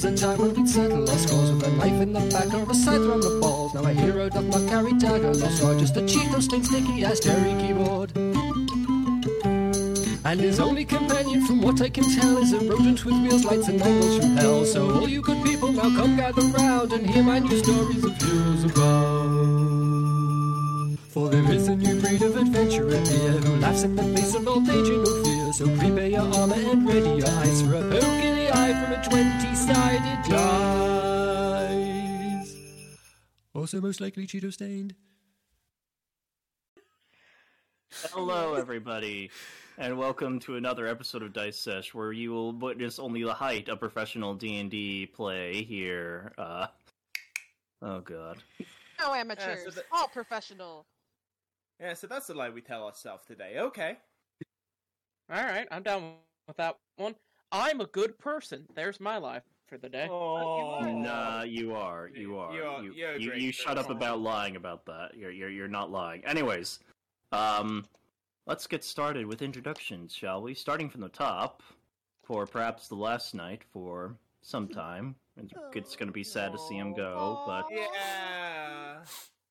time when we'd settle our scores with a knife in the back or a scythe around the balls. Now a hero doth not carry dagger nor sword, just a Cheeto stained sticky ass Jerry keyboard. And his only companion, from what I can tell, is a rodent with wheels, lights, and angles from hell. So all you good people now come gather round and hear my new stories of heroes above. For there is a new breed of adventurer here who laughs in the face of old age and no fear. So prepare your armor and ready your eyes for a poke in the eye from a twenty-sided Also most likely Cheeto stained. Hello, everybody, and welcome to another episode of Dice Sesh, where you will witness only the height of professional D and D play here. Uh, oh God, No amateurs, so the- all professional. Yeah, so that's the lie we tell ourselves today. Okay. All right, I'm down with that one. I'm a good person. There's my life for the day. Oh, nah, you are, you are, You are- you, you're you, you shut up about lying about that. You're, you're, you're not lying. Anyways, um, let's get started with introductions, shall we? Starting from the top, for perhaps the last night for some time. It's, it's going to be sad to see him go, but Yeah.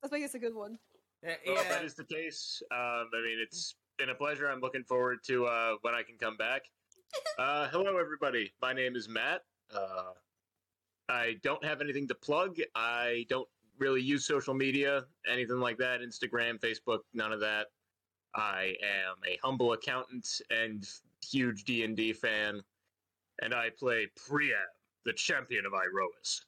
Let's make this a good one. Yeah. Well, if that is the case. Um, I mean, it's been a pleasure. I'm looking forward to uh, when I can come back. Uh, hello, everybody. My name is Matt. Uh, I don't have anything to plug. I don't really use social media, anything like that. Instagram, Facebook, none of that. I am a humble accountant and huge D and D fan, and I play Priam, the champion of Iroas.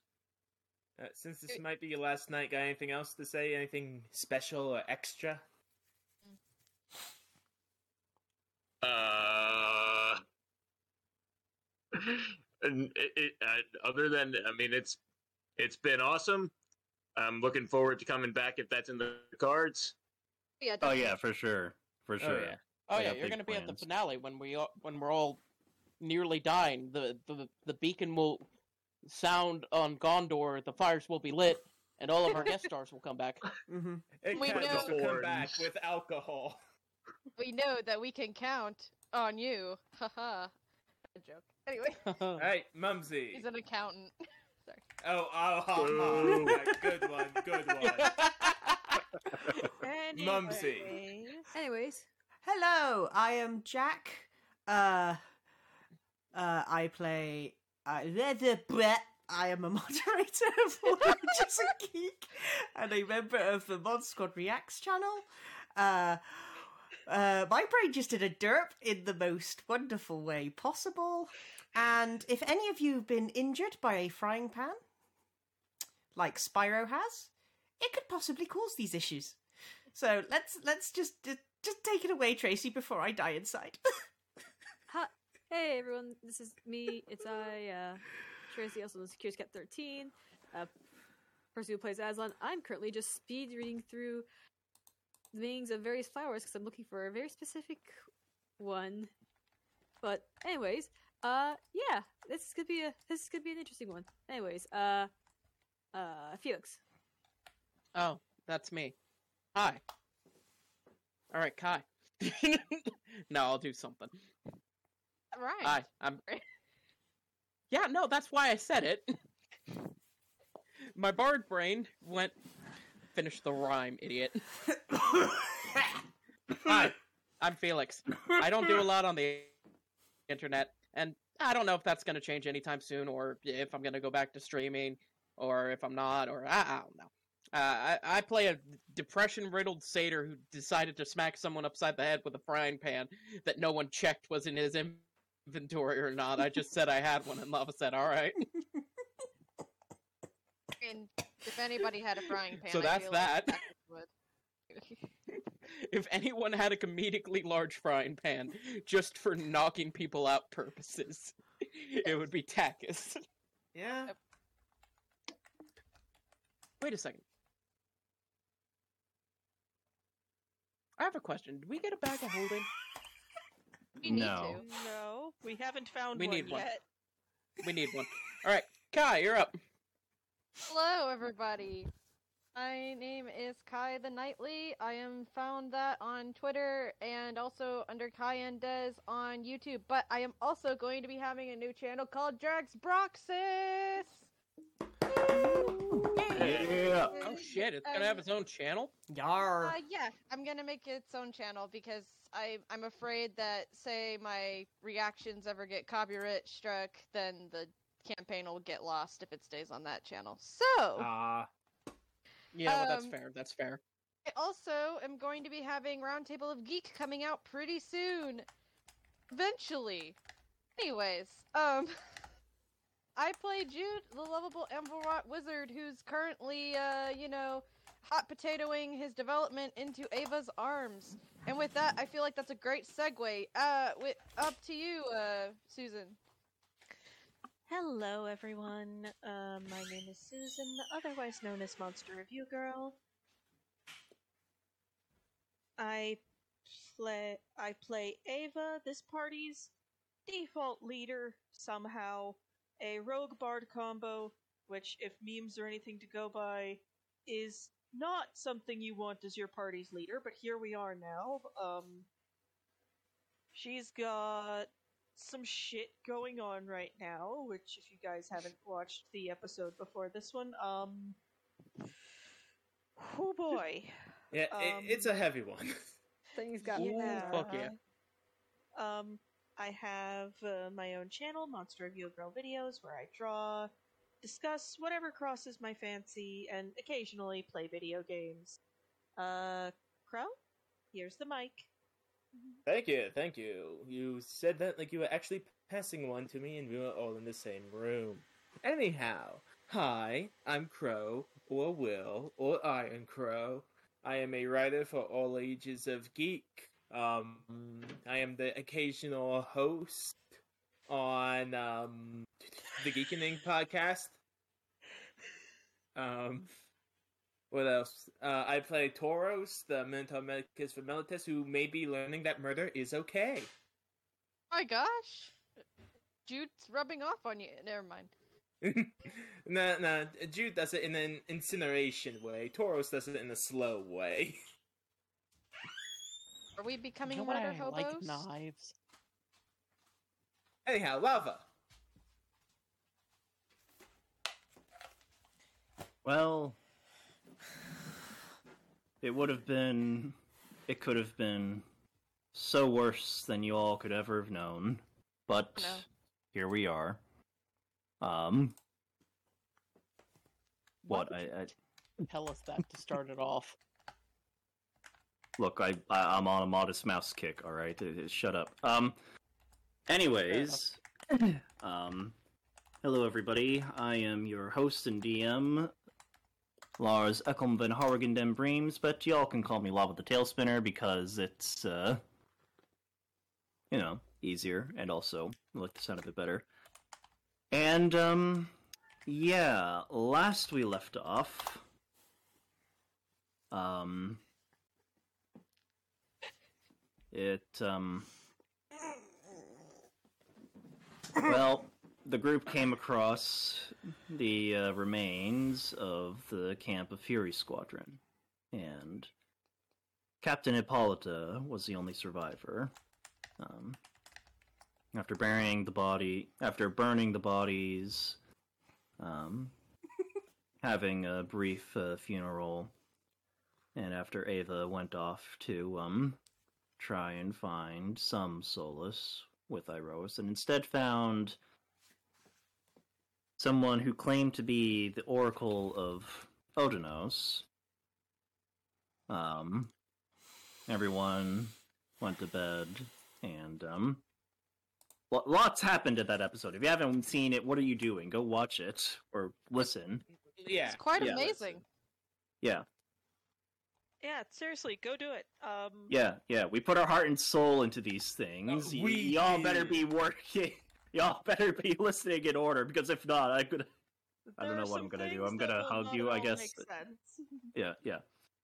Uh, since this might be your last night, got anything else to say? Anything special or extra? Uh, and it, it, uh, other than, I mean, it's it's been awesome. I'm looking forward to coming back if that's in the cards. Yeah. oh yeah, for sure, for sure. yeah. Oh yeah, you're gonna be at the finale when we all, when we're all nearly dying. The, the the beacon will sound on Gondor. The fires will be lit, and all of our guest stars will come back. Mm-hmm. We know- just come back with alcohol. We know that we can count on you. Haha. A joke. Anyway, All right, Mumsy. he's an accountant. Oh, oh, oh, Boo. oh, good one, good one. Mumsy. Anyways, hello. I am Jack. Uh, uh, I play. Uh, the Brett. I am a moderator for Just a Geek and a member of the Mod Squad Reacts channel. Uh, uh, my brain just did a derp in the most wonderful way possible. And if any of you have been injured by a frying pan, like Spyro has, it could possibly cause these issues. So let's let's just just, take it away, Tracy, before I die inside. Hey everyone, this is me. It's I, uh, Tracy, also known as Cat 13, uh, person who plays Aslan. I'm currently just speed reading through the meanings of various flowers because I'm looking for a very specific one. But anyways, uh, yeah, this could be a this could be an interesting one. Anyways, uh, uh, Felix. oh, that's me. Hi. All right, Kai. no, I'll do something. Right. Hi, I'm. Yeah, no, that's why I said it. My bard brain went. Finish the rhyme, idiot. Hi, I'm Felix. I don't do a lot on the internet, and I don't know if that's going to change anytime soon, or if I'm going to go back to streaming, or if I'm not, or I, I don't know. Uh, I, I play a depression-riddled satyr who decided to smack someone upside the head with a frying pan that no one checked was in his inventory or not. I just said I had one, and Lava said, "All right." And if anybody had a frying pan, So I that's feel like that. Jack would. if anyone had a comedically large frying pan just for knocking people out purposes, it would be Takis. Yeah. Wait a second. I have a question. Did we get a bag of holding? We need No. to. No, we haven't found We one need one. yet. We need one. All right, Kai, you're up. Hello, everybody. My name is Kai the Nightly. I am found that on Twitter and also under Kai and Des on YouTube. But I am also going to be having a new channel called Drax Broxis. Yeah. Oh shit! It's gonna have its own channel. Yar. Uh, yeah, I'm gonna make its own channel because I I'm afraid that say my reactions ever get copyright struck, then the campaign will get lost if it stays on that channel. So Ah, Yeah, well, that's Um, fair. That's fair. I also am going to be having Roundtable of Geek coming out pretty soon. Eventually. Anyways, um I play Jude, the lovable Emerald wizard who's currently uh, you know, hot potatoing his development into Ava's arms. And with that, I feel like that's a great segue. Uh wi- up to you, uh Susan. Hello, everyone. Uh, my name is Susan, otherwise known as Monster Review Girl. I play I play Ava, this party's default leader somehow. A rogue bard combo, which, if memes are anything to go by, is not something you want as your party's leader. But here we are now. Um, she's got some shit going on right now, which if you guys haven't watched the episode before this one, um Oh boy. yeah, i Um, it's a heavy one. Things got yeah. fuck yeah. Um I have uh, my own channel, Monster Review Girl Videos, where I draw, discuss whatever crosses my fancy, and occasionally play video games. Uh Crow? Here's the mic. Thank you, thank you. You said that like you were actually passing one to me and we were all in the same room. Anyhow, hi, I'm Crow, or Will, or Iron Crow. I am a writer for all ages of geek. Um, I am the occasional host on um, the Geekening podcast. Um, what else? Uh, I play Tauros, the Mentor Medicus for Meletis, who may be learning that murder is okay. My gosh. Jude's rubbing off on you. Never mind. nah, nah, Jude does it in an incineration way. Tauros does it in a slow way. Are we becoming You know murder I hobos? like knives. Anyhow, lava. Well, it would have been. It could have been so worse than you all could ever have known. But No. here we are. Um. What? I, I Tell us that to start it off. look. I, I I'm on a modest mouse kick. All right. Shut up. Um. Anyways. um. Hello, everybody. I am your host and DM, Lars Ekholm van Harrigan den Breams, but y'all can call me Lava the Tailspinner because it's, uh, you know, easier, and also I like the sound of it better. And, um, yeah, last we left off, um, it, um, well, the group came across the uh, remains of the camp of Fury Squadron, and Captain Hippolyta was the only survivor. Um, after burying the body, after burning the bodies, um, having a brief uh, funeral, and after Ava went off to um, try and find some solace with Iroas, and instead found someone who claimed to be the Oracle of Odenos. Um, everyone went to bed, and um, lots happened in that episode. If you haven't seen it, what are you doing? Go watch it or listen. Yeah. It's quite Yeah. amazing. Yeah, Yeah, seriously, go do it. Um yeah, yeah. We put our heart and soul into these things. Uh, Y- we y'all better be working. Y'all better be listening in order because if not, I could. I don't know what I'm gonna do. I'm gonna hug you, I guess. make sense. Yeah, yeah.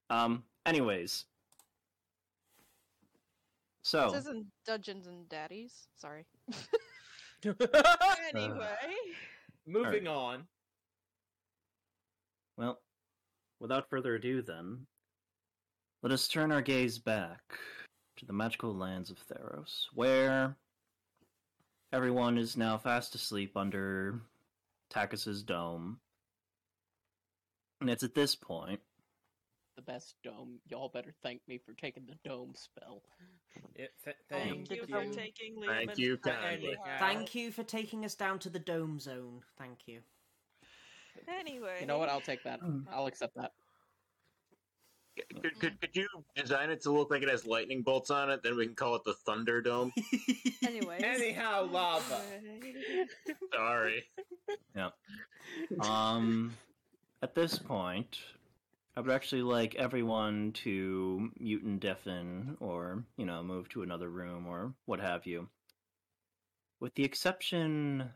Um. Anyways, so This isn't Dungeons and Daddies. Sorry. anyway, Moving on. well, without further ado, then, let us turn our gaze back to the magical lands of Theros, where everyone is now fast asleep under Takis's dome. And it's at this point The best dome. Y'all better thank me for taking the dome spell. Yeah, th- Thank thank you you. for taking Liam Thank and you Fred kindly. anyhow. Thank you for taking us down to the dome zone. Thank you. Anyway, You know what? I'll take that. I'll accept that. Could, could, could you design it to look like it has lightning bolts on it? Then we can call it the Thunderdome. Anyways, Anyhow, lava. Sorry. Yeah. Um, at this point, I would actually like everyone to mute and deafen, or you know, move to another room, or what have you. With the exception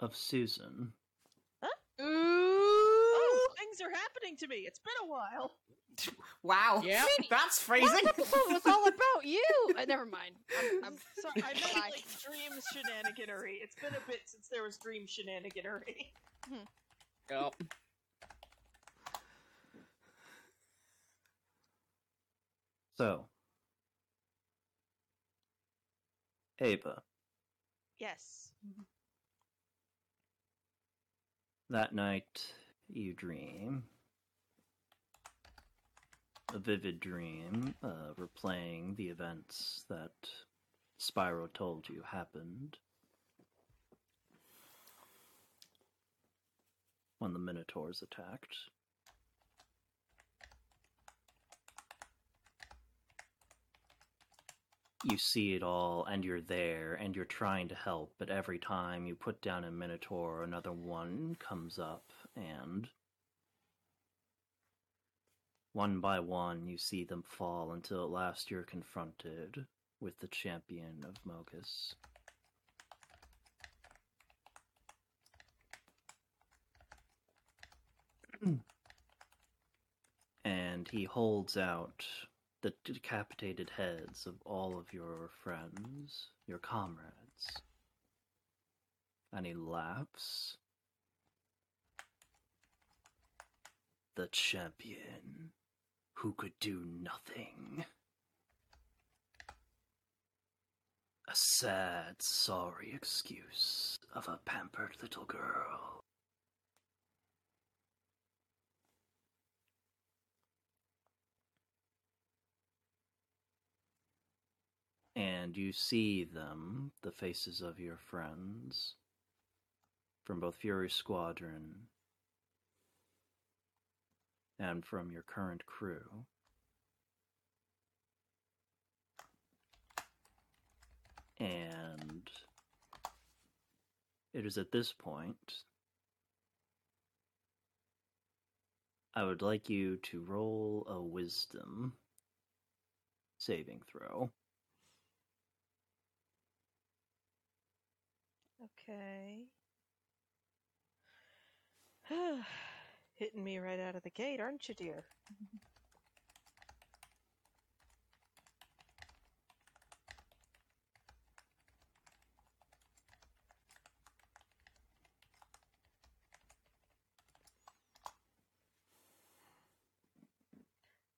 of Susan. Ooh. Oh, things are happening to me. It's been a while. Wow. Yeah. That's phrasing. What episode was all about you? Uh, never mind. I'm, I'm Sorry, I meant like dream shenaniganery. It's been a bit since there was dream shenaniganery. Yep. So, Ava, Yes. that night you dream. A vivid dream, uh, replaying the events that Spyro told you happened when the Minotaurs attacked. You see it all, and you're there, and you're trying to help, but every time you put down a Minotaur, another one comes up, and one by one you see them fall until at last you're confronted with the champion of Mogis. and he holds out the decapitated heads of all of your friends, your comrades. And he laughs. The champion who could do nothing. A sad, sorry excuse of a pampered little girl. and you see them, the faces of your friends, from both Fury Squadron and from your current crew. And it is at this point I would like you to roll a wisdom saving throw. Okay. Hitting me right out of the gate, aren't you, dear?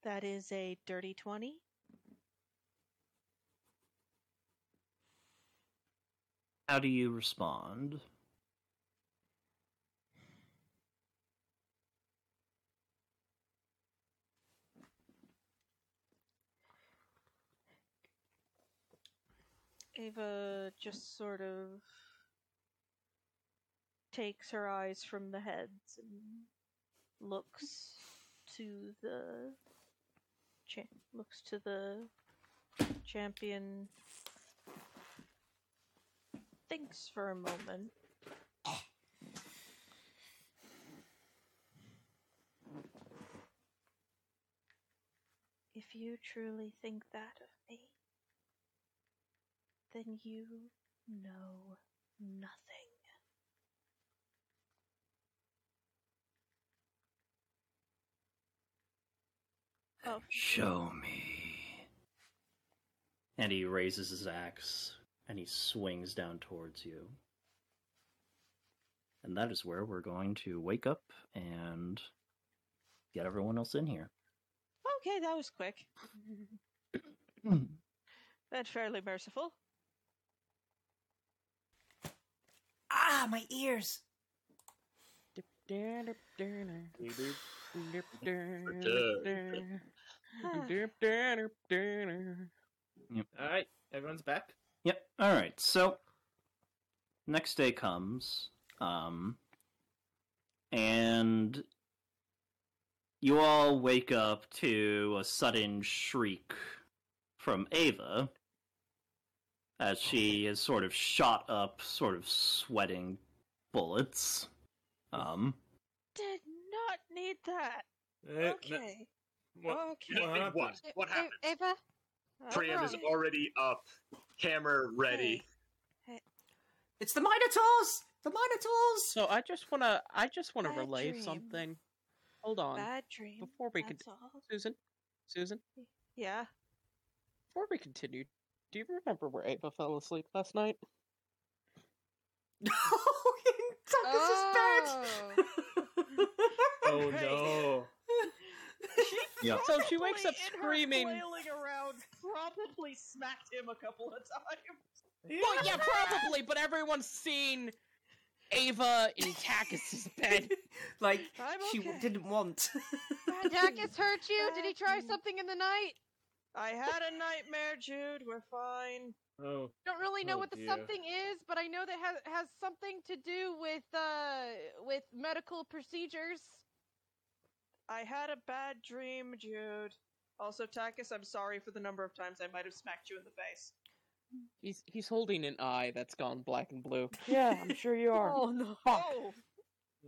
That is a dirty 20. How do you respond? Ava just sort of takes her eyes from the heads and looks to the cha- looks to the champion. Thinks for a moment. If you truly think that of me then you know nothing. Oh, Show me. And he raises his axe and he swings down towards you. And that is where we're going to wake up and get everyone else in here. Okay, that was quick. That's fairly merciful. Ah, my ears. All right, everyone's back. Yep. All right. So next day comes, um, and you all wake up to a sudden shriek from Ava as she is sort of shot up, sort of sweating bullets. Um, Did not need that. Uh, no- Okay. what- Okay. what happened? What? A- What A- happened? Ava? Priam is already up, hammer ready. It's the Minotaurs. The Minotaurs. So I just wanna, I just wanna Bad relay dream. something. Hold on, Bad dream. before we could, that's all. Susan, Susan, Yeah. before we continue, do you remember where Ava fell asleep last night? oh, in Tucker's bed. Oh Right. no! yeah. So she wakes up Probably in her screaming. flailing around, probably smacked him a couple of times. Well, yeah, probably, but everyone's seen Ava in Takis's bed. like I'm she didn't want. Takis hurt you? Did he try something in the night? I had a nightmare, Jude. We're fine. Oh, Don't really know Oh, what the dear. something is, but I know that has has something to do with uh with medical procedures. I had a bad dream, Jude. Also, Takis, I'm sorry for the number of times I might have smacked you in the face. He's he's holding an eye that's gone black and blue. Yeah, I'm sure you are. Oh no. Fuck. Oh,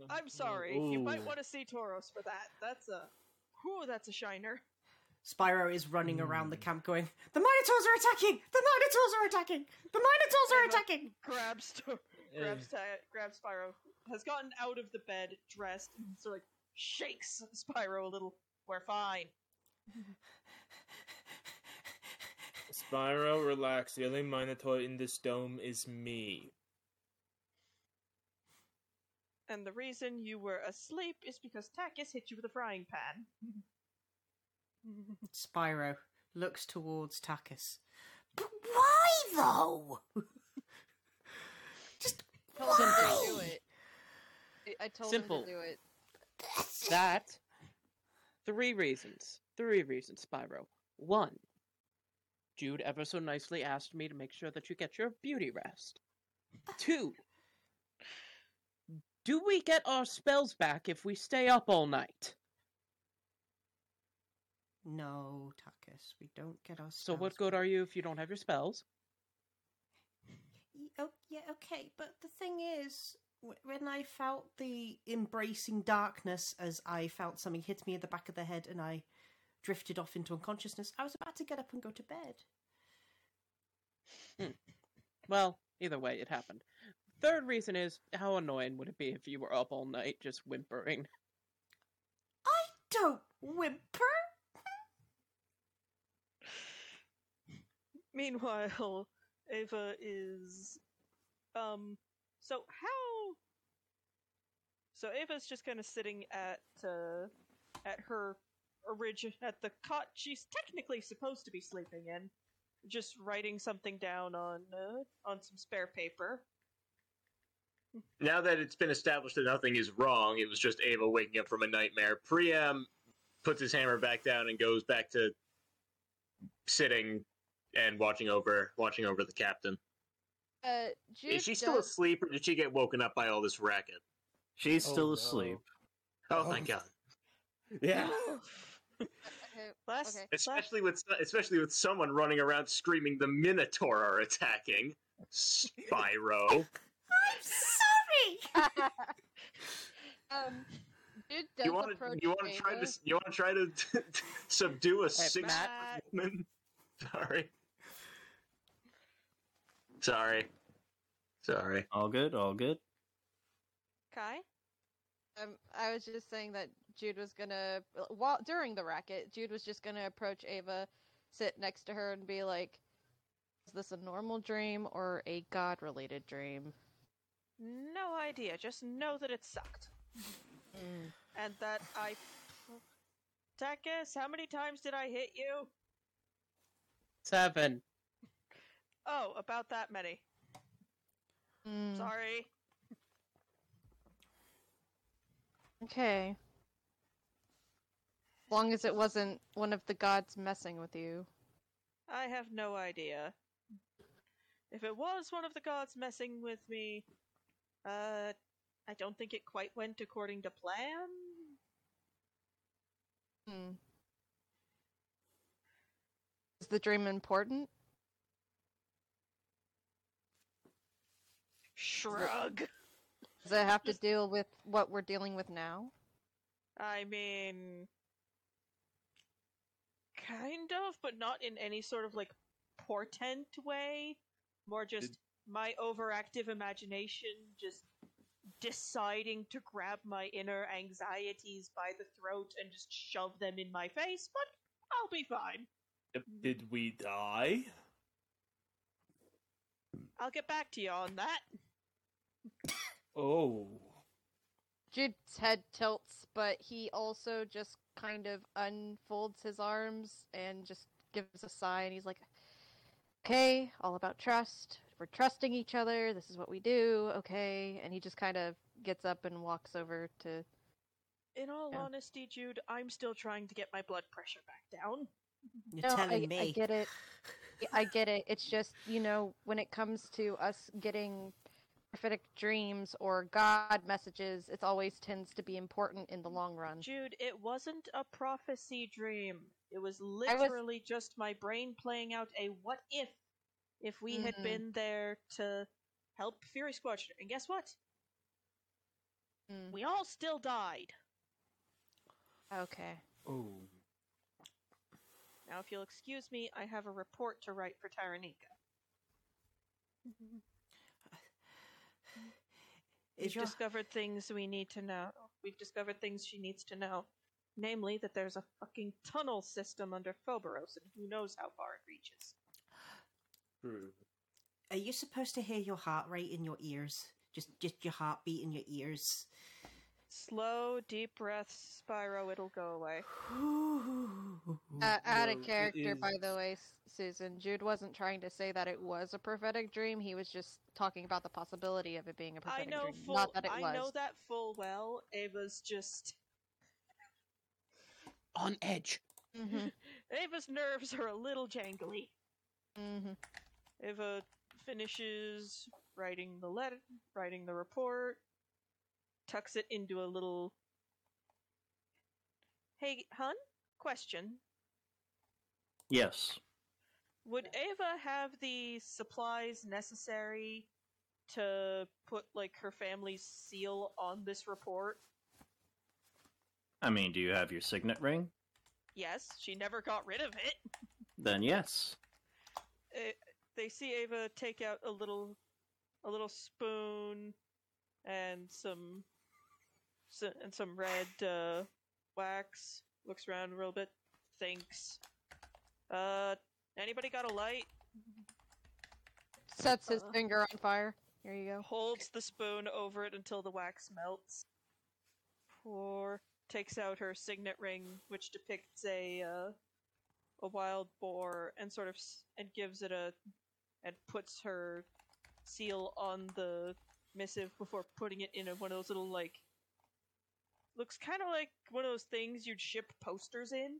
I'm sorry. You might want to see Tauros for that. That's a, whew, that's a shiner. Spyro is running around Hmm. the camp going, The Minotaurs are attacking! The Minotaurs are attacking! The Minotaurs are attacking! Grabs, to- grabs, Ta- grabs Spyro. Has gotten out of the bed, dressed, and sort of like shakes Spyro a little. We're fine. Spyro, relax. The only Minotaur in this dome is me. And the reason you were asleep is because Takis hit you with a frying pan. Spyro looks towards Takis. But why though? Just Told him to why? do it. I- I told Simple. him to do it. That three reasons. Three reasons, Spyro. One, Jude ever so nicely asked me to make sure that you get your beauty rest. Two, do we get our spells back if we stay up all night? No, Takis, we don't get our So what good are you if you don't have your spells? Oh, yeah, okay, but the thing is, when I felt the embracing darkness as I felt something hit me in the back of the head and I drifted off into unconsciousness, I was about to get up and go to bed. Hmm. Well, either way, it happened. Third reason is how annoying would it be if you were up all night just whimpering? I don't whimper. Meanwhile, Ava is um so how so Ava's just kind of sitting at uh at her origin at the cot she's technically supposed to be sleeping in, just writing something down on uh, on some spare paper. Now that it's been established that nothing is wrong, it was just Ava waking up from a nightmare. Priam puts his hammer back down and goes back to sitting and watching over watching over the captain. Uh, Jude Is she still does- asleep, or did she get woken up by all this racket? She's Oh, still no. asleep. Oh, Oh. thank God! Yeah. Okay, Last, okay. last Especially with especially with someone running around screaming, "The Minotaur are attacking!" Spyro. I'm sorry. um, Jude does you want approach to you want to try Ava. to you want to try to subdue a six Matt. woman? Sorry. Sorry. Sorry. All good, all good. Kai. Um, I was just saying that Jude was gonna, while during the racket, Jude was just gonna approach Ava, sit next to her, and be like, "Is this a normal dream or a god-related dream?" No idea. Just know that it sucked. and that I Takis, how many times did I hit you? Seven. Oh, about that many. Mm, Sorry. Okay. As long as it wasn't one of the gods messing with you. I have no idea. If it was one of the gods messing with me, uh, I don't think it quite went according to plan. Hmm. Is the dream important? Shrug. Does it have to deal with what we're dealing with now? I mean, kind of, but not in any sort of like portent way. More just my overactive imagination just deciding to grab my inner anxieties by the throat and just shove them in my face, but I'll be fine. Did we die? I'll get back to you on that. Oh. Jude's head tilts, but he also just kind of unfolds his arms and just gives a sigh and he's like, Okay, all about trust. We're trusting each other. This is what we do. Okay. And he just kind of gets up and walks over to. In all Yeah. honesty, Jude, I'm still trying to get my blood pressure back down. You're No, telling I, me. I get it. I get it. It's just, you know, when it comes to us getting prophetic dreams or God messages, it always tends to be important in the long run. Jude, it wasn't a prophecy dream. It was was- literally just my brain playing out a what if if we had Mhm. been there to help Fury Squadron. And guess what? Mm, We all still died. Okay. Oh. Now, if you'll excuse me, I have a report to write for Tyranika. We've your discovered things we need to know. We've discovered things she needs to know. Namely, that there's a fucking tunnel system under Phobos, and who knows how far it reaches. True. are you supposed to hear your heart rate in your ears? Just just your heartbeat in your ears. Slow, deep breaths, Spyro, it'll go away. Uh, out of it character, by the way, S- Susan. Jude wasn't trying to say that it was a prophetic dream. He was just talking about the possibility of it being a prophetic know dream, full. not that it I was. know that full well. Ava's just. On edge. Mm-hmm. Ava's nerves are a little jangly. Mm-hmm. Ava finishes writing the letter, writing the report, tucks it into a little. Hey, hun? Question. Yes. Would Ava have the supplies necessary to put, like, her family's seal on this report? I mean, do you have your signet ring? Yes, she never got rid of it. Then yes. Eh, they see Ava take out a little, a little spoon, and some, so, and some red uh, wax. Looks around a little bit, thinks. Uh, anybody got a light? Sets his Uh. finger on fire. Here you go. Holds the spoon over it until the wax melts. Pour, takes out her signet ring, which depicts a uh, a wild boar, and sort of s- and gives it a and puts her seal on the missive before putting it in a, one of those little like looks kind of like one of those things you'd ship posters in.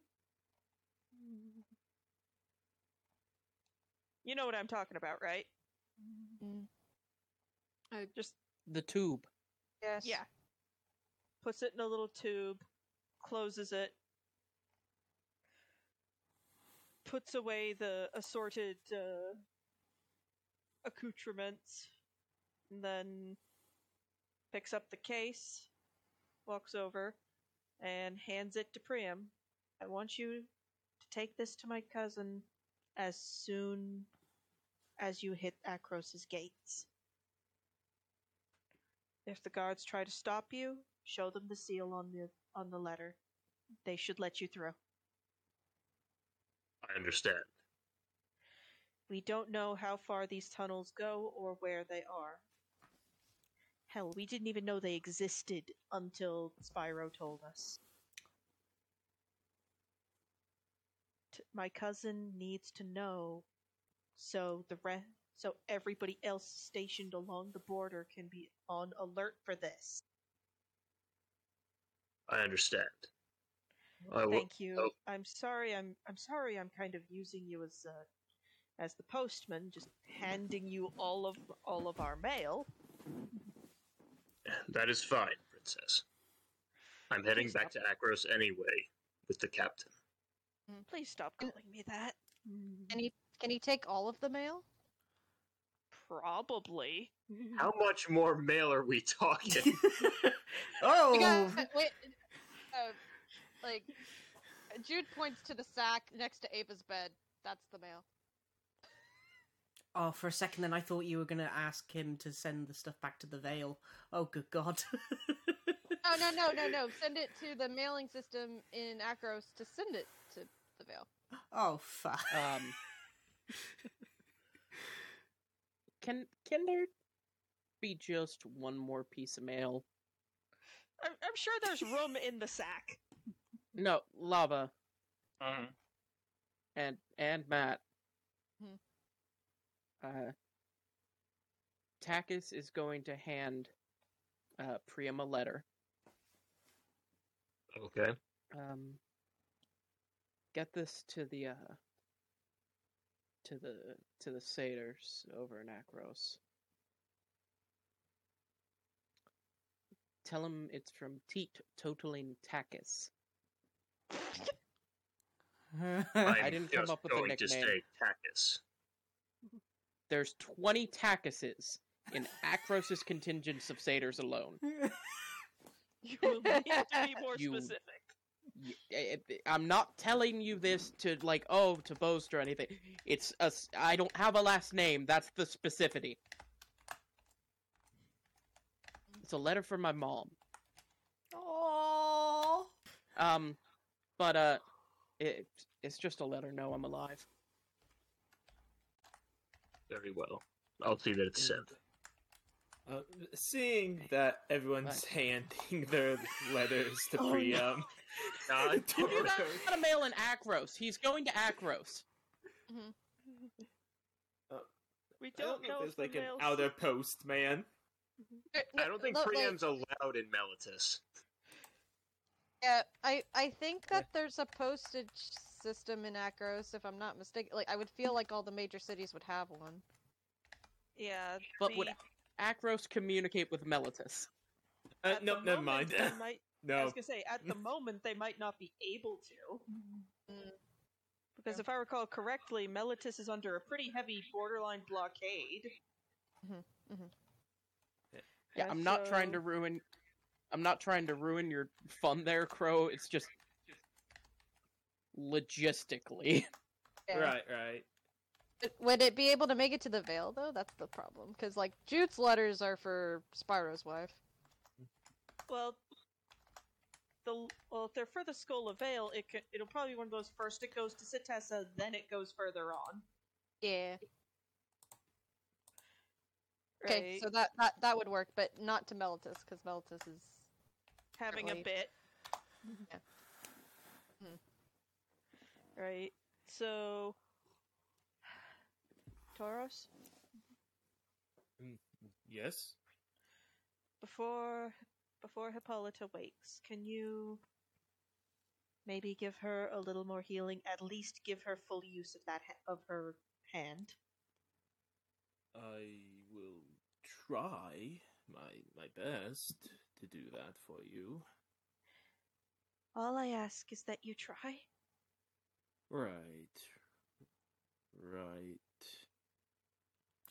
You know what I'm talking about, right? Mm. Just The tube. Yes. yeah. Puts it in a little tube, closes it, puts away the assorted uh, accoutrements, and then picks up the case, walks over, and hands it to Priam. I want you to take this to my cousin as soon as you hit Akros's gates. If the guards try to stop you, show them the seal on the on the letter. They should let you through. I understand. We don't know how far these tunnels go or where they are. Hell, we didn't even know they existed until Spyro told us. My cousin needs to know so the re- so everybody else stationed along the border can be on alert for this. I understand. I will- Thank you. oh. I'm sorry. I'm I'm sorry. I'm kind of using you as uh, as the postman, just handing you all of all of our mail. That is fine, Princess. I'm heading Please back to Akros anyway with the captain. Please stop calling me that. Can he can he take all of the mail? Probably. How much more mail are we talking? oh, We got- wait, uh, like Jude points to the sack next to Ava's bed. That's the mail. oh, for a second, then I thought you were going to ask him to send the stuff back to the Vale. Oh, good God. No, no, no, no, no. Send it to the mailing system in Akros to send it to Vale. oh, fuck. Um, can can there be just one more piece of mail? I'm, I'm sure there's room in the sack. No, lava Mhm. and and Matt. Hmm. Uh, Takis is going to hand uh, Priam a letter. okay. Um, get this to the uh, to the to the satyrs over in Akros. Tell him it's from Teat Totaling Takis. I'm didn't come up with a going to nickname. say Takis. There's 20 Takises in Akros's contingents of satyrs alone. You will need to be more You- specific. Y- I- I- I'm not telling you this to like oh to boast or anything. It's a I don't have a last name. That's the specificity. It's a letter from my mom. Oh. Um, but uh, it it's just a letter. No, I'm alive. Very well. I'll see that it's sent. Uh, seeing that everyone's handing their letters to Oh, no. Priam, Uh, You Toro- got, got a mail in Akros. He's going to Akros. We I don't don't know know if if there's the like an mail's- outer post, man. I don't think Look, like- Priam's allowed in Meletis. Yeah, I I think that there's a postage system in Akros, if I'm not mistaken. Like I would feel like all the major cities would have one. Yeah, But would the- Akros communicate with Meletis? Uh, at no, the never moment, mind. they might- I was gonna say at the moment they might not be able to. Mm. Because if I recall correctly, Meletis is under a pretty heavy borderline blockade. Yeah, And I'm not trying to ruin. I'm not trying to ruin your fun there, Crow. It's just logistically. Yeah. Right, right. Would it be able to make it to the Vale though? That's the problem. Because like Jude's letters are for Spyro's wife. Well, the well, if they're for the Skull of Vale, it can, it'll probably be one of those first it goes to Setessa, then it goes further on. Yeah. Okay, Right? so that, that that would work, but not to Meletis, because Meletis is having a bit. Yeah. Hmm. Right. So, Tauros, mm, Yes. before before Hippolyta wakes, can you maybe give her a little more healing? At least give her full use of that ha- of her hand. I will try my my best to do that for you. All I ask is that you try. Right. Right.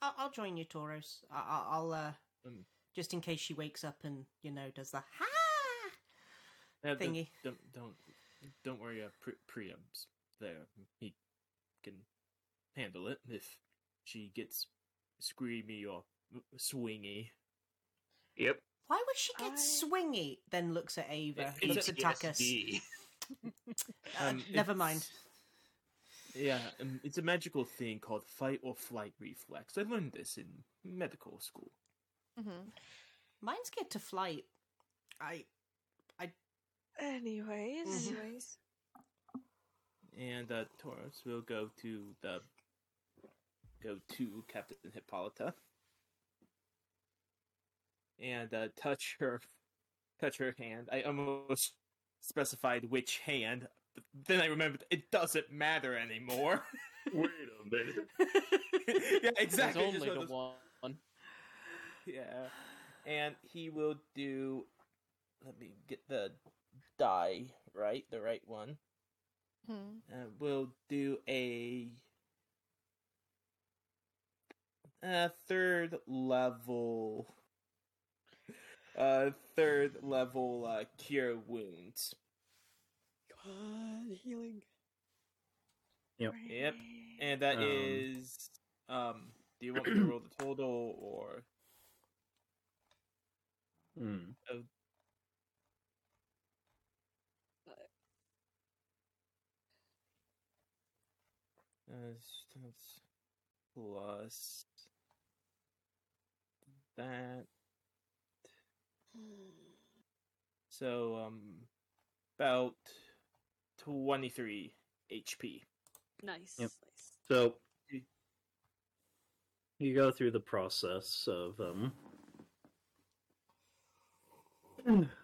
I'll, I'll join you, Tauros. I, I, I'll, uh, Um. Just in case she wakes up and, you know, does the ha Now, don't- thingy. Don't don't don't worry. Uh, Pri- Priam's there. He can handle it if she gets screamy or swingy. Yep. Why would she get I- swingy? Then looks at Ava, It's looks at Takis. Uh, Um, never mind. Yeah, um, it's a magical thing called fight or flight reflex. I learned this in medical school. Mm-hmm. Mine's get to flight. I, I. Anyways, Mhm. Anyways, and uh, Tauros will go to the go to Captain Hippolyta and uh, touch her touch her hand. I almost specified which hand, but then I remembered it doesn't matter anymore. Wait a minute. yeah, exactly. There's only the of those- one. Yeah, and he will do. Let me get the die right, the right one. Hmm. Uh, we'll do a, a third level, uh, third level uh, cure wounds. God, healing. Yep. Yep, and that Um. is. Um, do you want me to roll the total or? Hmm. Uh, that's plus that. So, um, about 23 HP. Nice. Yep. nice. So you go through the process of um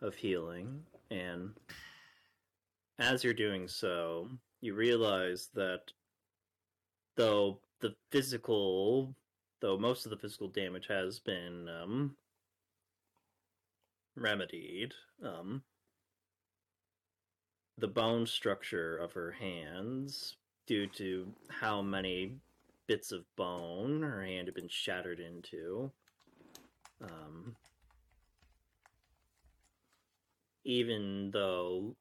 of healing and as you're doing so, you realize that though the physical though most of the physical damage has been um remedied, um the bone structure of her hands due to how many bits of bone her hand had been shattered into. Um, even though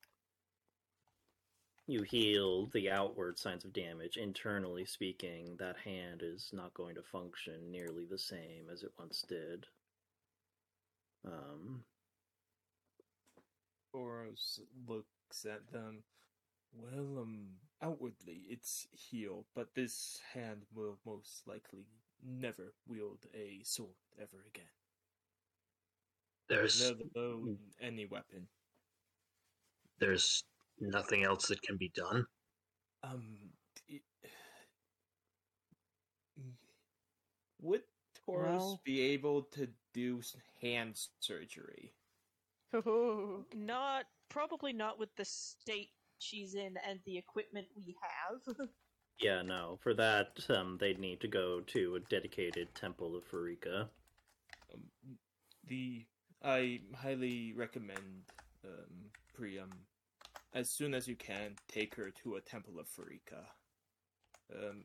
you heal the outward signs of damage, internally speaking, that hand is not going to function nearly the same as it once did. Um, Boros looks at them. Well, um, outwardly it's healed, but this hand will most likely never wield a sword ever again. There's Let alone any weapon. there's nothing else that can be done. Um, it- would Tauros Well- be able to do hand surgery? Ooh. Not probably not with the state she's in and the equipment we have. yeah, no. For that, um, they'd need to go to a dedicated temple of Pharika. Um, the I highly recommend um, Priam as soon as you can take her to a temple of Pharika. Um,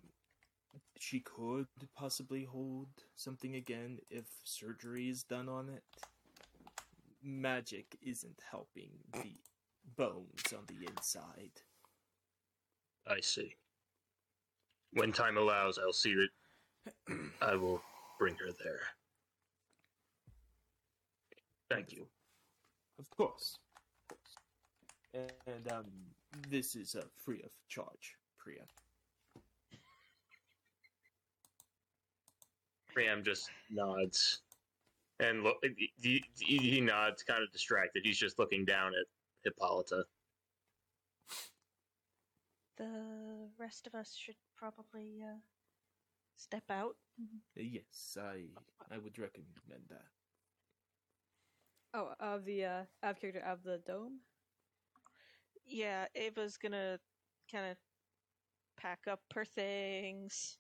she could possibly hold something again if surgery is done on it. Magic isn't helping the bones on the inside. I see. When time allows, I'll see that I will bring her there. Thank you. Of course. Of course. And um, this is uh, free of charge, Priya. Priam just nods. And look, he, he, he nods, kind of distracted. He's just looking down at Hippolyta. the rest of us should probably uh, step out. Yes, I I would recommend that. Oh, of the uh, of character of the dome. Yeah, Ava's gonna kind of pack up her things.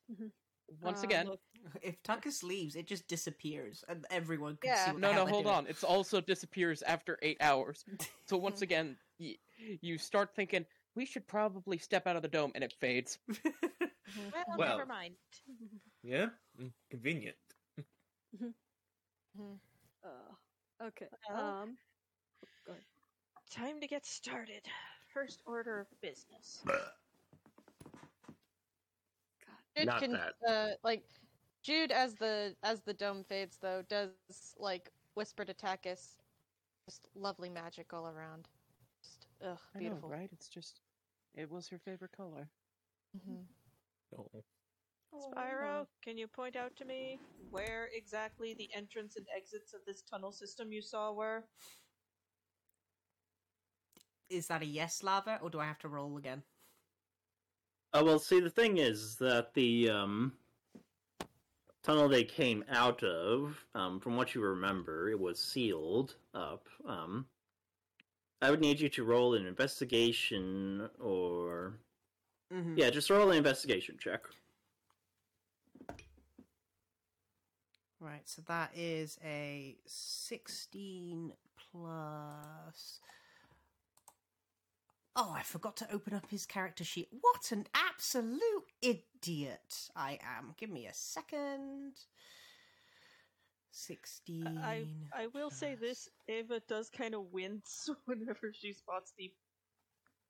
Once Um, again, look- If Takis leaves, it just disappears, and everyone can Yeah. see what no, no, hold doing. on. It's also disappears after eight hours. So once again, y- you start thinking we should probably step out of the dome, and it fades. Well, Well- never mind. Yeah, convenient. Uh, okay. Well- Um. Time to get started. First order of business. Jude Not can, that. Uh, like Jude, as the as the dome fades, though, does like whisper to Takis, just lovely magic all around. Just ugh, beautiful. right? It's just, it was her favorite color. Mm-hmm. Oh. Spyro, can you point out to me where exactly the entrance and exits of this tunnel system you saw were? Is that a yes, Lava, or do I have to roll again? Oh well, see, the thing is that the um, tunnel they came out of, um, from what you remember, it was sealed up. Um, I would need you to roll an investigation, or Mhm. yeah, just roll an investigation check. Right, so that is a 16 plus. Oh, I forgot to open up his character sheet. What an absolute idiot I am. Give me a second. 16. I I will say this: Ava does kind of wince whenever she spots the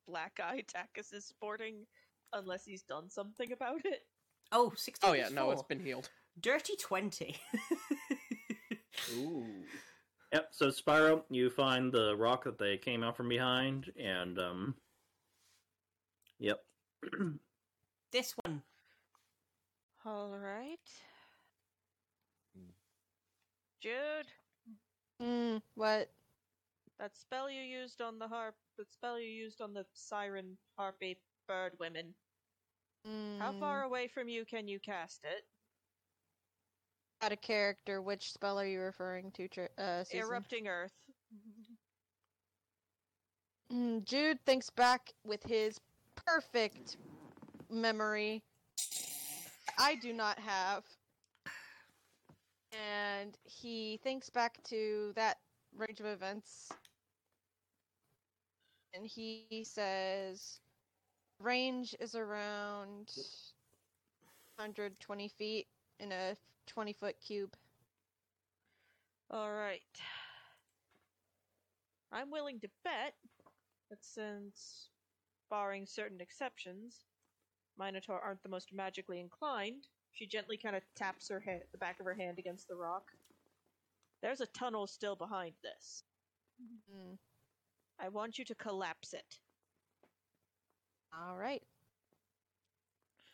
black eye Takis is sporting, unless he's done something about it. Oh, 16. Oh yeah, plus no, it's been healed. Dirty 20. Ooh. Yep. So Spyro, you find the rock that they came out from behind, and um, yep. this one. All right, Jude, Mm, what? that spell you used on the harp, that spell you used on the siren harpy bird women. How Mm, far away from you can you cast it? Out of character. Which spell are you referring to? Uh, Susan? Erupting Earth. Mm, Jude thinks back with his perfect memory. I do not have. And he thinks back to that range of events. And he says range is around 120 feet in a 20 foot cube. All right. I'm willing to bet that since, barring certain exceptions, Minotaur aren't the most magically inclined, she gently kind of taps her head, the back of her hand against the rock. There's a tunnel still behind this. Mm, I want you to collapse it. all right.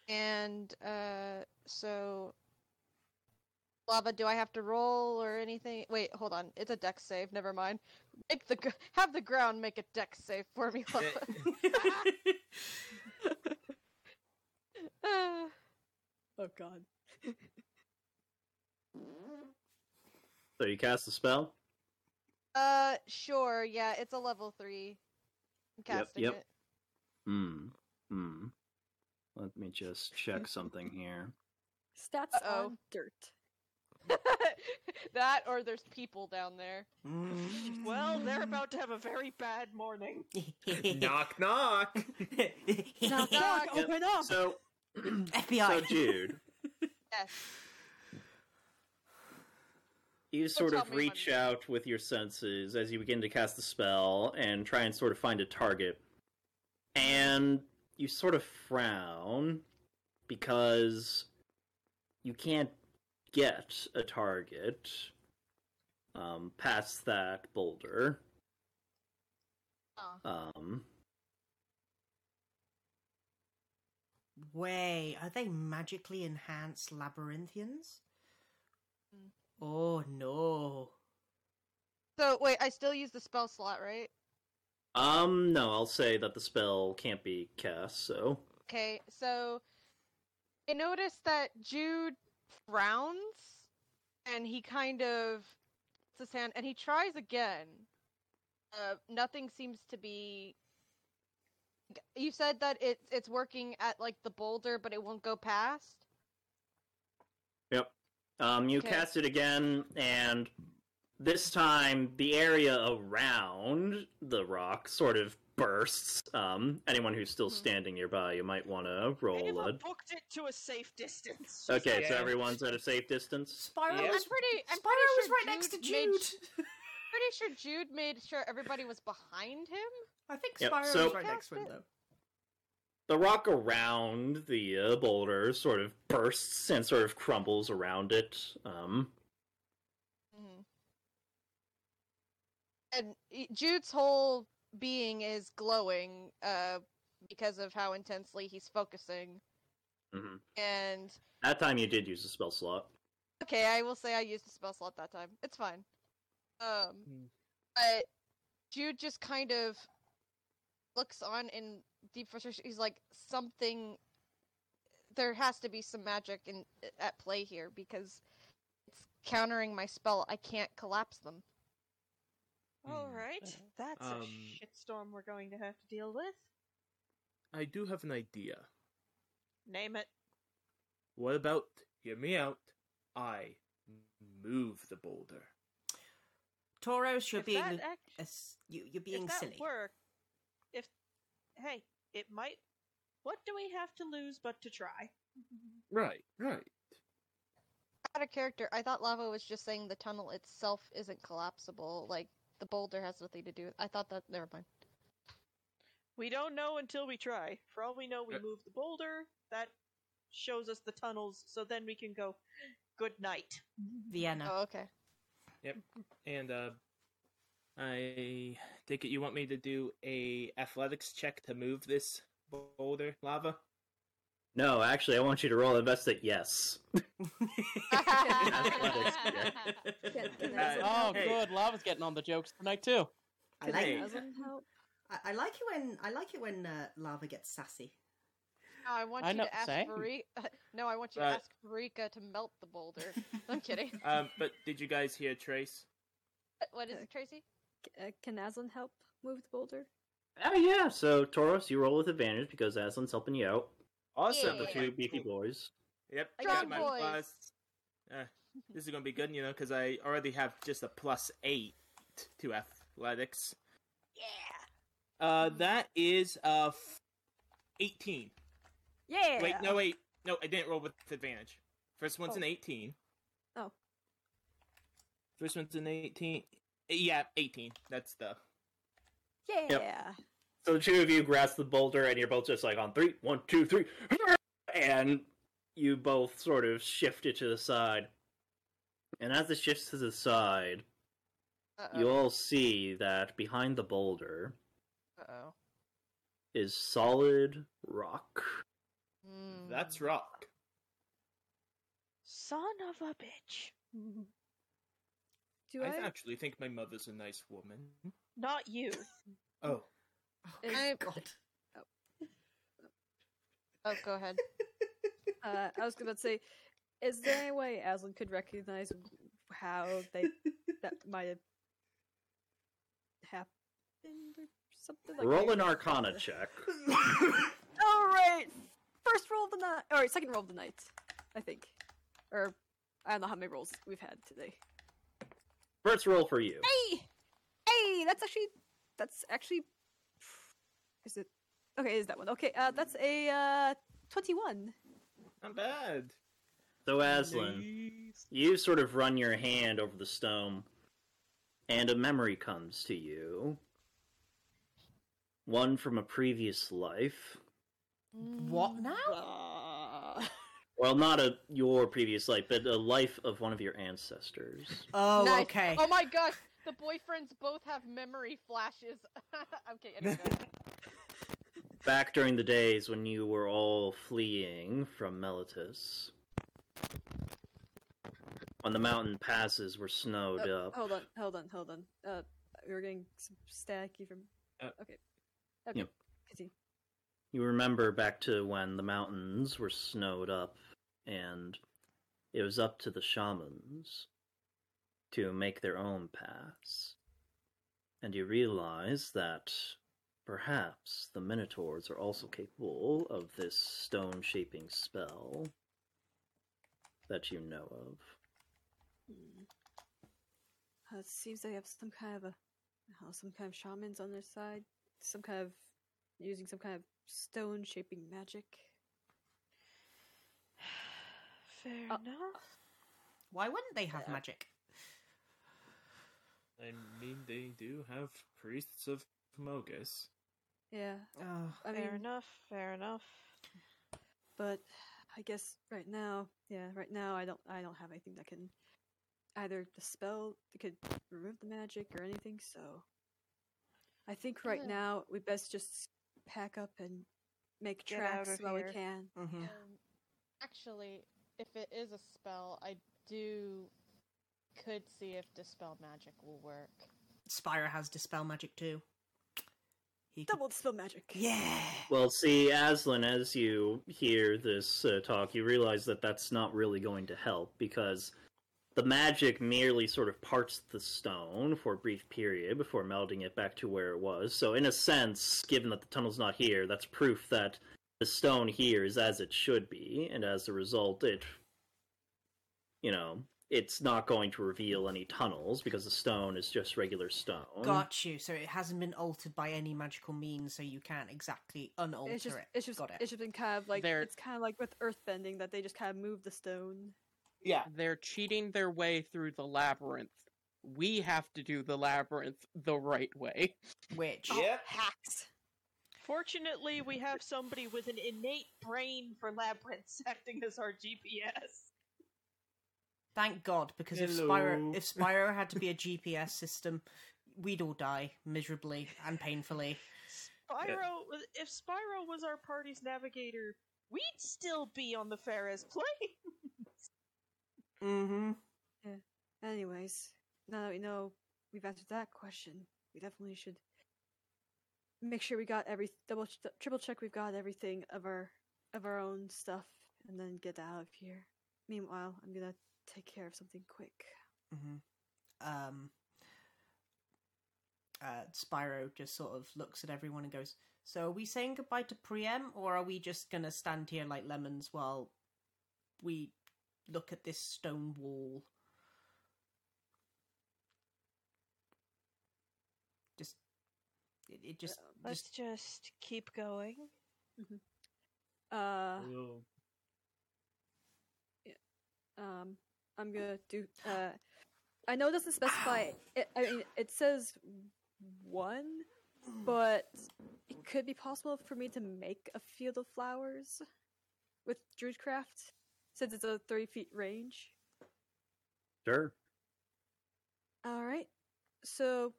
And uh so Lava, do I have to roll or anything? Wait, hold on. It's a dex save. Never mind. Make the gr- have the ground make a dex save for me, Lava. Ah. Oh god. So you cast the spell. uh, sure. Yeah, it's a level three. I'm Yep, casting yep. it. Hmm. Hmm. Let me just check something here. Stats Uh-oh. on dirt. that or there's people down there. Mm. Well, they're about to have a very bad morning. knock knock. Knock, knock, Knock. Yep. open up! So, FBI. so Jude, Yes. you sort tell of me when- reach out with your senses as you begin to cast the spell and try and sort of find a target. And you sort of frown because you can't get a target um, past that boulder. Oh. Um, Way, are they magically enhanced labyrinthians? Mm. Oh no. So wait, I still use the spell slot, right? um, no, I'll say that the spell can't be cast. So, Okay, so I noticed that Jude frowns and he kind of his hand and he tries again. Uh, nothing seems to be. You said that it's it's working at like the boulder, but it won't go past. Yep. Um, you Okay. cast it again, and this time the area around the rock sort of bursts. Um, anyone who's still Mhm. standing nearby, you might want to roll Ava a. booked it to a safe distance. Okay, like, so everyone's at a safe distance. Spyro Yeah. was I'm pretty. I'm Spyro pretty was sure right next to Jude. sh- pretty sure Jude made sure everybody was behind him. I think Yep, so- was right next to him though. The rock around the uh, boulder sort of bursts and sort of crumbles around it. Um, Mhm. And Jude's whole being is glowing uh, because of how intensely he's focusing. mhm. And That time you did use the spell slot. okay, I will say I used the spell slot that time. It's fine. Um, Hmm. but Jude just kind of looks on in deep frustration. He's like, something there has to be some magic in at play here because it's countering my spell. I can't collapse them. All Hmm. right, that's Um, a shitstorm we're going to have to deal with. I do have an idea. Name it. What about, hear me out, I move the boulder? Tauros, you're if being act- a s- you, you're being if that silly. work, if hey, it might. What do we have to lose but to try? Right, right. Out of character, I thought lava was just saying the tunnel itself isn't collapsible. Like the boulder has nothing to do with. I thought that. Never mind. We don't know until we try. For all we know, we Uh, move the boulder. That shows us the tunnels, so then we can go. Good night. Vienna. Oh, okay. Yep. And uh I take it you want me to do a athletics check to move this boulder lava? No, actually, I want you to roll investigate. Yes. Can- can Uh, Aslan Oh, good. Lava's getting on the jokes tonight too. I Can like Hey. it. Aslan help? I, I like it when I like it when uh, lava gets sassy. No, I want I you know- to ask same. Pharika. No, I want you Uh, to ask Pharika to melt the boulder. I'm kidding. Um but did you guys hear Trace? what is it, Tracy? Uh, can Aslan help move the boulder? Oh yeah. So Tauros, you roll with advantage because Aslan's helping you out. Awesome. The two beefy boys. Yep. I Strong got my boys. plus. Uh, this is gonna be good, you know, because I already have just a plus eight to athletics. Yeah. Uh, that is uh eighteen. Yeah. Wait, no, wait, no, I didn't roll with advantage. First one's Oh. an eighteen. Oh. First one's an eighteen. Yeah, eighteen. That's the. Yeah. So the two of you grasp the boulder, and you're both just like on three, one, two, three, and you both sort of shift it to the side. And as it shifts to the side, Uh-oh. you all see that behind the boulder Uh-oh. is solid rock. Mm. That's rock. Son of a bitch. Do I I? actually think my mother's a nice woman. Not you. Oh, Is- I- God. Oh, go ahead. uh, I was about to say, is there any way Aslan could recognize how they that might have happened or something? Like Roll an Arcana the- check. All right, first roll of the night. All right, second roll of the night. I think, or I don't know how many rolls we've had today. First roll for you. Hey, hey, that's actually that's actually is it? Okay, is that one? Okay, uh, that's a uh twenty-one. not bad. So Aslan, you sort of run your hand over the stone, and a memory comes to you. One from a previous life. What now? Uh, Well, not a your previous life, but a life of one of your ancestors. Oh, Nice. okay. Oh my gosh, the boyfriends both have memory flashes. okay, anyway. Back during the days when you were all fleeing from Meletis. When the mountain passes were snowed uh, up. hold on, hold on, hold on. Uh, we were getting some staticky from. Uh, okay, okay, Yep. continue. You remember back to when the mountains were snowed up, and it was up to the shamans to make their own paths. And you realize that perhaps the Minotaurs are also capable of this stone shaping spell that you know of. Hmm. Uh, it seems they have some kind of a, uh, some kind of shamans on their side, some kind of using some kind of stone shaping magic. Fair Uh, enough. Why wouldn't they have Yeah. magic? I mean, they do have priests of Mogis. Yeah, Oh, I fair mean, enough. Fair enough. but I guess right now, yeah, right now I don't, I don't have anything that can either dispel, that could remove the magic or anything. So I think right Yeah. now we best just pack up and make Get tracks while here. we can. mhm. Um, actually, if it is a spell, I do could see if dispel magic will work. Spyro has dispel magic too. He could- Double dispel magic. Yeah. Well, see, Aslan, as you hear this uh, talk, you realize that that's not really going to help because the magic merely sort of parts the stone for a brief period before melting it back to where it was. So, in a sense, given that the tunnel's not here, that's proof that the stone here is as it should be, and as a result, it, you know, it's not going to reveal any tunnels because the stone is just regular stone. Got you. So it hasn't been altered by any magical means, so you can't exactly unalter It's just, it. it's just, Got it. it's just been kind of like They're- it's kind of like with earthbending that they just kind of move the stone. Yeah. They're cheating their way through the labyrinth. We have to do the labyrinth the right way. Which oh, Yep. Hacks. Fortunately, we have somebody with an innate brain for labyrinths acting as our GPS. Thank God, because if Hello. Spyro if Spyro had to be a GPS system, we'd all die miserably and painfully. Spyro, if Spyro was our party's navigator, we'd still be on the Ferris plane. Mm-hmm. Anyways, now that we know we've answered that question, we definitely should make sure we got every double triple check we've got everything of our of our own stuff and then get out of here. Meanwhile, I'm gonna take care of something quick. Mm-hmm. Um. Uh, Spyro just sort of looks at everyone and goes, "So are we saying goodbye to Priam, or are we just gonna stand here like lemons while we look at this stone wall?" Just, it, it just, Let's just just keep going. Uh, yeah. um, I'm gonna do. Uh, I know it doesn't specify. It, I mean, it says one, but it could be possible for me to make a field of flowers with Druidcraft, since it's a 30 feet range. Sure. All right. So,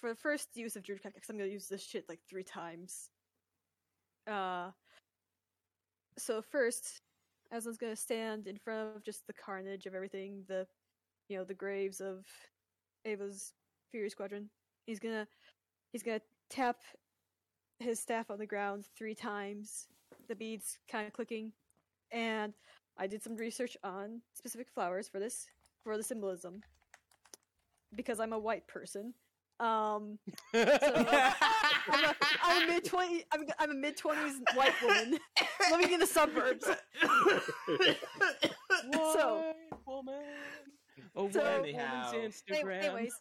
for the first use of Druidcraft, because I'm gonna use this shit like three times. Uh. So first, Aslan's gonna stand in front of just the carnage of everything, the, you know, the graves of Ava's Fury Squadron. He's gonna, he's gonna tap his staff on the ground three times. The beads kind of clicking, and I did some research on specific flowers for this for the symbolism because I'm a white person. Um, so I'm a, I'm a mid twenty. I'm, I'm a mid twenties white woman living in the suburbs. So- woman. Oh, So- woman's Anyhow. Any- Instagram. anyways,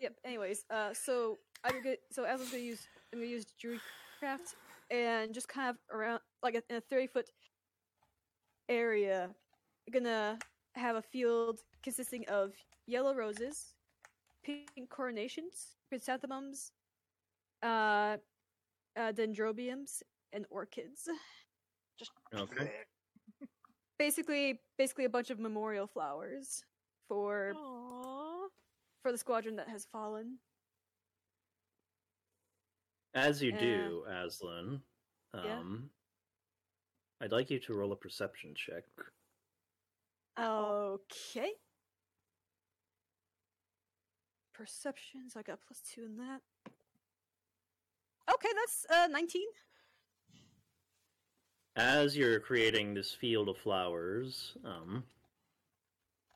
yep. Anyways, uh, so I'm gonna so as I'm gonna use I'm gonna use Druidcraft and just kind of around like a, in a thirty foot area. I'm gonna have a field consisting of yellow roses, pink carnations, chrysanthemums, uh, uh, dendrobiums, and orchids. Okay. Basically, basically a bunch of memorial flowers for Aww. for the squadron that has fallen. As you Yeah. do, Aslan, Yeah. um, I'd like you to roll a perception check. Okay. Perception, so I got plus two in that. Okay, that's uh nineteen. As you're creating this field of flowers, um,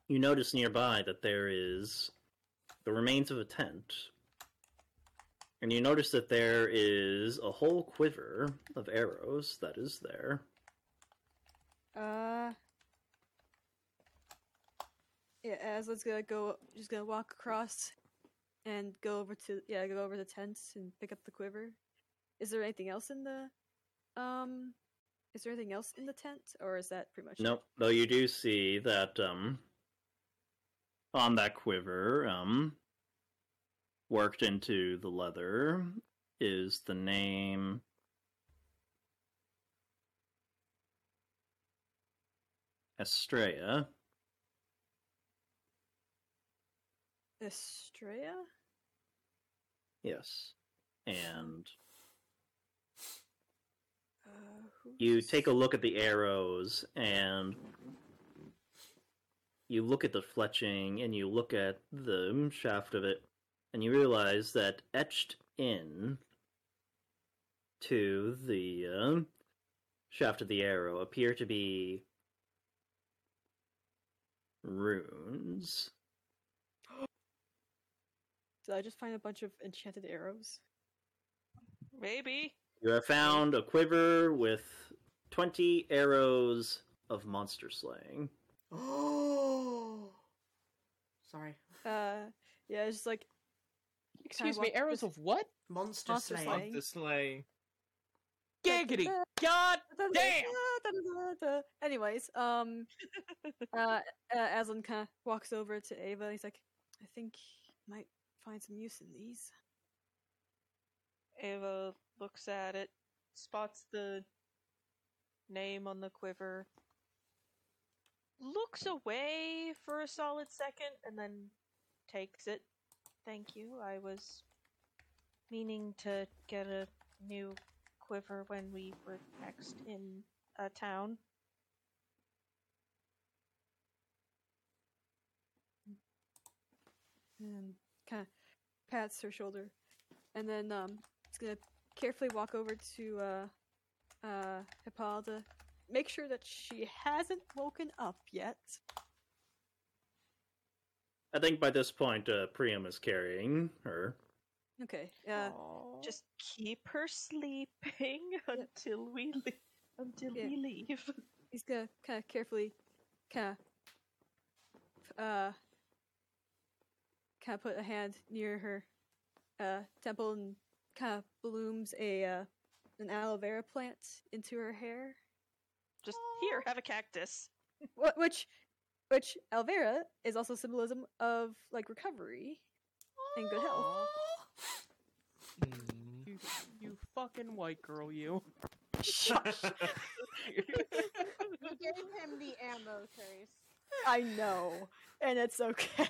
you notice nearby that there is the remains of a tent. And you notice that there is a whole quiver of arrows that is there. Uh. Yeah, as let's gonna go, just gonna walk across, and go over to yeah, go over the tent and pick up the quiver. Is there anything else in the, um, is there anything else in the tent, or is that pretty much it? Nope, though you do see that um, on that quiver, um, worked into the leather is the name Estrella. Estrella? Yes. And Uh, you take a look at the arrows and you look at the fletching and you look at the shaft of it and you realize that etched in to the uh, shaft of the arrow appear to be runes. Did I just find a bunch of enchanted arrows? Maybe. You have found a quiver with 20 arrows of monster slaying. Oh. Sorry. Uh, yeah, it's just like Excuse me, arrows of what? Monster, Monster slaying. slaying. Giggity! God damn! Damn. Anyways, um, uh, uh Aslan kind of walks over to Ava. He's like, "I think might find some use in these." Ava looks at it, spots the name on the quiver, looks away for a solid second, and then takes it. Thank you. I was meaning to get a new quiver when we were next in a town. and kind of pats her shoulder, and then um, he's gonna carefully walk over to uh, uh, Hippolyta, make sure that she hasn't woken up yet. I think by this point, uh, Priam is carrying her. Okay, uh, Just keep her sleeping until we leave. Until Yeah. we leave. he's gonna kind of carefully, kind of, uh, kind of put a hand near her uh, temple and kind of blooms a uh, an aloe vera plant into her hair. Just here, have a cactus. Wh- which which aloe vera is also symbolism of like recovery and good health. You, you fucking white girl, you. Shush. You gave him the ammo, Trace. I know, and it's okay.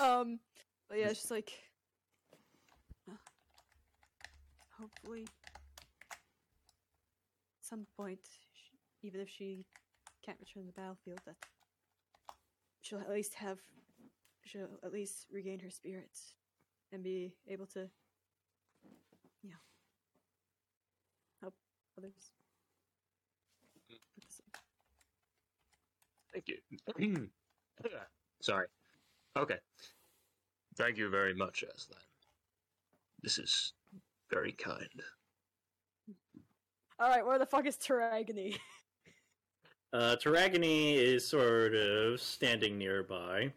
Um, but yeah, it's just like hopefully at some point, sh- even if she can't return to the battlefield, that she'll at least have she'll at least regain her spirits and be able to, you know, help others. Thank you. Sorry. Okay. Thank you very much, Aslan. This is very kind. All right, where the fuck is Taragony? Uh, Taragony is sort of standing nearby.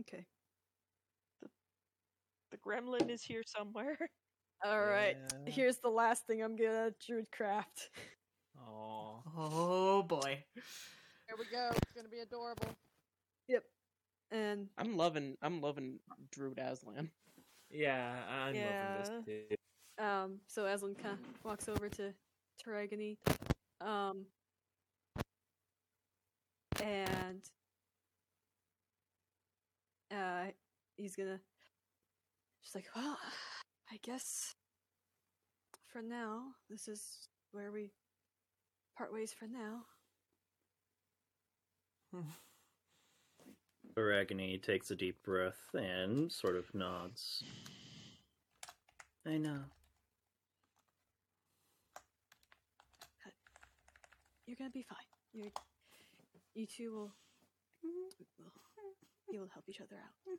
okay. The gremlin is here somewhere. All right. Yeah. Here's the last thing I'm gonna druid craft. Aw. Oh boy. Here we go. It's gonna be adorable. Yep. And I'm loving I'm loving Druid Aslan. Yeah, I'm Yeah. loving this too. um, so Aslan kind of walks over to Taragony, um, and uh, he's gonna just like, well, I guess for now, this is where we part ways for now. Taragony takes a deep breath and sort of nods. I know. You're gonna be fine. You're, you two will, will, you will help each other out.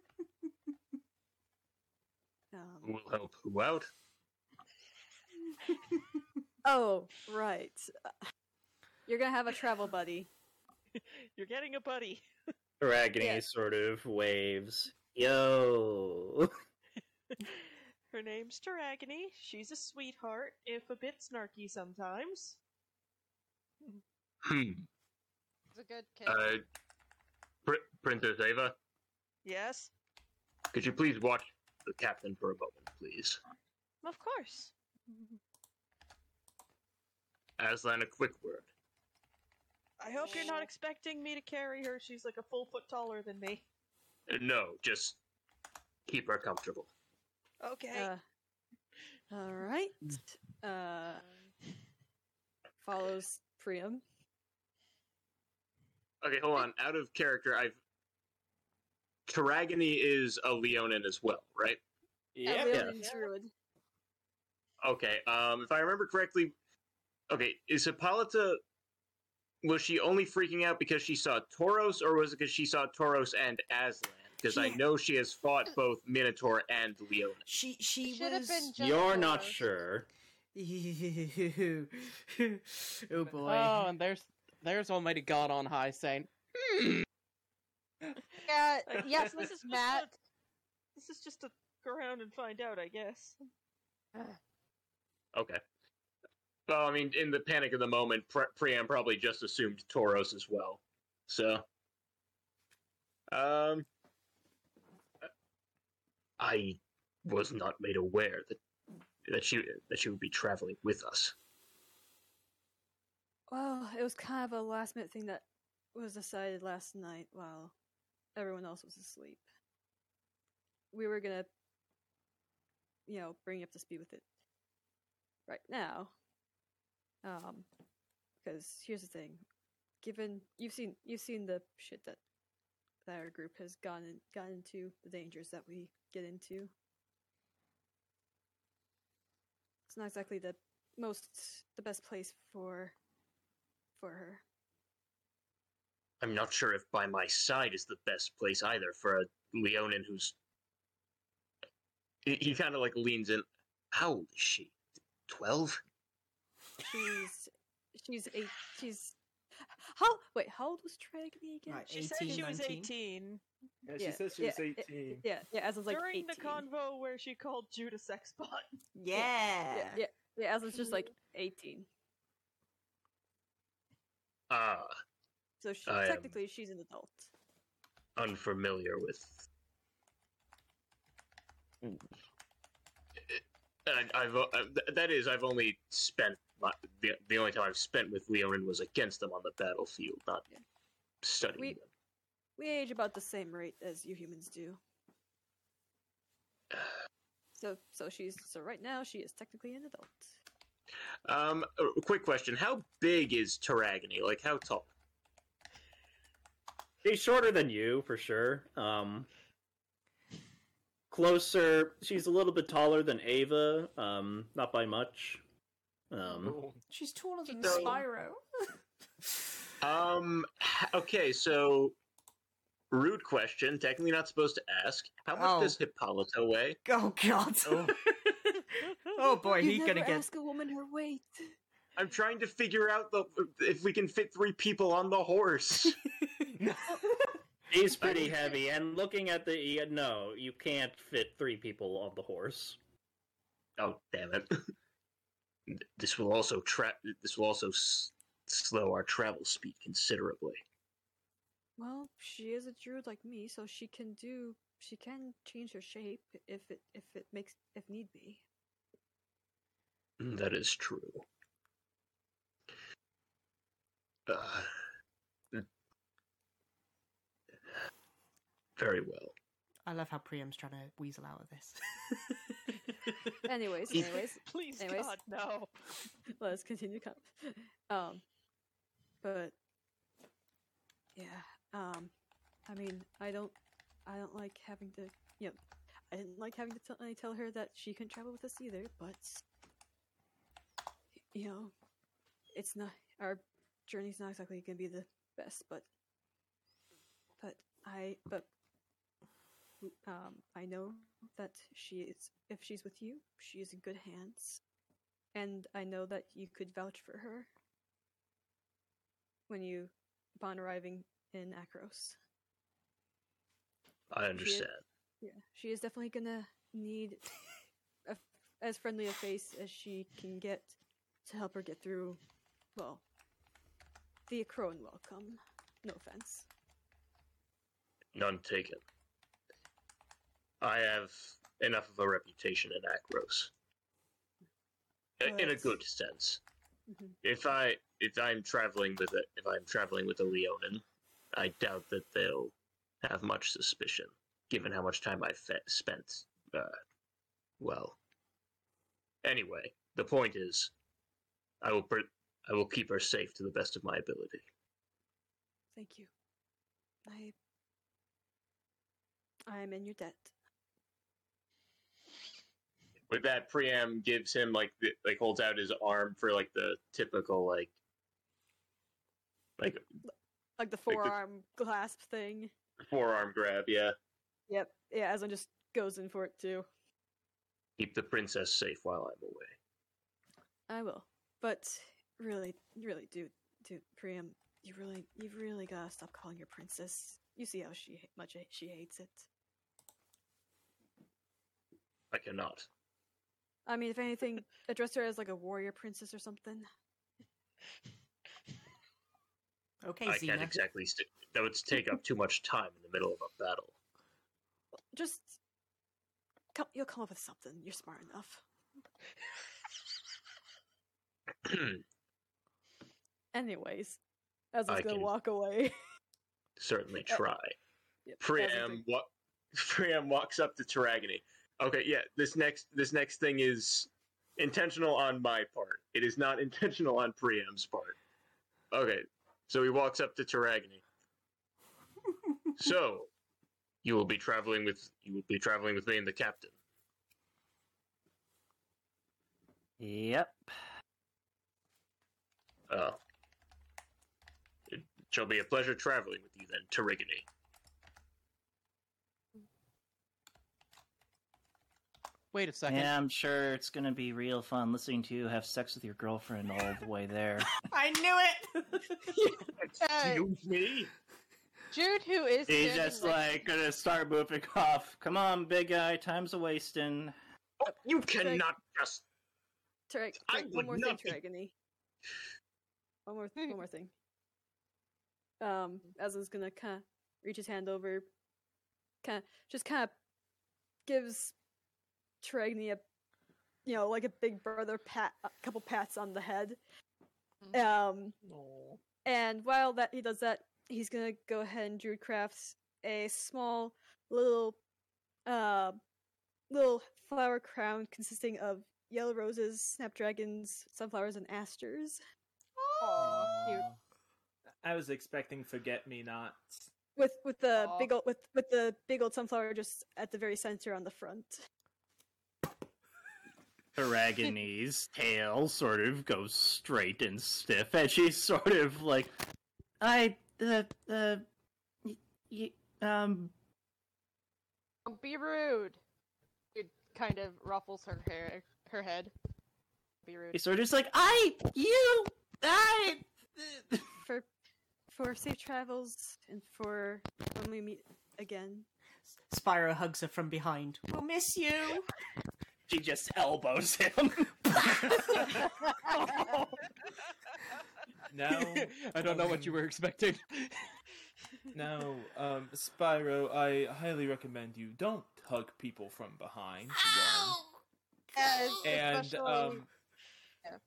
Um, We'll help who out? oh, right. You're gonna have a travel buddy. You're getting a buddy. Taragony Yeah. sort of waves. Yo! Her name's Taragony. She's a sweetheart, if a bit snarky sometimes. Hmm. It's a good kid. Uh, Pr- Princess Ava, Yes, could you please watch the captain for a moment, please? of course. Aslan, a quick word. I hope you're not expecting me to carry her. She's like a full foot taller than me. No, just keep her comfortable. Okay. Uh, all right. Uh, follows Priam. Okay, hold on. Out of character, I've. Taragony is a Leonin as well, right? Yeah, Yeah. Druid. okay. Um, if I remember correctly, okay, is Hippolyta was she only freaking out because she saw Tauros, or was it because she saw Tauros and Aslan? Because I know she has fought both Minotaur and Leona. She she Should have was. been just You're not sure. oh boy. Oh, and there's there's Almighty God on high saying, "Hmm." Yeah, I yes, guess this is just Matt. this is just to go around and find out, I guess. Okay. Well, I mean, in the panic of the moment, Pri- Priam probably just assumed Tauros as well. So, um, I was not made aware that that she that she would be traveling with us. Well, it was kind of a last minute thing that was decided last night while everyone else was asleep. We were gonna, you know, bring you up to speed with it right now. Um, because here's the thing: given you've seen you've seen the shit that that our group has gotten gotten into, the dangers that we get into. It's not exactly the most the best place for for her. I'm not sure if by my side is the best place either for a Leonin who's. He, he kind of like leans in. How old is she? Twelve? She's she's eight. She's how? Wait, how old was Tragedy again? Right, She said 18, she was 18 Yeah, she Yeah, says she yeah, was 18. Yeah, yeah. As was like during 18. the convo where she called Jude a sex bot. Yeah. Yeah, yeah, yeah. As was just like eighteen. Ah, So she, I technically she's an adult. unfamiliar with. And I've uh, that is I've only spent my, the the only time I've spent with Leonin was against them on the battlefield, not Yeah. studying We- them. We age about the same rate as you humans do. So so she's so right now she is technically an adult. Um, a quick question: How big is Taragony? Like how tall? He's shorter than you for sure. Um, closer. She's a little bit taller than Ava. Um, not by much. Um, She's taller than So- Spyro. Um. Okay, so rude question. Technically not supposed to ask. How much Oh. does Hippolyta weigh? oh god. Oh, boy, you he's gonna get. ask a woman her weight. I'm trying to figure out the if we can fit three people on the horse. He's pretty heavy, and looking at the yeah, no, you can't fit three people on the horse. oh damn it! This will also tra- This will also s- slow our travel speed considerably. Well, she is a druid like me, so she can do she can change her shape if it if it makes if need be. Mm, That is true. Uh, very well. I love how Priam's trying to weasel out of this. Anyways, anyways, Please, Anyways. God, no. let's continue. Um, but yeah, um, I mean, I don't, I don't like having to, you know, I didn't like having to tell, I tell her that she couldn't travel with us either. But you know, it's not our journey's not exactly going to be the best. But but I but um, I know that she is. If she's with you, she is in good hands and I know that you could vouch for her when you upon arriving in Akros. I understand. Yeah, she is definitely gonna need a, as friendly a face as she can get to help her get through. Well, the Akroan welcome. No offense. None taken. I have enough of a reputation in Akros. I- In a good sense. Mhm. If I if I'm traveling with a if I'm traveling with a Leonin, I doubt that they'll have much suspicion, given how much time I've fe- spent. Uh, well, anyway, the point is, I will pr- I will keep her safe to the best of my ability. Thank you. I I am in your debt. With that, Priam gives him like the, like holds out his arm for like the typical like like Like the Like the- forearm clasp thing. forearm grab. Yeah, Yep. Yeah, Aslan just goes in for it too. keep the princess safe while I'm away. I will. But really, really, dude, dude, Priam, you really, you've really gotta stop calling your princess. You see how she much she hates it. I cannot. I mean, if anything, address her as like a warrior princess or something. Okay, I Xena. can't exactly. St- that would take up too much time in the middle of a battle. Just, come, you'll come up with something. You're smart enough. Anyways, Aslan's I was gonna walk away. Certainly try. Yep, Aslan's Priam wa- Priam walks up to Taragony. Okay, yeah, this next this next thing is intentional on my part. It is not intentional on Priam's part. Okay, so he walks up to Taragony. so, you will be traveling with you will be traveling with me and the captain. Yep. Oh. It shall be a pleasure traveling with you then, Taragony. Wait a second. Yeah, I'm sure it's gonna be real fun listening to you have sex with your girlfriend all the way there. I knew it. Hey, Excuse me? Jude, who is He's just next- like gonna start moving off. Come on, big guy, time's a wasting. Oh, you cannot just Tarek, I Tarek, one more thing, not be- One more, one more thing. Um, Aslan's gonna kind of reach his hand over, kind of just kind of gives Taragony a, you know, like a big brother pat, a couple pats on the head. Um, Aw. and while that he does that, he's gonna go ahead and druid craft a small little, uh, little flower crown consisting of yellow roses, snapdragons, sunflowers, and asters. Aw, cute. I was expecting forget me nots. With with the Aw. big old with with the big old sunflower just at the very center on the front. Taragony's tail sort of goes straight and stiff, and she's sort of like, I, uh, uh, y- y- um, Don't be rude. It kind of ruffles her hair, her head. Be rude. he's sort of just like, I, you, I. For for safe travels and for when we meet again. Spyro hugs her from behind. We'll miss you. She just elbows him. Now, I don't know what you were expecting. Now, um, Spyro, I highly recommend you don't hug people from behind. one. Yes, and um, Yeah.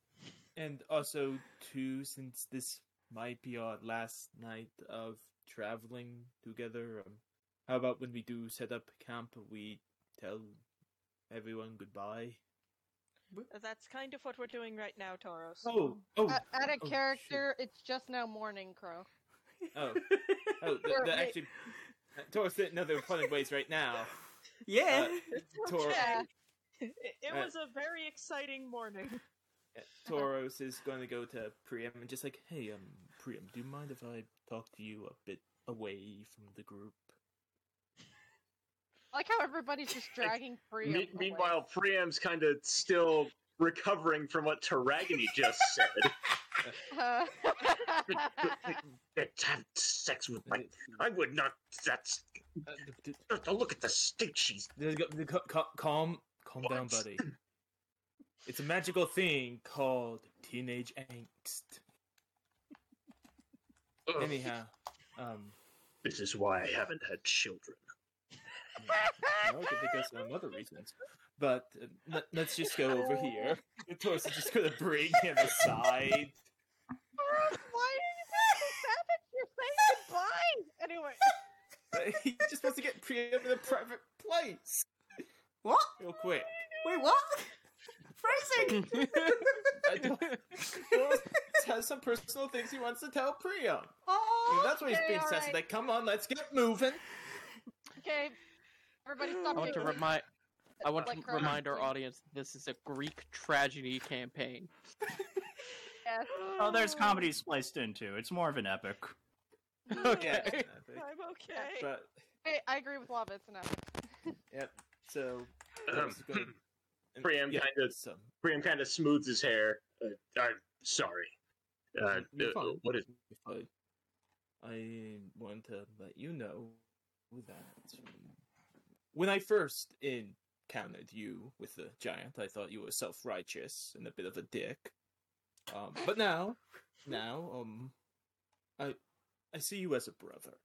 and also two, since this might be our last night of traveling together, um, how about when we do set up camp, we tell everyone goodbye? That's kind of what we're doing right now, Tauros. Oh, oh, At, at a oh, shoot. character, it's just now morning, Crow. oh, oh! The, Or the, wait. actually, uh, Tauros didn't know there were fun ways right now. Yeah. Uh, Tor- Yeah. It, it Uh, was a very exciting morning. Uh, Tauros is going to go to Priam and just like, hey, um, Priam, do you mind if I talk to you a bit away from the group? I like how everybody's just dragging Priam. Me- away. meanwhile, Priam's kind of still recovering from what Taragony just said. Uh, Let's have sex with my. I would not. That's. D- d- look at the stink she's. calm, calm down, buddy. It's a magical thing called teenage angst. Anyhow, um, This is why I haven't had children. I could think of some other reasons, but uh, let, let's just go over here. The Tauros is just gonna bring him aside. Why are you being savage? You're saying goodbye. Anyway, Uh, he just wants to get Priam in a private place, What? real quick. Wait, what? Phrasing. I don't- Tauros has some personal things he wants to tell Priam. And oh. that's why he's okay, being all sassy. right. Like, come on, let's get moving. okay. Everybody I want to remind I want Like to Crow remind our audience this is a Greek tragedy campaign. Yes. Oh, there's comedy spliced into. It's more of an epic. Okay. Yeah, I'm okay. but I, I agree with Lava. It's an epic. yep. So that's good. And- Priam yeah, kinda- so Priam kind of smooths his hair. Uh, I'm sorry. Uh, uh, what is? I, I want to let you know that when I first encountered you with the giant, I thought you were self-righteous and a bit of a dick. Um, but now, now, um, I, I see you as a brother.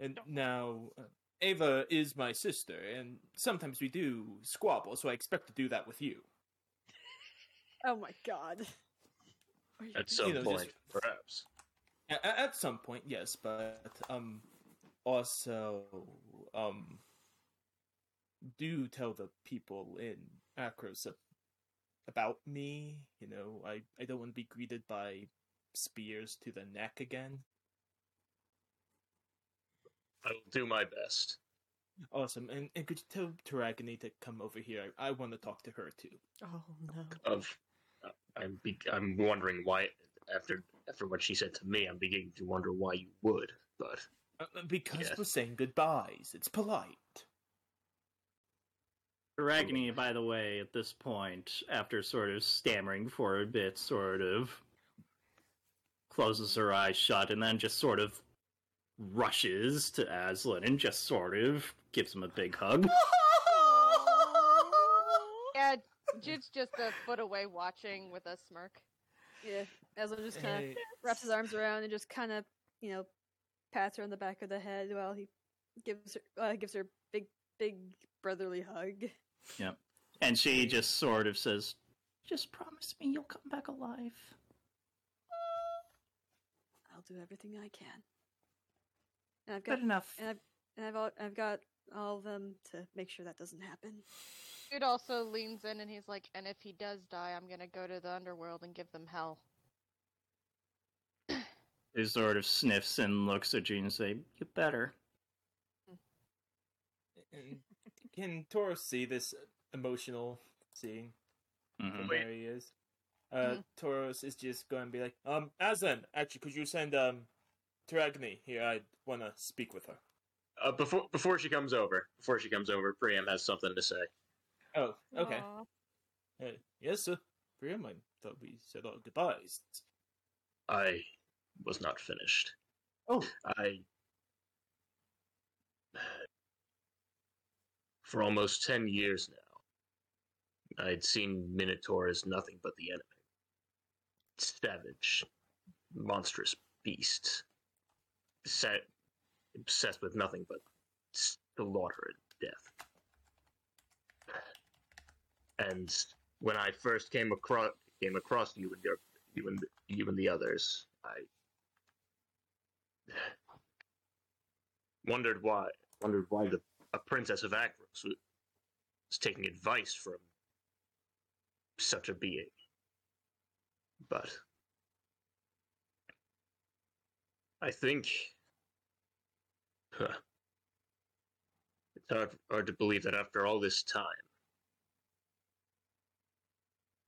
And now, uh, Ava is my sister, and sometimes we do squabble, so I expect to do that with you. Oh my god. Are you- At some know, just- point, perhaps. A- a- At some point, yes, but um, also um, do tell the people in Akros a- about me. You know, I I don't want to be greeted by spears to the neck again. I will do my best. Awesome, and, and could you tell Taragony to come over here? I, I want to talk to her too. Oh no. Of, uh, I'm be- I'm wondering why. After after what she said to me, I'm beginning to wonder why you would. But Uh, uh, because Yes. we're saying goodbyes. It's polite. Aragony, by the way, at this point, after sort of stammering for a bit, sort of closes her eyes shut and then just sort of rushes to Aslan and just sort of gives him a big hug. Yeah, Jude's just a foot away watching with a smirk. Yeah, Aslan just kind of Hey, wraps his arms around and just kind of, you know, pats her on the back of the head while he gives her uh, gives her a big, big brotherly hug. Yep. And she just sort of says, Just promise me you'll come back alive. I'll do everything I can. And I've Good got enough. and I've and I've all, I've got all of them to make sure that doesn't happen. Jude also leans in and he's like, and if he does die, I'm gonna go to the underworld and give them hell. He sort of sniffs and looks at you and say, You better. and can Tauros see this emotional scene? Mhm. Wait. There he is. Uh, Tauros is just going to be like, um, Aslan, actually, could you send um, Taragny here? I want to speak with her. uh, before before she comes over, before she comes over, Priam has something to say. Oh, okay. Aw. Hey, yes, sir. Priam, I thought we said our goodbyes. I was not finished. Oh, I. For almost ten years now, I'd seen Minotaur as nothing but the enemy. Savage, monstrous beast, set, obsessed with nothing but slaughter and death. And when I first came across came across you and your you and you and the others, I wondered why wondered why the a princess of Akros was, was taking advice from such a being. But I think huh, it's hard, hard to believe that after all this time,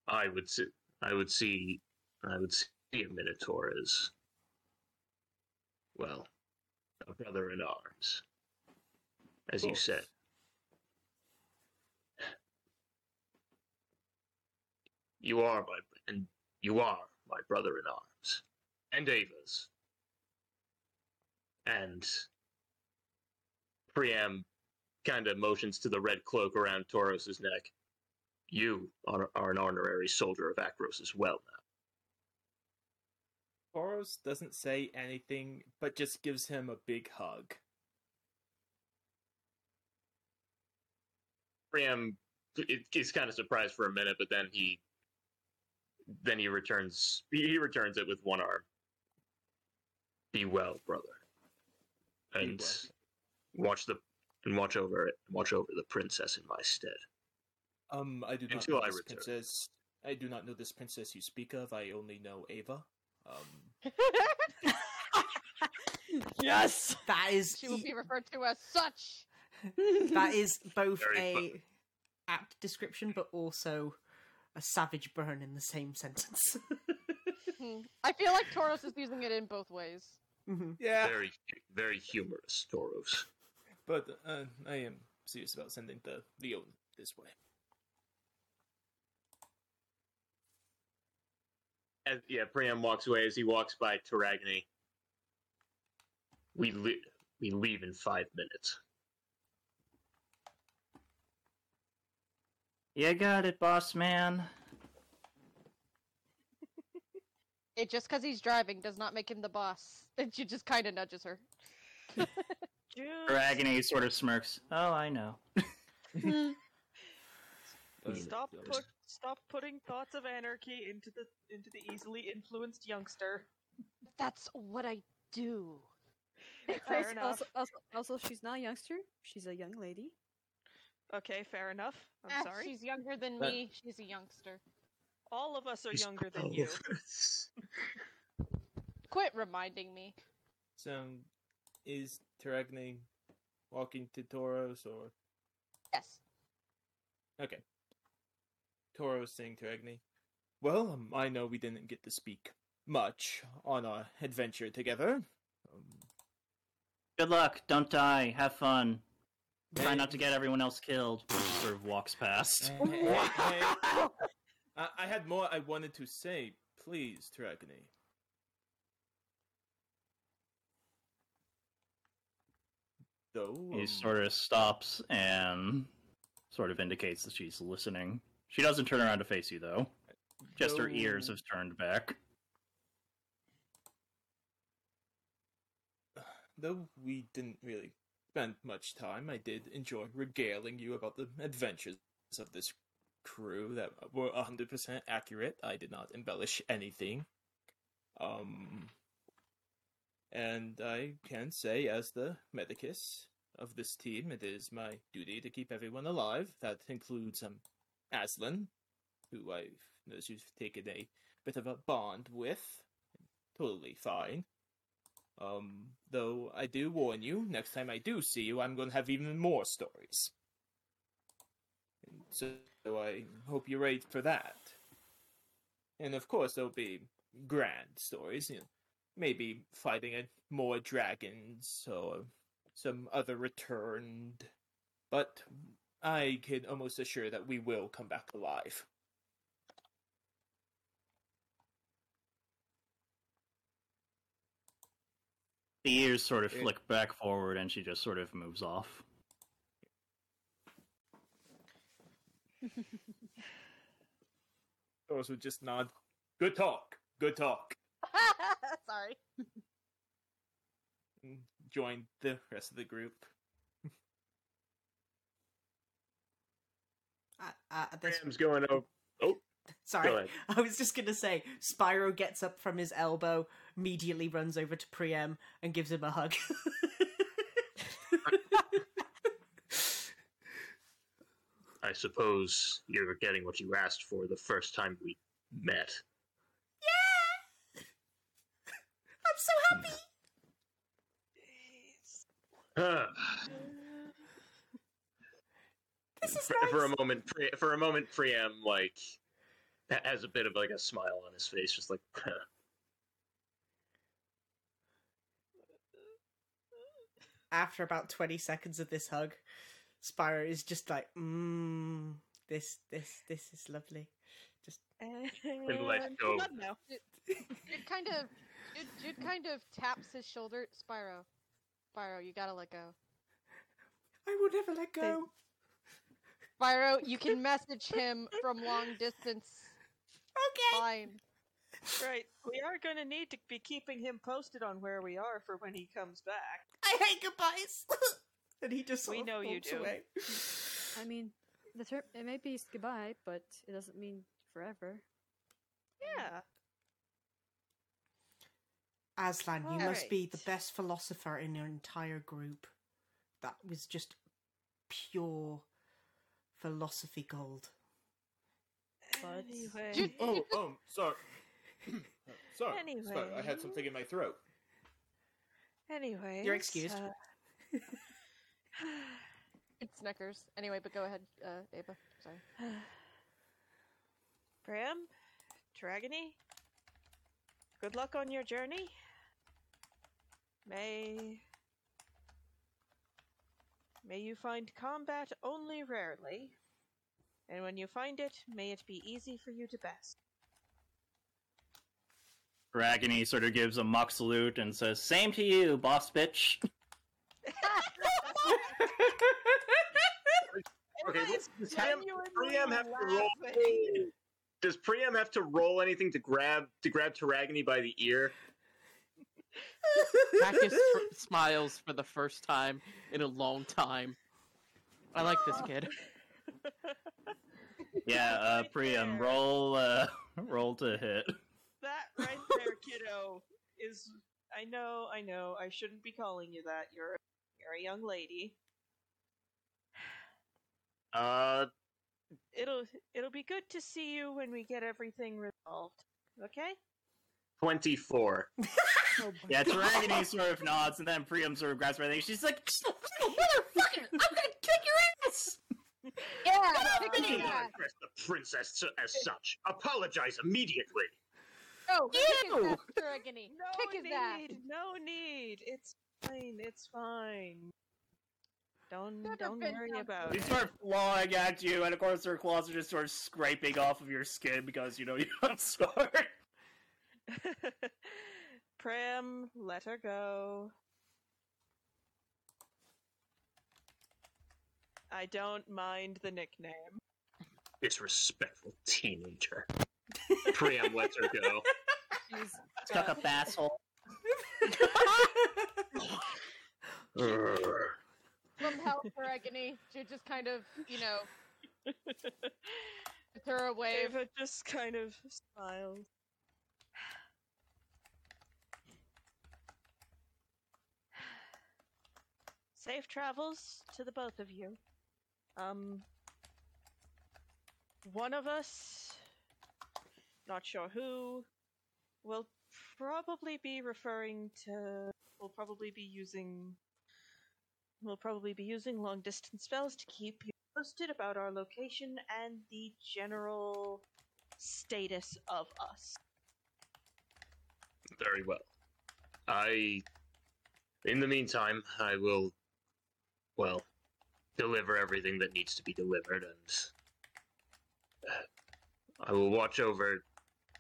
I would see I would see I would see a Minotaur as well, a brother in arms, as you said. You are my and you are my brother in arms, and Ava's, and Priam kind of motions to the red cloak around Tauros's neck. You are, are an honorary soldier of Akros as well now. Tauros doesn't say anything, but just gives him a big hug. Priam is kind of surprised for a minute, but then he then he returns he he returns it with one arm. Be well, brother, and well. watch the and watch over it. Watch over the princess in my stead. Um, I do not Until know I this return. princess. I do not know this princess you speak of. I only know Ava. Um, yes. That is she will be referred to as such. that is both Very a apt description, but also a savage burn in the same sentence. Hmm. I feel like Tauros is using it in both ways. hmm Yeah, Very, very humorous, Tauros. but uh, I am serious about sending the Leon this way. As, yeah, Priam walks away as he walks by Taragni. We li- we leave in five minutes. You got it, boss man. It just because he's driving does not make him the boss. And she just kind of nudges her. Jude, Agony sort of smirks. Oh, I know. Stop yeah, put stop putting thoughts of anarchy into the into the easily influenced youngster. That's what I do. Fair also, enough. also, also, also, she's not a youngster. She's a young lady. Okay, fair enough. I'm Ah, sorry. She's younger than But- me. She's a youngster. All of us are He's younger than you. close. Quit reminding me. So, is Taragni walking to Tauros or Yes. okay? Tauros saying to Agni, "Well, um, I know we didn't get to speak much on our adventure together. Um, Good luck. Don't die. Have fun. Try not to get everyone else killed. Sort of walks past. hey, hey, hey, I, I had more I wanted to say. Please, Taragni. Though He um, sort of stops and sort of indicates that she's listening. She doesn't turn around to face you, though. Just her ears have turned back. Though we didn't really spend much time, I did enjoy regaling you about the adventures of this crew that were 100% accurate. I did not embellish anything. Um, and I can say, as the medicus of this team, it is my duty to keep everyone alive. That includes um, Aslan, who I've noticed you've taken a bit of a bond with. Totally fine. Um, though I do warn you, next time I do see you, I'm going to have even more stories. And so I hope you're ready for that. And of course, there'll be grand stories, you know, maybe fighting a, more dragons or some other returned. But I can almost assure that we will come back alive. The ears sort of flick back forward, and she just sort of moves off. Those would just nod. Good talk. Good talk. Sorry. Mm, join the rest of the group. Uh, at this, Priam's going over. Oh, sorry. I was just gonna say, Spyro gets up from his elbow, immediately runs over to Priam and gives him a hug. I suppose you're getting what you asked for the first time we met. Yeah! I'm so happy. This is for, nice. for a moment, Pri- for a moment, Priam like has a bit of like a smile on his face, just like. After about twenty seconds of this hug, Spyro is just like, mmm, this, this, this is lovely. Just And let go. done now. Jude kind of, Jude, Jude kind of taps his shoulder. Spyro, Spyro, you gotta let go. I will never let go. Spyro, you can message him from long distance. Okay. Fine. Right. We are going to need to be keeping him posted on where we are for when he comes back. I hate goodbyes. and he just sort We know you walks do. away. I mean, the term it may be goodbye, but it doesn't mean forever. Yeah. Aslan, you must be the best philosopher in your entire group. That was just pure philosophy gold. But- Anyway. Jude, Oh, um, sorry. Sorry. Sorry, I had something in my throat. Anyway. You're excused. Uh, It's Snickers. Anyway, but go ahead, uh, Ava. Sorry. Bram, Dragony, good luck on your journey. May may you find combat only rarely, and when you find it, may it be easy for you to best. Ragony sort of gives a mock salute and says, "Same to you, boss bitch." Okay, does Priam, have to roll? Does Priam have to roll anything to grab to grab Taragony by the ear? Bacchus fr- smiles for the first time in a long time. I like this kid. Yeah, uh, Priam, there. roll, uh, roll to hit. That right there, kiddo, is. I know, I know. I shouldn't be calling you that. You're, you're a young lady. Uh, It'll, it'll be good to see you when we get everything resolved. Okay? twenty-four. Oh yeah, Taragony sort of nods, and then Priam sort of grabs her thing. She's like, "Motherfucker, I'm gonna kick your ass!" Yeah, I kick do his address the princess as such. Apologize immediately. No, kick his You! ass, Taragony. No Kick his need. ass. No need. It's fine. It's fine. Don't Never don't worry done about She's it. sort of clawing at you, and of course her claws are just sort of scraping off of your skin because, you know, you have scarred. Prim, let her go. I don't mind the nickname. Disrespectful teenager. Priam lets her go. She's Stuck up asshole. Urgh. From hell, Taragony. She just kind of, you know, throw a wave. Ava just kind of smiles. Safe travels to the both of you. Um, one of us, not sure who, will probably be referring to. Will probably be using. Will probably be using long distance spells to keep you posted about our location and the general status of us. Very well. I. In the meantime, I will. Well, deliver everything that needs to be delivered, and. uh, I will watch over.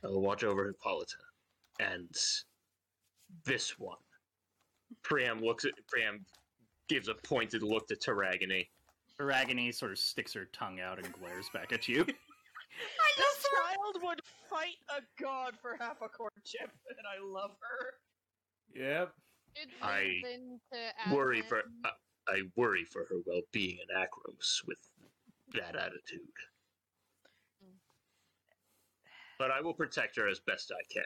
I will watch over Hippolyta. And. This one. Priam looks at. Priam gives a pointed look to Taragony. Taragony sort of sticks her tongue out and glares back at you. This child would fight a god for half a corn chip, and I love her. Yep. It I Worry for. Aslan. I, I worry for her well being in Akros with that attitude. But I will protect her as best I can.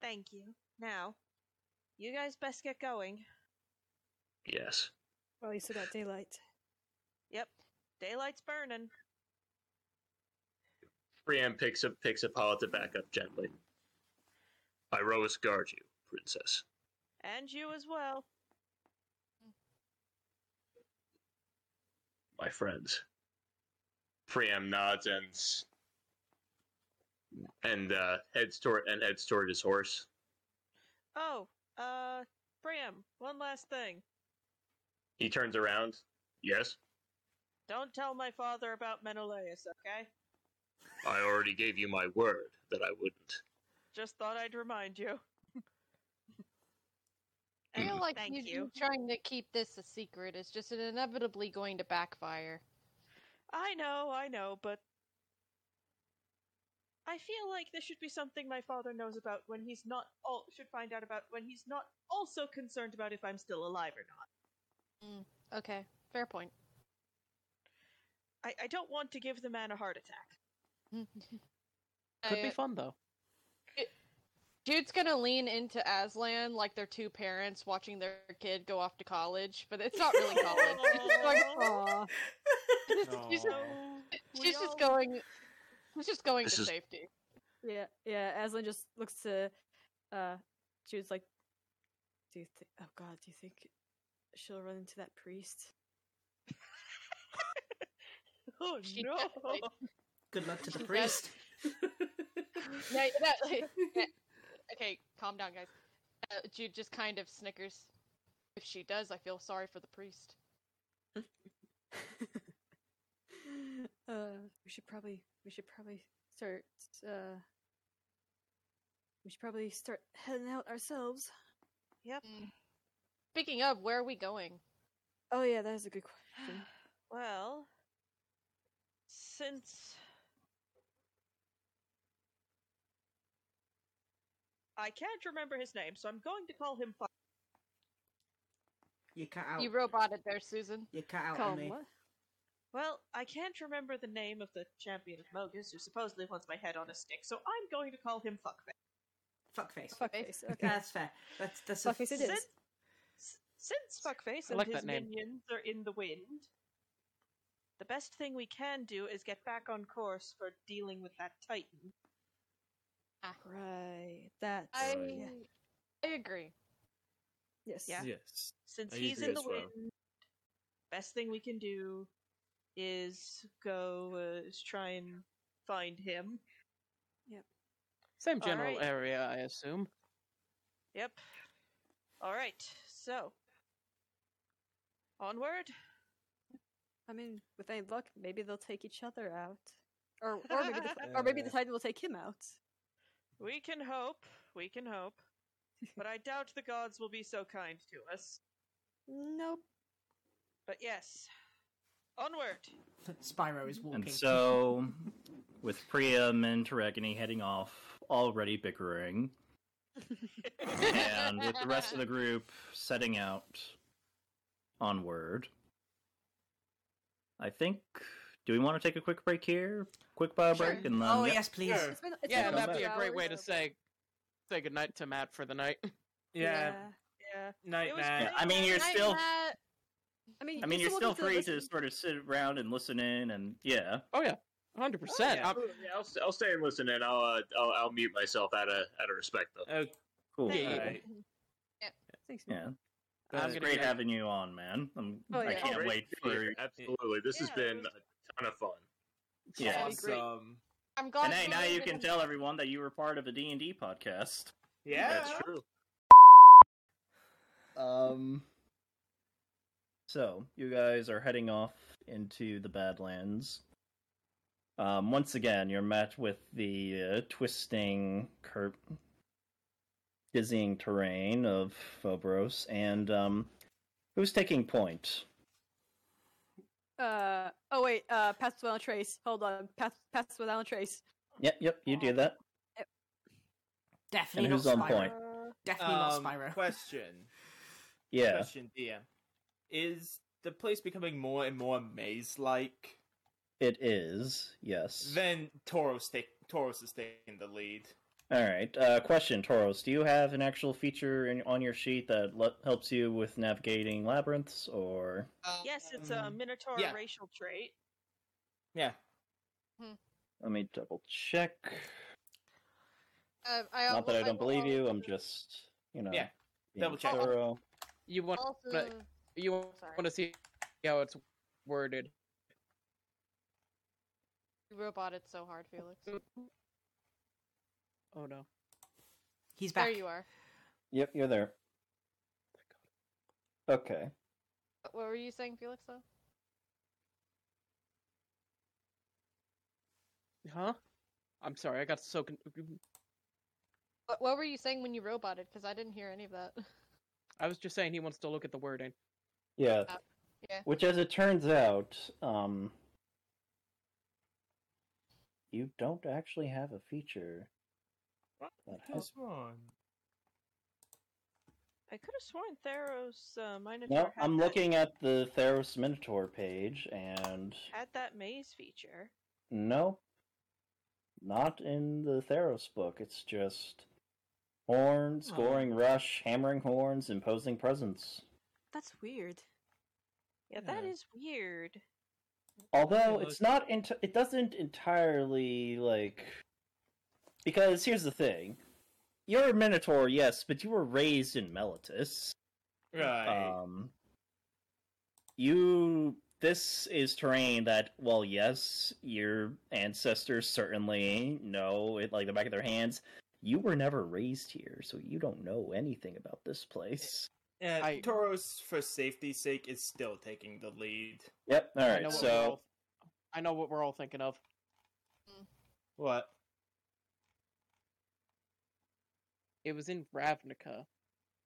Thank you. Now, you guys best get going. Yes. well, you still got daylight. Yep, daylight's burning. Priam picks up picks Hippolyta back up gently. Iroas guard you, princess. And you as well. My friends. Priam nods and s- and uh, heads toward and heads toward his horse. Oh, uh, Bram, one last thing. He turns around. Yes, Don't tell my father about Menelaus, okay? I already gave you my word that I wouldn't. Just thought I'd remind you. I feel mm. like thank you, you. trying to keep this a secret is just inevitably going to backfire. I know, I know, but I feel like this should be something my father knows about when he's not all should find out about when he's not also concerned about if I'm still alive or not. Mm, okay, fair point. I, I don't want to give the man a heart attack. Mm. Could be uh, fun though. Jude's gonna lean into Aslan like they're two parents watching their kid go off to college, but it's not really college. She's just going, Aw. she's, just, she's just going. She's just going This to is- safety. Yeah, yeah. Aslan just looks to uh Jude's like Do you think oh god, do you think she'll run into that priest? Oh She no! definitely- Good luck to the priest. Yeah, that, like, yeah. Okay, calm down, guys. Uh, Jude just kind of snickers. If she does, I feel sorry for the priest. uh, we should probably we should probably start. Uh, we should probably start heading out ourselves. Yep. Speaking of, where are we going? Oh yeah, that is a good question. Well, since I can't remember his name, so I'm going to call him. Fu- You cut out. You roboted there, Susan. You cut out Call on me. what? well, I can't remember the name of the champion of Mogis, who supposedly wants my head on a stick, so I'm going to call him Fuckface. Fuckface. Fuckface. Okay. That's fair. That's that's a Fuckface it is. Since, s- since Fuckface I and like his name. minions are in the wind, the best thing we can do is get back on course for dealing with that Titan. Right. That's I yeah. I agree. Yes. Yeah. Yes. Since I he's in the as well. wind, best thing we can do is go uh, is try and find him. Yep. Same general Alright. area, I assume. Yep. All right. So onward. I mean, with any luck, maybe they'll take each other out, or or maybe the, or maybe the. Titan will take him out. We can hope. We can hope. but I doubt the gods will be so kind to us. Nope. But yes. Onward. Spyro is walking. And so, with Priam and Taragony heading off, already bickering, and with the rest of the group setting out onward, I think. Do we want to take a quick break here? Quick bio Sure. break, and then oh yep. yes, please. Sure. It's been, it's yeah, been that'd be a great way to hours. say say goodnight to Matt for the night. Yeah. Yeah. Night, Matt. Yeah, I mean, you're Night, still. Matt. I mean, I mean, you're still still free to listen. sort of sit around and listen in, and yeah. Oh yeah, hundred percent. Yeah, I'll, I'll stay and listen, and I'll, uh, I'll I'll mute myself out of out of respect though. Oh, Cool. Yeah, yeah. Thanks, Yeah. man. It I'm was great having you on, man. I'm, Oh, I yeah. can't Great wait to be for. Absolutely, this has been it was- a ton of fun. Yeah. That'd great. Awesome. I'm glad. And hey, now you can tell everyone that you were part of a D and D podcast. Yeah. That's true. Um. So you guys are heading off into the Badlands. Um, once again, you're met with the uh, twisting, cur- dizzying terrain of Phoberos, and um, who's taking point? Uh oh wait, uh pass without a trace. Hold on, pass pass without a trace. Yep, yep, you do that. Definitely And who's not on Spyro. point? Definitely Um, not Spyro. question. Yeah. Question, DM. Is the place becoming more and more maze-like? It is, yes. Then Tauros take Tauros is taking the lead. All right. Uh, question, Tauros. Do you have an actual feature in, on your sheet that le- helps you with navigating labyrinths, or? Yes, it's a Um, Minotaur yeah. racial trait. Yeah. Let me double check. Uh, I, Not that I will- don't will believe you. I'm just, you know, Yeah, double check. thorough. You want Also, you want sorry. to see how it's worded. you roboted so hard, Felix. Oh no. He's back. There you are. Yep, you're there. Okay. What were you saying, Felix? Though. Huh? I'm sorry, I got so con- What, what were you saying when you roboted? Because I didn't hear any of that. I was just saying he wants to look at the wording. Yeah. Uh, yeah. Which, as it turns out, um, you don't actually have a feature that has. one. I could have sworn Theros uh, Minotaur No, had, I'm that, looking at the Theros Minotaur page, and had that maze feature. no, not in the Theros book. It's just horn, scoring rush, hammering horns, imposing presence. That's weird. Yeah, that Yeah. is weird. Although it's not, ent- it doesn't entirely like because here's the thing: you're a Minotaur, yes, but you were raised in Meletis. Right. Um, you this is terrain that, well, yes, your ancestors certainly know it like the back of their hands. You were never raised here, so you don't know anything about this place. And I- Tauros, for safety's sake, is still taking the lead. Yep. All right. I know So all- I know what we're all thinking of. What? It was in Ravnica.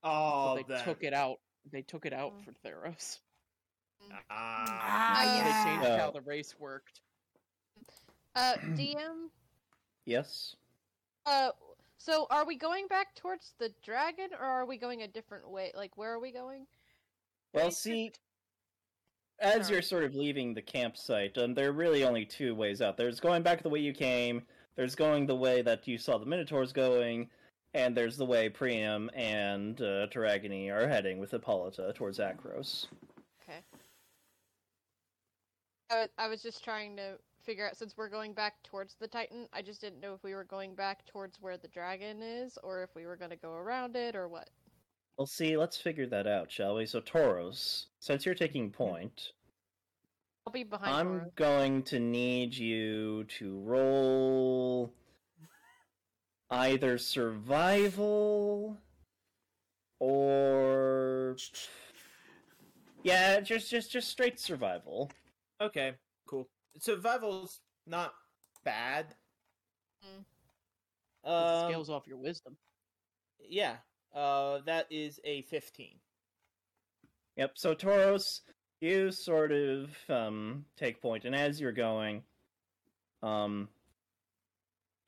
Oh, but they that. took it out. They took it out Mm. for Theros. Ah. Ah, They yeah. changed how the race worked. Uh, DM. yes. Uh, so are we going back towards the dragon, or are we going a different way? Like, where are we going? Well, see, as Sorry. you're sort of leaving the campsite, um, there are really only two ways out. There's going back the way you came. There's going the way that you saw the Minotaurs going, and there's the way Priam and uh, Taragony are heading with Hippolyta towards Akros. Okay. I, I was just trying to figure out since we're going back towards the Titan. I just didn't know if we were going back towards where the dragon is, or if we were going to go around it, or what. Well, see, let's figure that out, shall we? So, Tauros, since you're taking point, I'll be behind. I'm Tauros. going to need you to roll either survival or yeah, just just just straight survival. Okay, cool. Survival's not bad. Mm. It Um, scales off your wisdom. yeah. Uh, that is a fifteen. Yep. So Tauros, you sort of um take point, and as you're going, um,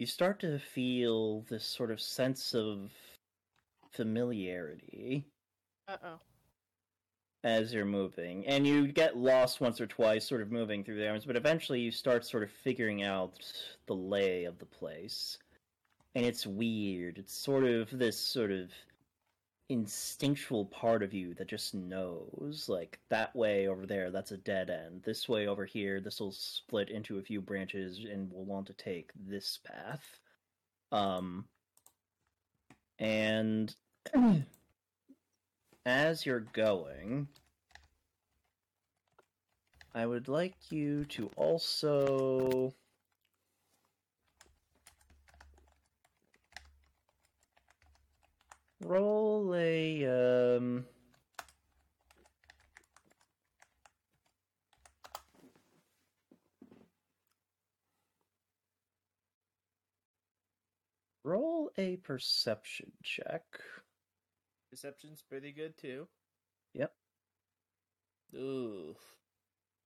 you start to feel this sort of sense of familiarity. Uh oh. as you're moving, and you get lost once or twice, sort of moving through the arms, but eventually you start sort of figuring out the lay of the place. And it's weird. It's sort of this sort of instinctual part of you that just knows, like, that way over there, that's a dead end. This way over here, this will split into a few branches and we'll want to take this path. Um, and as you're going, I would like you to also Roll a um Roll a perception check. Perception's pretty good too. Yep. Oof.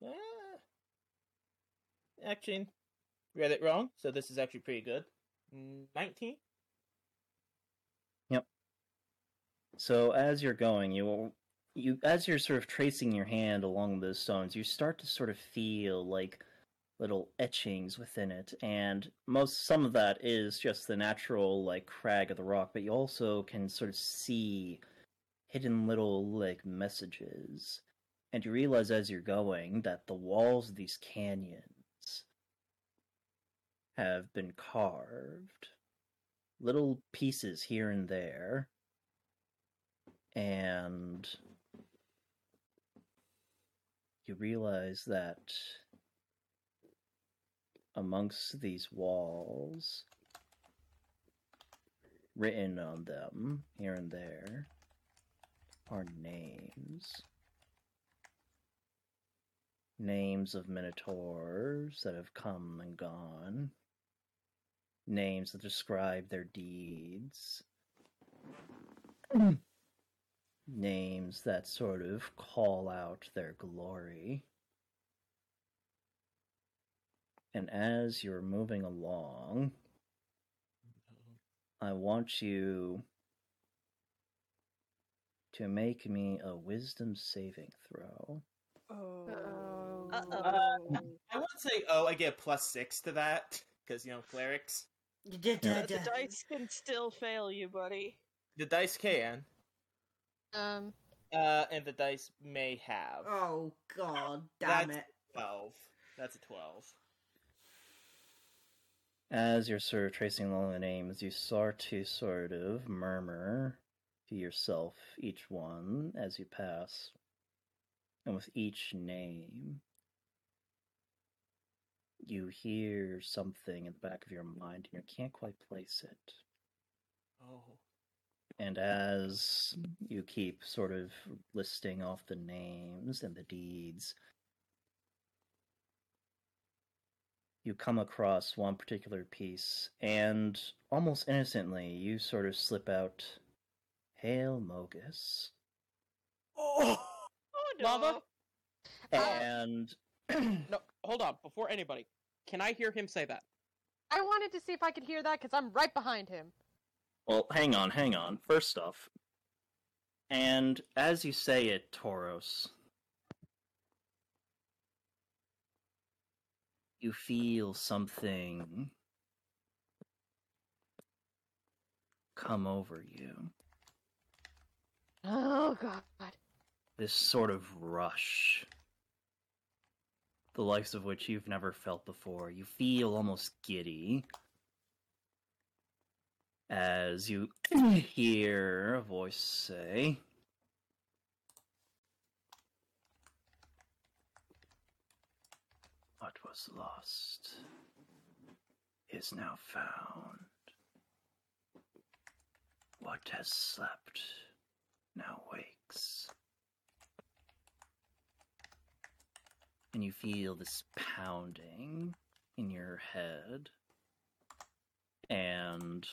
Ah. Actually, read it wrong, so this is actually pretty good. 19? So as you're going, you you as you're sort of tracing your hand along those stones, you start to sort of feel like little etchings within it, and most some of that is just the natural like crag of the rock, but you also can sort of see hidden little like messages. And you realize as you're going that the walls of these canyons have been carved. Little pieces here and there and you realize that amongst these walls, written on them here and there, are names. Names of minotaurs that have come and gone. Names that describe their deeds names that sort of call out their glory. And as you're moving along, I want you to make me a wisdom saving throw. Oh. Uh-oh. I would say, oh, I get plus six to that because you know clerics. Da, da, Uh, the dice can still fail you, buddy. The dice can, Um. uh, and the dice may have. Oh god, damn That's it. Twelve. That's a twelve. As you're sort of tracing along the names, you start to sort of murmur to yourself each one as you pass. And with each name, you hear something in the back of your mind and you can't quite place it. Oh. And as you keep sort of listing off the names and the deeds, you come across one particular piece, and almost innocently, you sort of slip out, Hail Mogis. Oh, Oh no. Lava? Uh, and No, hold on. Before anybody, can I hear him say that? I wanted to see if I could hear that because I'm right behind him. Well, hang on, hang on. First off, and as you say it, Tauros, you feel something come over you. Oh god. This sort of rush. The likes of which you've never felt before. You feel almost giddy. As you mm. hear a voice say, What was lost is now found. What has slept now wakes. And you feel this pounding in your head. And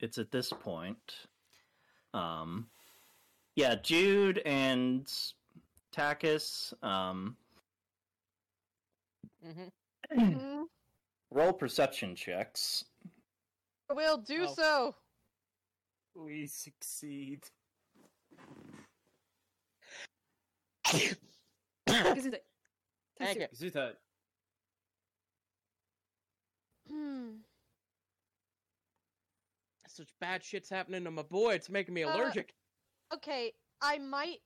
it's at this point. Um yeah, Jude and Takis, um Mm-hmm. Mhm. roll perception checks. We'll do Oh. so. We succeed. Gesundheit. Thank you. Gesundheit. Hmm. Such bad shit's happening to my boy. It's making me Uh, allergic. Okay, I might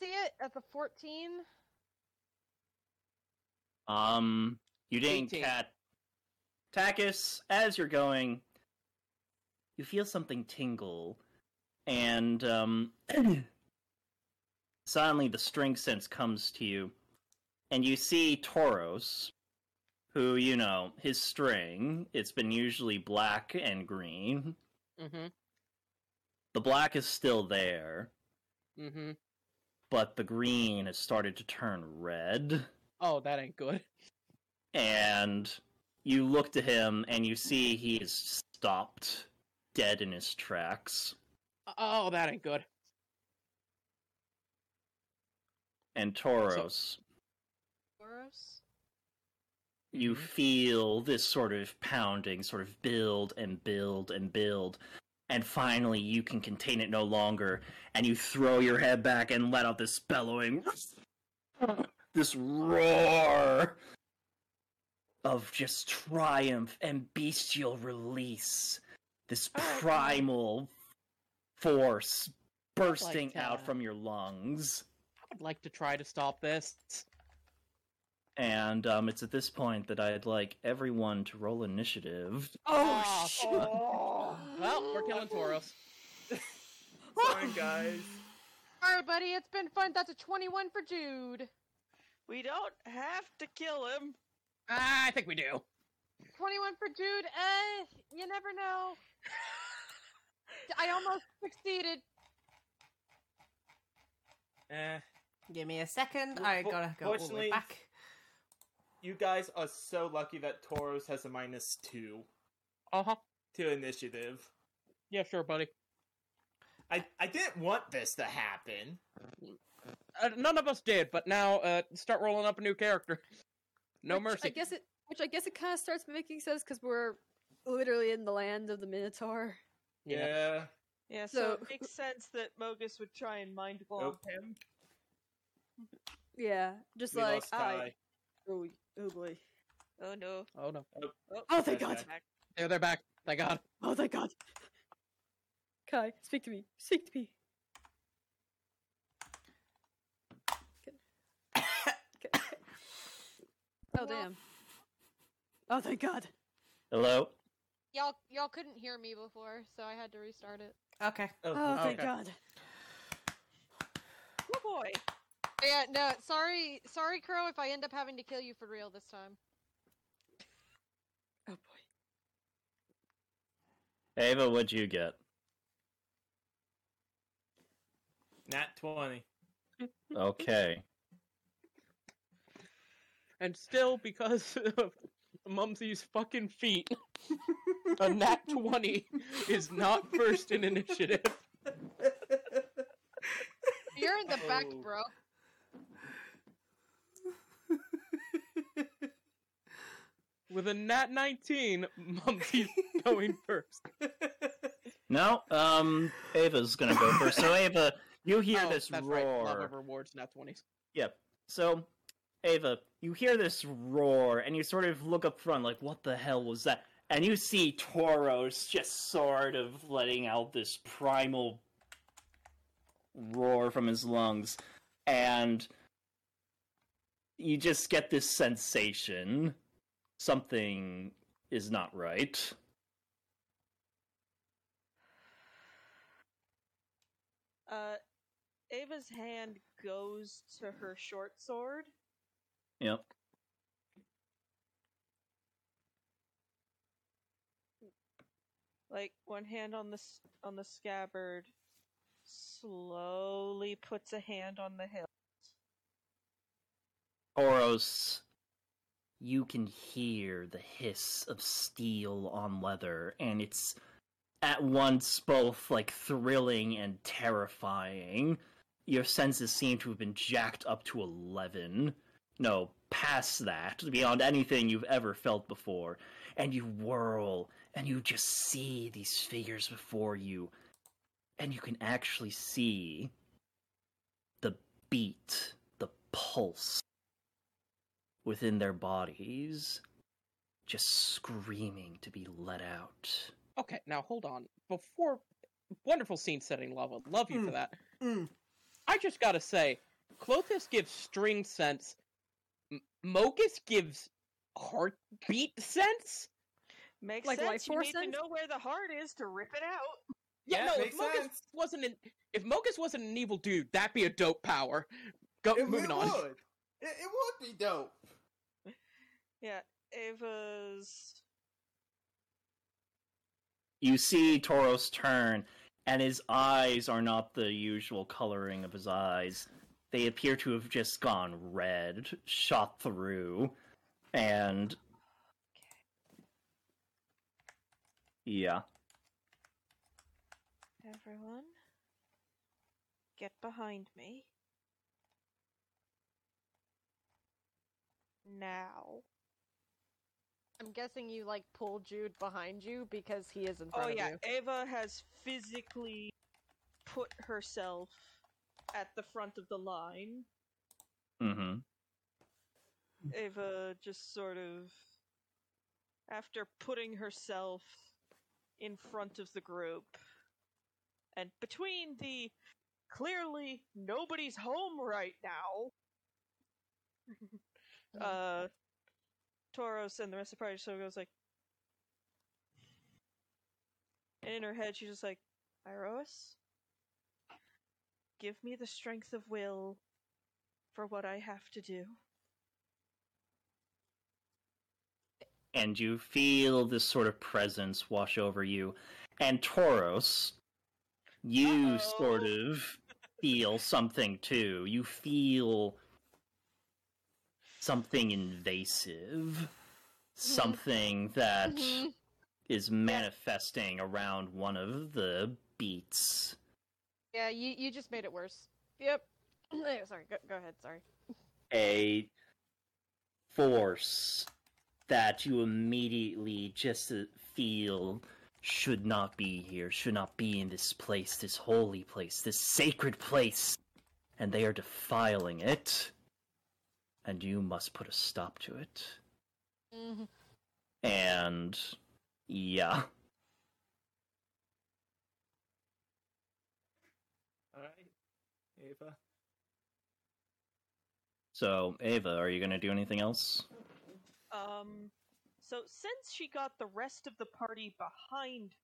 see it at the 14. Um, you didn't 18. cat. Takis, as you're going, you feel something tingle, and um, suddenly the string sense comes to you, and you see Tauros, who you know his string. It's been usually black and green. Mm-hmm. The black is still there, Mm-hmm. but the green has started to turn red. Oh, that ain't good. and you look to him and you see he is stopped dead in his tracks Oh, that ain't good. and Tauros Boros? You mm-hmm. feel this sort of pounding sort of build and build and build and finally you can contain it no longer and you throw your head back and let out this bellowing this roar of just triumph and bestial release. This Oh, primal force bursting to- out uh, from your lungs. I would like to try to stop this. And um, it's at this point that i'd like everyone to roll initiative Oh, shit. Well, we're killing Tauros. Sorry, guys. Alright, buddy, it's been fun. That's a 21 for Jude. We don't have to kill him. Ah, I think we do. 21 for Jude. Eh, you never know. I almost succeeded. Eh, Give me a second. Well, I gotta go all the way fortunately- back. You guys are so lucky that Tauros has a minus two Uh-huh. to initiative. Yeah, sure, buddy. I, I didn't want this to happen. Uh, none of us did, but now uh, start rolling up a new character. No Which mercy. I guess it. Which I guess it kind of starts making sense because we're literally in the land of the Minotaur. Yeah. Yeah, so, So- it makes sense that Mogis would try and mind bomb him. Yeah, just We like lost I. Kai. Oh, oh boy. Oh no. Oh no. Oh, oh, oh thank God. back. There, they're back. Thank God. Oh, thank God. Kai, speak to me. Speak to me. Okay. Okay. Oh Well- damn. Oh thank God. hello Y'all, y'all couldn't hear me before, so I had to restart it. Okay. Oh, oh thank okay. God. Oh boy. Yeah, no, sorry, sorry, Crow, if I end up having to kill you for real this time. Oh boy. Ava, what'd you get? Nat 20. Okay. And still, because of Mumsy's fucking feet, a nat 20 is not first in initiative. You're in the back, Oh. bro. With a nat 19, Mumsy's going first. No, um, Ava's gonna go first. So Ava, you hear Oh, this that's right. Love roar. of rewards, nat 20s. Yep. So, Ava, you hear this roar, and you sort of look up front, like, what the hell was that? And you see Tauros just sort of letting out this primal roar from his lungs, and you just get this sensation something is not right. Uh, Ava's hand goes to her short sword. Yep. Like one hand on the on the scabbard, slowly puts a hand on the hilt. Oros, you can hear the hiss of steel on leather, and it's at once both like thrilling and terrifying. Your senses seem to have been jacked up to 11. No, past that, beyond anything you've ever felt before. And you whirl, and you just see these figures before you, and you can actually see the beat, the pulse within their bodies, just screaming to be let out. Okay, now hold on. Before wonderful scene setting level, love you for Mm. that. Mm. I just gotta say, Klothys gives string sense. M- Mogis gives heartbeat sense. Makes Like sense. life you force need sense? to know where the heart is to rip it out. Yeah, Yeah, no. If makes Mogis sense. wasn't an if Mogis wasn't an evil dude, that'd be a dope power. Go It, moving it on. would. It, it would be dope. Yeah, Ava's. You see Tauros turn, and his eyes are not the usual coloring of his eyes. They appear to have just gone red, shot through, and. Yeah. Everyone, get behind me. Now. I'm guessing you like pull Jude behind you because he is in Oh front yeah, of you. Ava has physically put herself at the front of the line. Mm-hmm. Ava just sort of, after putting herself in front of the group, and between the clearly nobody's home right now, uh, Tauros and the rest of the party so goes like, and in her head she's just like, Iroas, give me the strength of will for what I have to do. and you feel this sort of presence wash over you. And Tauros, you Uh-oh. sort of feel something too. You feel something invasive, something that is Mhm. manifesting around one of the beats. Yeah, you you just made it worse. Yep. Sorry, go, go ahead. Sorry. a force that you immediately just uh, feel should not be here, should not be in this place, this holy place, this sacred place. And they are defiling it. And you must put a stop to it. Mhm. And yeah. Alright, Ava. So, Ava, are you going to do anything else? Um, so since she got the rest of the party behind,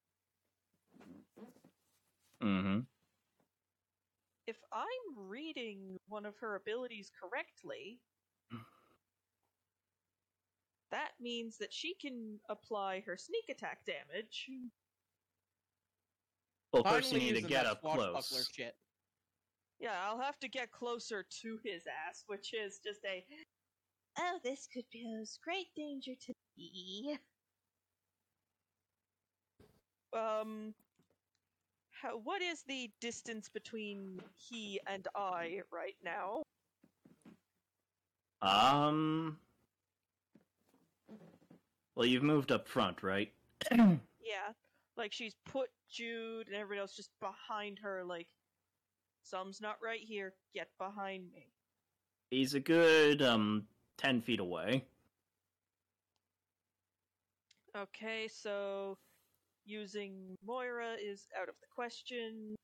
Mm hmm. if I'm reading one of her abilities correctly, that means that she can apply her sneak attack damage. Well, first you need to get up close. Shit. Yeah, I'll have to get closer to his ass, which is just a. Oh, this could pose great danger to me. Um, how, what is the distance between he and I right now? Um. Well, you've moved up front, right? Yeah, like she's put Jude and everybody else just behind her. Like, some's not right here. Get behind me. He's a good um ten feet away. Okay, so using Moira is out of the question.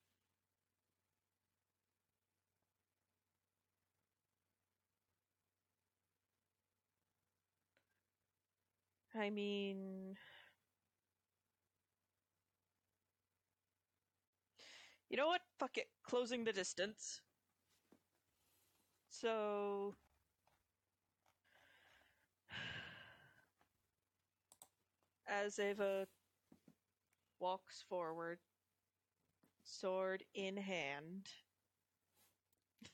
I mean, you know what? Fuck it. Closing the distance. So. As Ava walks forward, sword in hand.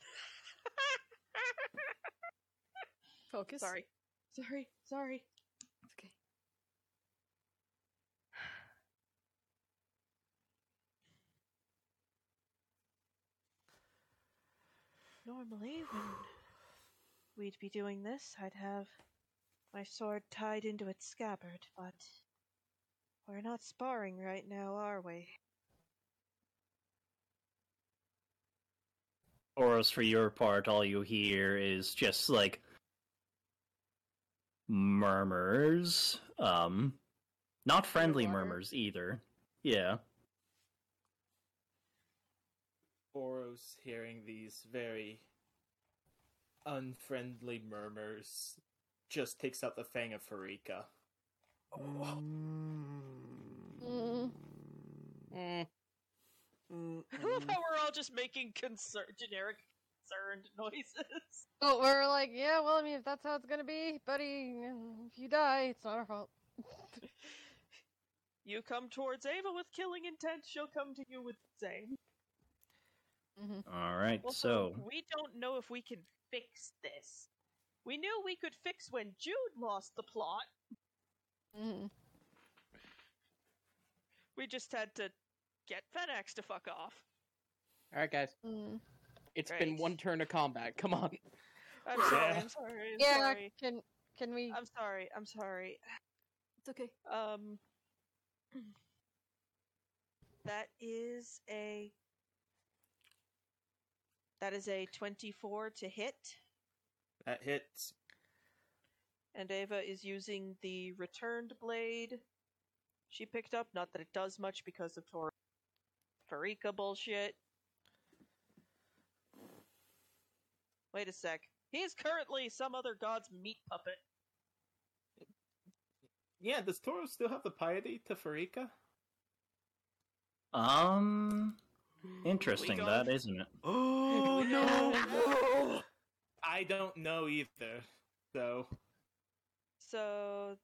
Focus. sorry. Sorry. Sorry. Normally, when we'd be doing this, I'd have my sword tied into its scabbard, but we're not sparring right now, are we? Oros, for your part, all you hear is just like murmurs. Um, not friendly murmurs either. Yeah. Boros hearing these very unfriendly murmurs just takes out the fang of Pharika. Mm. Mm. Mm, I love how we're all just making concern- generic concerned noises. But we're like, yeah, well, I mean, if that's how it's gonna be, buddy, if you die, it's not our fault. You come towards Ava with killing intent, she'll come to you with the same. Hmm All right. Also, So, we don't know if we can fix this. We knew we could fix when Jude lost the plot. hmm We just had to get Phenax to fuck off. All right, guys. mm It's been one turn of combat. Come on. I'm sorry. Yeah. I'm sorry. I'm Yeah, sorry. can can we? I'm sorry. I'm sorry. It's okay. Um, that is a that is a twenty-four to hit, That hits. and Ava is using the returned blade she picked up. Not that it does much because of Tor Pharika bullshit. Wait a sec. He is currently some other god's meat puppet. Yeah, does Toro still have the piety to Pharika? um, interesting that, isn't it? No! I don't know either. So So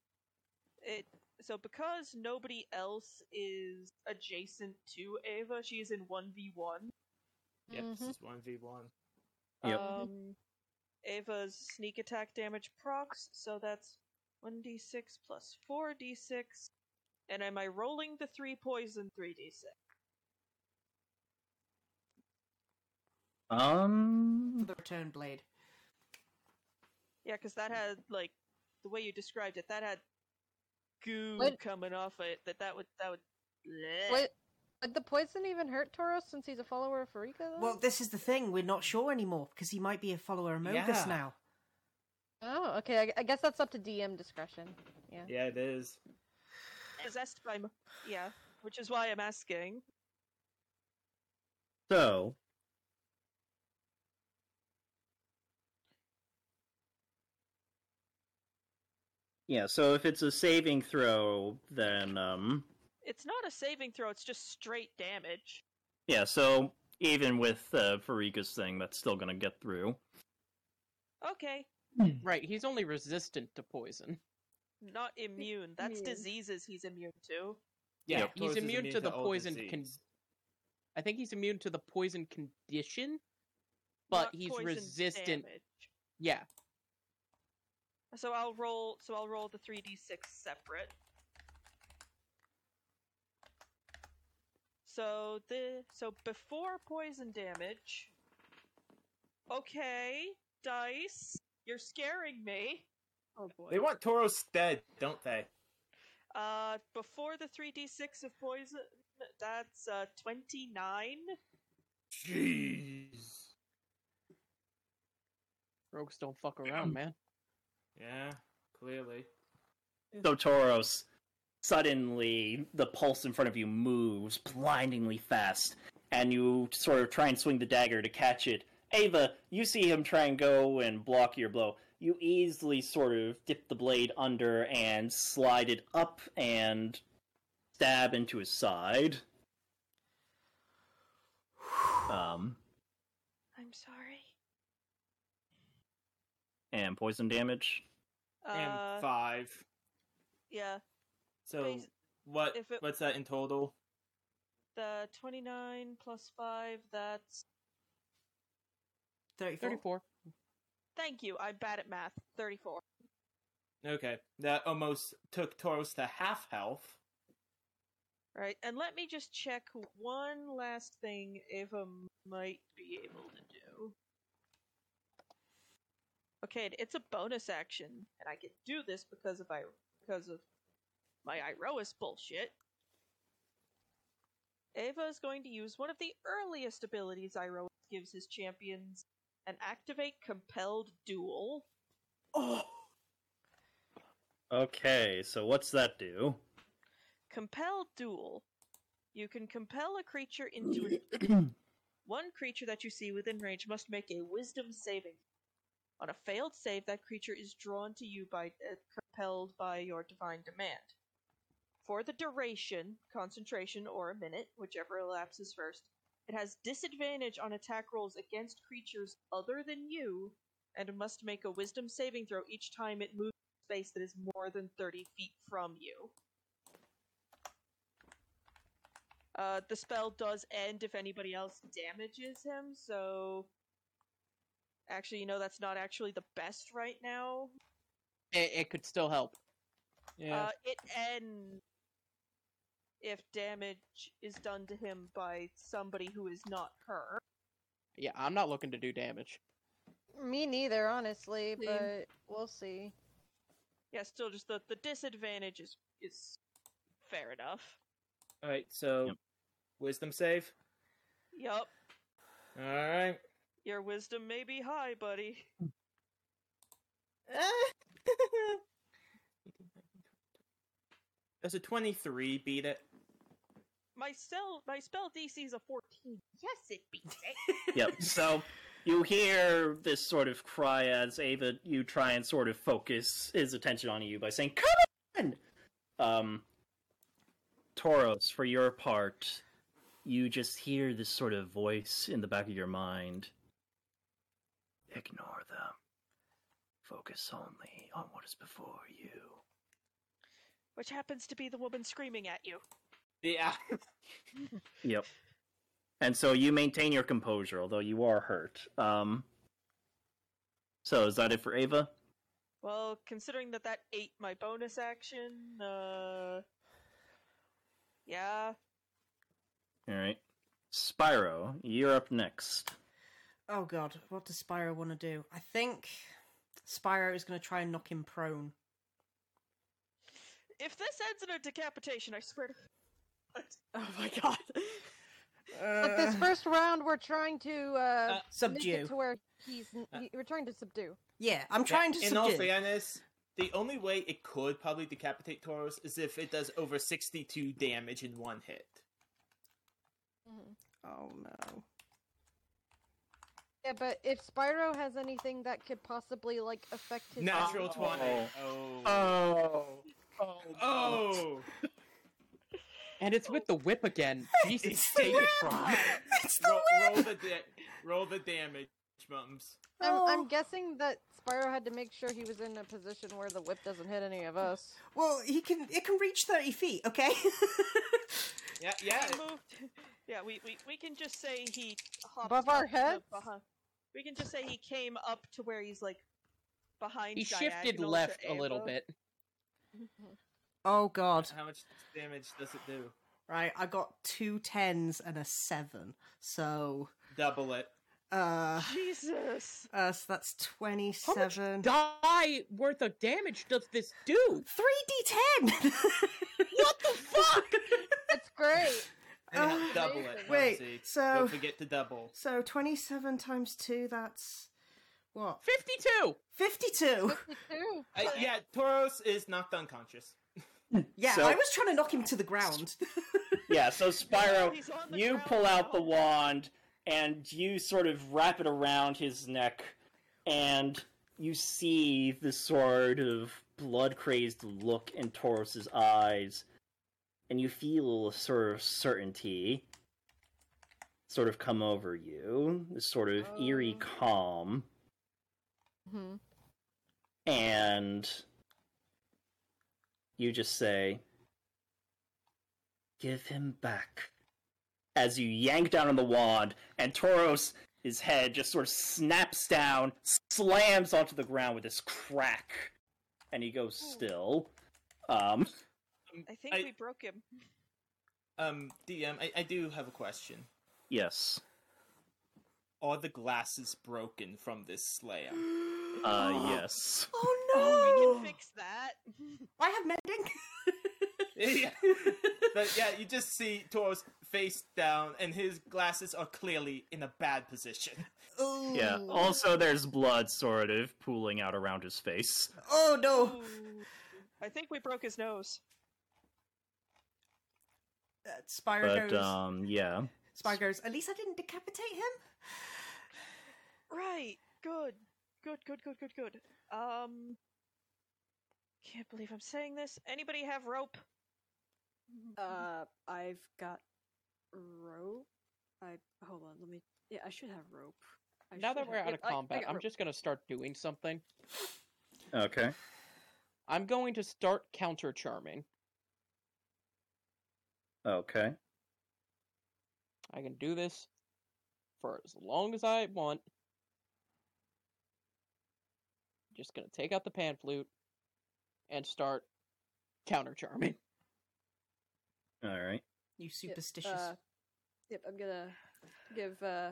it so because nobody else is adjacent to Ava, she's in one v one. yep, Mhm. this is one v one. Yep. Um, Ava's sneak attack damage procs, so that's one d six plus four d six. And am I rolling the three poison three d six? Um, The return blade. Yeah, because that had like the way you described it, that had goo What? coming off it. That that would that would. bleh. Wait, would the poison even hurt Tauros since he's a follower of Pharika? Though? Well, this is the thing. We're not sure anymore because he might be a follower of Mogis Yeah. now. oh, okay. I, I guess that's up to DM discretion. Yeah. Yeah, it is. Possessed by, m- yeah, which is why I'm asking. so yeah. So if it's a saving throw, then um, It's not a saving throw; it's just straight damage. yeah. So even with uh, Pharika's thing, that's still gonna get through. Okay, Right, he's only resistant to poison. not immune. That's Immune. diseases he's immune to. Yeah, Yep. He's Tauros is immune, to the all poison con- disease. I think he's immune to the poison condition, but not he's poison resistant. damage. Yeah. So I'll roll. So I'll roll the three d six separate. So the so before poison damage. Okay, dice, you're scaring me. Oh boy. They want Tauros dead, don't they? Uh, before the three d six of poison, that's uh twenty nine. Jeez. Rogues don't fuck around, man. Yeah, clearly. So Tauros, suddenly the pulse in front of you moves blindingly fast, and you sort of try and swing the dagger to catch it. Ava, you see him try and go and block your blow. You easily sort of dip the blade under and slide it up and stab into his side. Um, I'm sorry. and poison damage. And Uh, five. yeah, So bas- what? if it- What's that in total? the twenty nine plus five. That's 34. 34. thank you. I'm bad at math. Thirty four. Okay, that almost took Tauros to half health. Right, and let me just check one last thing Ava might be able to do. Okay, it's a bonus action, and I can do this because of I because of my Iroas bullshit. Ava is going to use one of the earliest abilities Iroas gives his champions and activate Compelled Duel. Oh, Okay, so what's that do? Compelled Duel. You can compel a creature into an One creature that you see within range must make a wisdom saving. On a failed save, that creature is drawn to you by uh, compelled by your divine demand. For the duration, concentration, or a minute, whichever elapses first, it has disadvantage on attack rolls against creatures other than you, and must make a wisdom saving throw each time it moves space that is more than 30 feet from you. Uh, the spell does end if anybody else damages him, so. Actually, you know, that's not actually the best right now. It, it could still help. Yeah. Uh, it ends if damage is done to him by somebody who is not her. Yeah, I'm not looking to do damage. Me neither, honestly, Same. but we'll see. Yeah, still just the, the disadvantage is, is fair enough. All right, so Yep. wisdom save. Yup, All right. Your wisdom may be high, buddy. Does a twenty-three beat it? My spell, my spell DC is a 14. Yes, it beats it. Yep. So you hear this sort of cry as Ava, you try and sort of focus his attention on you by saying, "Come on!" Um, Tauros, for your part, you just hear this sort of voice in the back of your mind. Ignore them. Focus only on what is before you. Which happens to be the woman screaming at you. Yeah. Yep. And so you maintain your composure, although you are hurt. Um. So is that it for Ava? Well, considering that that ate my bonus action, uh. Yeah. All right. Spyro, you're up next. Oh god, what does Spyro want to do? I think Spyro is going to try and knock him prone. If this ends in a decapitation, I swear to. Oh my god. But this Uh, first round, we're trying to uh, make subdue. it to where he's. Uh, he- we're trying to subdue. Yeah, I'm trying to subdue. In all fairness, the only way it could probably decapitate Tauros is if it does over sixty-two damage in one hit. Oh no. Yeah, but if Spyro has anything that could possibly like affect his Natural Oh. twenty. Oh. Oh. Oh. oh, oh. And it's with the whip again. Jesus, It's the David whip! Frost. It's the roll, roll whip! the da- roll the damage, mums. I'm, Oh. I'm guessing that Spyro had to make sure he was in a position where the whip doesn't hit any of us. Well, he can. It can reach thirty feet. Okay. Yeah, yeah. Moved. Yeah, we, we, we can just say he hopped Above our up to heads? behind- We can just say he came up to where he's like behind. He shifted diagonal to left a little Ava. bit. oh God. How much damage does it do? Right, I got two tens and a seven. So, Double it. uh, Jesus. uh, so that's How much twenty-seven. die worth of damage does this do? Three d ten. What the fuck? It's great. Anyhow, Uh, double it. Wait, Mumsy. so- don't forget to double. so twenty-seven times two. That's what? 52! Fifty-two. 52. Uh, yeah, Tauros is knocked unconscious. Yeah, So- I was trying to knock him to the ground. Yeah, so Spyro, He's on the you pull out the wand and you sort of wrap it around his neck, and you see the sort of blood crazed look in Tauros's eyes, and you feel a sort of certainty sort of come over you, this sort of eerie Oh. calm, hmm and you just say, Give him back. As you yank down on the wand, and Tauros, his head just sort of snaps down, slams onto the ground with this crack, and he goes still. Um, I think I- we broke him. Um, DM, I, I do have a question. yes. Are the glasses broken from this slam? Uh, yes. Oh Oh, we can fix that. I have mending. yeah. But yeah, you just see Tauros face down, and his glasses are clearly in a bad position. Ooh. Yeah. Also, there's blood sort of pooling out around his face. Oh no! Ooh. I think we broke his nose. Uh, Spyro But, goes. um, yeah. Spyro goes. At least I didn't decapitate him. Right. Good. Good. Good. Good. Good. Good. Um. Can't believe I'm saying this. Anybody have rope? Uh, I've got rope. I hold on. Let me. Yeah, I should have rope. I Now that we're have- out yep, of I- I combat, got I'm rope. just gonna start doing something. Okay. I'm going to start counter charming. Okay. I can do this for as long as I want. Just gonna take out the pan flute and start counter charming. Alright. You Yep, superstitious. uh, yep, I'm gonna give uh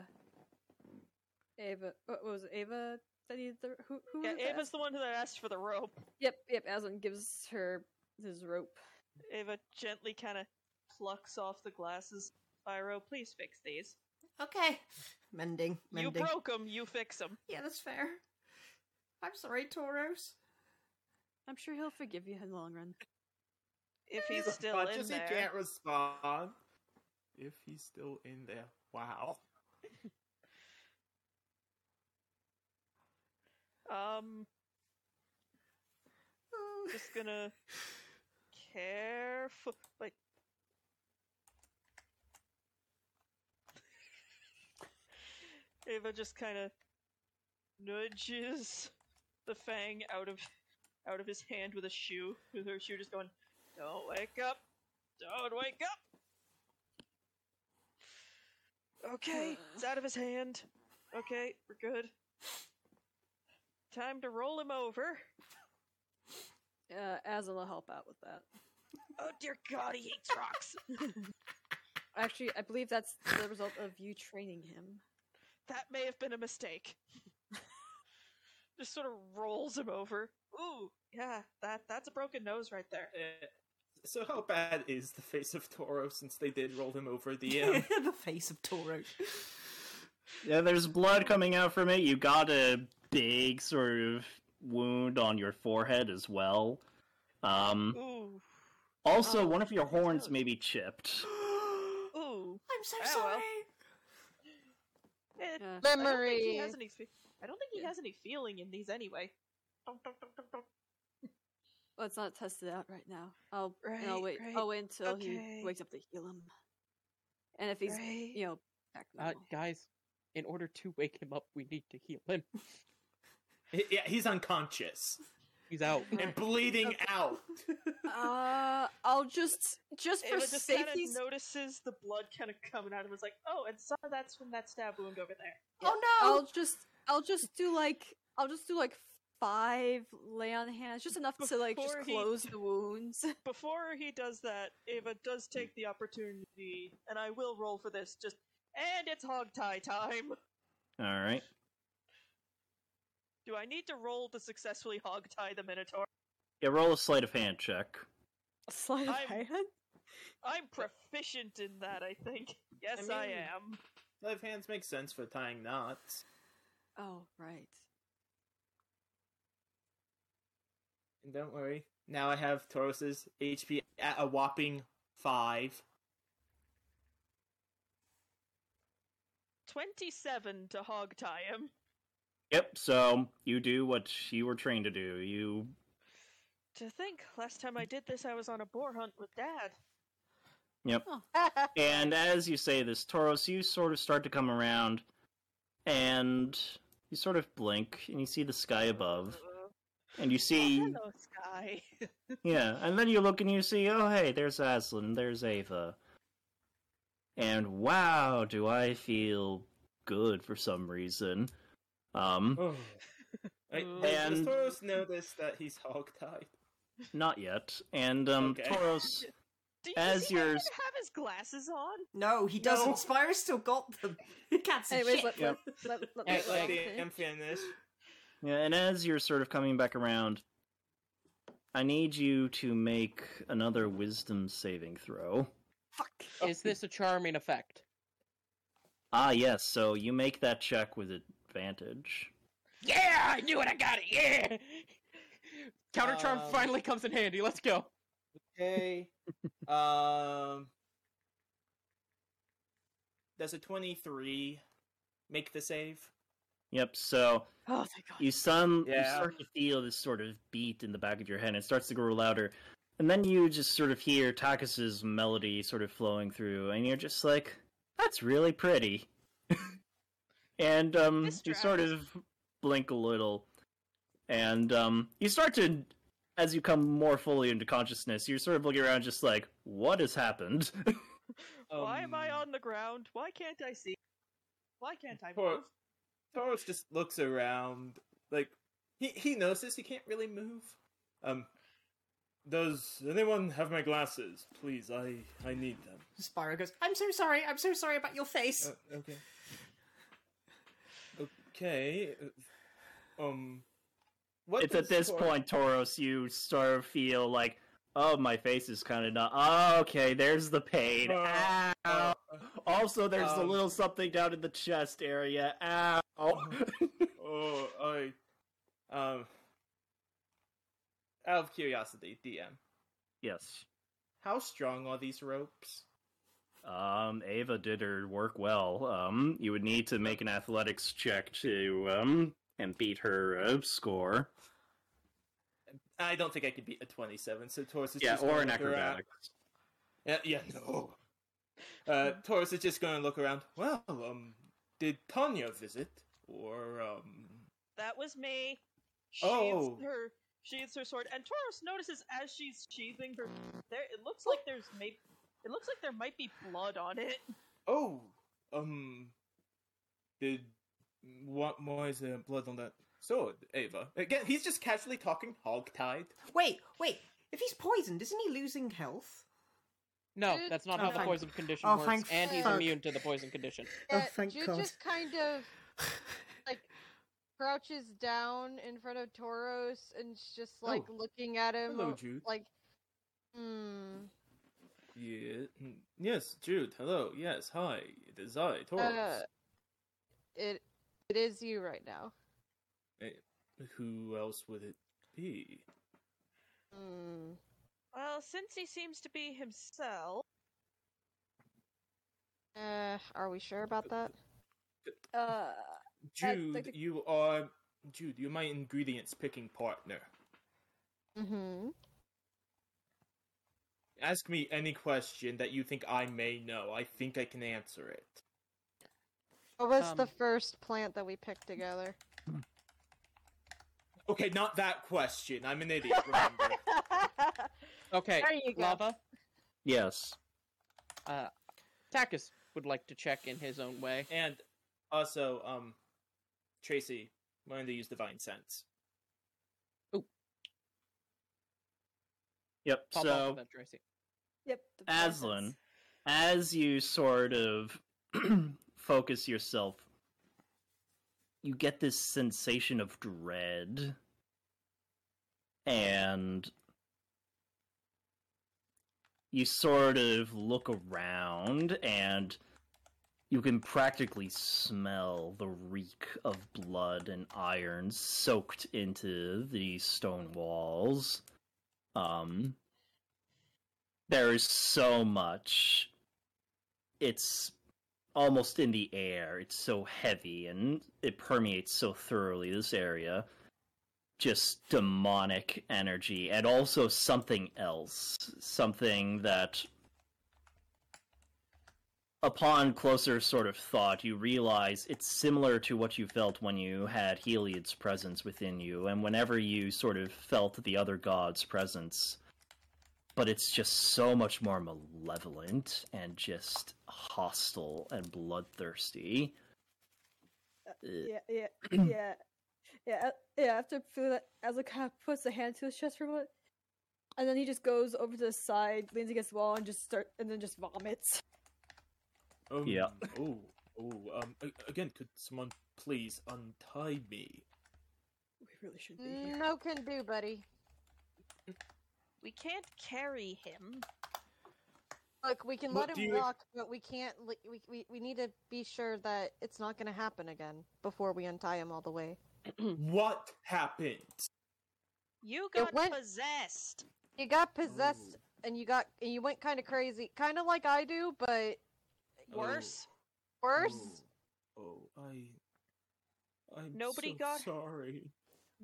Ava. What was it? Ava that needed the who? who Yeah, was it that Ava's the one that asked for the rope. Yep, yep. Aslan gives her his rope. Ava gently kind of plucks off the glasses. Spyro, please fix these. okay. Mending. You Mending. broke them. You fix them. Yeah, that's fair. I'm sorry, Tauros. I'm sure he'll forgive you in the long run. If he's still But in just there. he can't respond. If he's still in there. Wow. Um, just gonna careful. Wait. Ava just kind of nudges the fang out of out of his hand with a shoe, with her shoe just going, "Don't wake up! Don't wake up!" Okay, it's out of his hand. Okay, we're good. Time to roll him over. Uh, will help out with that. Oh dear God, he hates rocks. Actually, I believe that's the result of you training him. That may have been a mistake. Just sort of rolls him over. Ooh, yeah, that that's a broken nose right there. Uh, so how bad is the face of Toro since they did roll him over the um, the face of Toro? Yeah, there's blood coming out from it. You got a big sort of wound on your forehead as well. Um, Ooh, also, Oh, one of your horns gross. may be chipped. ooh. I'm so Oh, well. Sorry. Eh, Yeah. I don't think he Memory. has any. Fe- I don't think he Yeah. has any feeling in these anyway. Dunk, dunk, dunk, dunk, dunk. Let's not test it out right now. I'll and I'll Right, wait. right, I'll wait until he wakes up to heal him. And if he's Right. you know back Uh, guys, in order to wake him up, we need to heal him. Yeah, he's unconscious He's out. and bleeding out. uh, I'll just just for Ava just kind of safety's notices the blood kind of coming out and was like, "Oh, and some of that's from that stab wound over there." Oh no! I'll just I'll just do like I'll just do like five lay on hands, just enough to like just Before he- close the wounds. Before he does that, Ava does take the opportunity, and I will roll for this. Just and it's hog tie time. All right. Do I need to roll to successfully hog tie the Minotaur? Yeah, roll a sleight of hand check. Sleight of I'm- hand. I'm proficient in that, I think. Yes, I, mean- am. Left hands make sense for tying knots. Oh right. And don't worry, now I have Tauros's HP at a whopping five. Twenty-seven to hog tie him. Yep. So you do what you were trained to do. You To think, last time I did this, I was on a boar hunt with Dad. Yep. And as you say this, Tauros, you sort of start to come around, and you sort of blink, and you see the sky above, and you Oh, see, hello, Sky. yeah, and then you look and you see, oh hey, there's Aslan, there's Ava, and wow, do I feel good for some reason. Um, Oh. Right, Ooh. does, does And- Tauros notice that he's hogtied? Not yet. And um, Okay. Tauros, Do you, As does yours- have his glasses on? No, he doesn't. No. Spyro's still got them. He can't see Anyways, shit. let, Yep. let, let, let, Hey, let, Let let the me finish. am finish. yeah, and as you're sort of coming back around, I need you to make another Wisdom saving throw. Fuck. Is this a charming effect? Ah, yes. So you make that check with advantage. Yeah, I knew it. I got it. Yeah. Counter charm Um, finally comes in handy. Let's go. Okay. um. Does a 23 make the save? Yep. So Oh thank God. you some yeah. you start to feel this sort of beat in the back of your head. And it starts to grow louder, and then you just sort of hear Takis's melody sort of flowing through, and you're just like, "That's really pretty." and um, you sort of blink a little, and um, you start to. As you come more fully into consciousness, you're sort of looking around, just like, "What has happened?" Why am I Um, on the ground? Why can't I see? Why can't I Poor- move? Tauros just looks around, like he he notices he can't really move. Um, does anyone have my glasses? Please, I I need them. Spyro goes, I'm so sorry, I'm so sorry about your face. Uh, okay. Okay. uh, Um. What it's at this Tor- point, Tauros, you sort of feel like, oh, my face is kind of not. Oh, okay, there's the pain. Uh, Ow. uh, also, there's a um, little something down in the chest area. Ow. Oh, I. Um. Out of curiosity, DM, yes. how strong are these ropes? Um, Ava did her work well. Um, you would need to make an athletics check to um and beat her uh, score. I don't think I could beat a twenty-seven. So Tauros is Yeah, just or an look around- acrobatics. Yeah, yeah, no. Uh, Tauros is just going to look around. Well, um, did Tanya visit, or um? That was me. Sheathes Oh. her sheathes her sword, and Tauros notices as she's sheathing her. There, it looks like there's maybe. It looks like there might be blood on it. Oh, um, did what more is there blood on that sword, Ava? Again, he's just casually talking hog-tied. Wait, wait. If he's poisoned, isn't he losing health? No, Dude, that's not Oh, how the thank- poison condition oh, works, thank and he's fuck. immune to the poison condition. Oh, Yeah, thank Jude God. just kind of like crouches down in front of Tauros and is just like Oh. looking at him, Hello, uh, Jude. like, hmm. Yeah, mm, yes, Jude. Hello. Yes, hi. It is I, Tauros. Uh, it it is you right now. Eh, Who else would it be? Hmm. Well, since he seems to be himself, Uh, are we sure about that? Uh, Jude, like the- you are Jude. You're my ingredients picking partner. Mm-hmm. Ask me any question that you think I may know. I think I can answer it. What was the Um, first plant that we picked together? Okay, not that question. I'm an idiot, remember. Okay, There you go. Lava. Yes. Uh, Takis would like to check in his own way. and also, um, Tracy, wanted to use divine sense. Yep. Pop so that, Tracy. Yep. Aslan, process. as you sort of focus yourself, you get this sensation of dread. And you sort of look around and you can practically smell the reek of blood and iron soaked into the stone walls. Um, there is so much. It's almost in the air. It's so heavy and it permeates so thoroughly this area. Just demonic energy and also something else. Something that upon closer sort of thought, you realize it's similar to what you felt when you had Heliod's presence within you, and whenever you sort of felt the other god's presence. But it's just so much more malevolent and just hostile and bloodthirsty. Ugh. Yeah, yeah, yeah, yeah, uh, yeah. After feeling that, Aslan kind of puts a hand to his chest for a moment, and then he just goes over to the side, leans against the wall, and just start, and then just vomits. Um, Yeah. Oh, oh. Um. Again, could someone please untie me? We really should be here. No can do, buddy. We can't carry him. Look, we can What let do him you- walk, but we can't. li- We, we we need to be sure that it's not going to happen again before we untie him all the way. What happened? You got went- possessed. You got oh. possessed, Oh. and you got and you went kind of crazy, kind of like I do, but Oh. Worse. worse. Oh, oh I. I'm Nobody so got- sorry.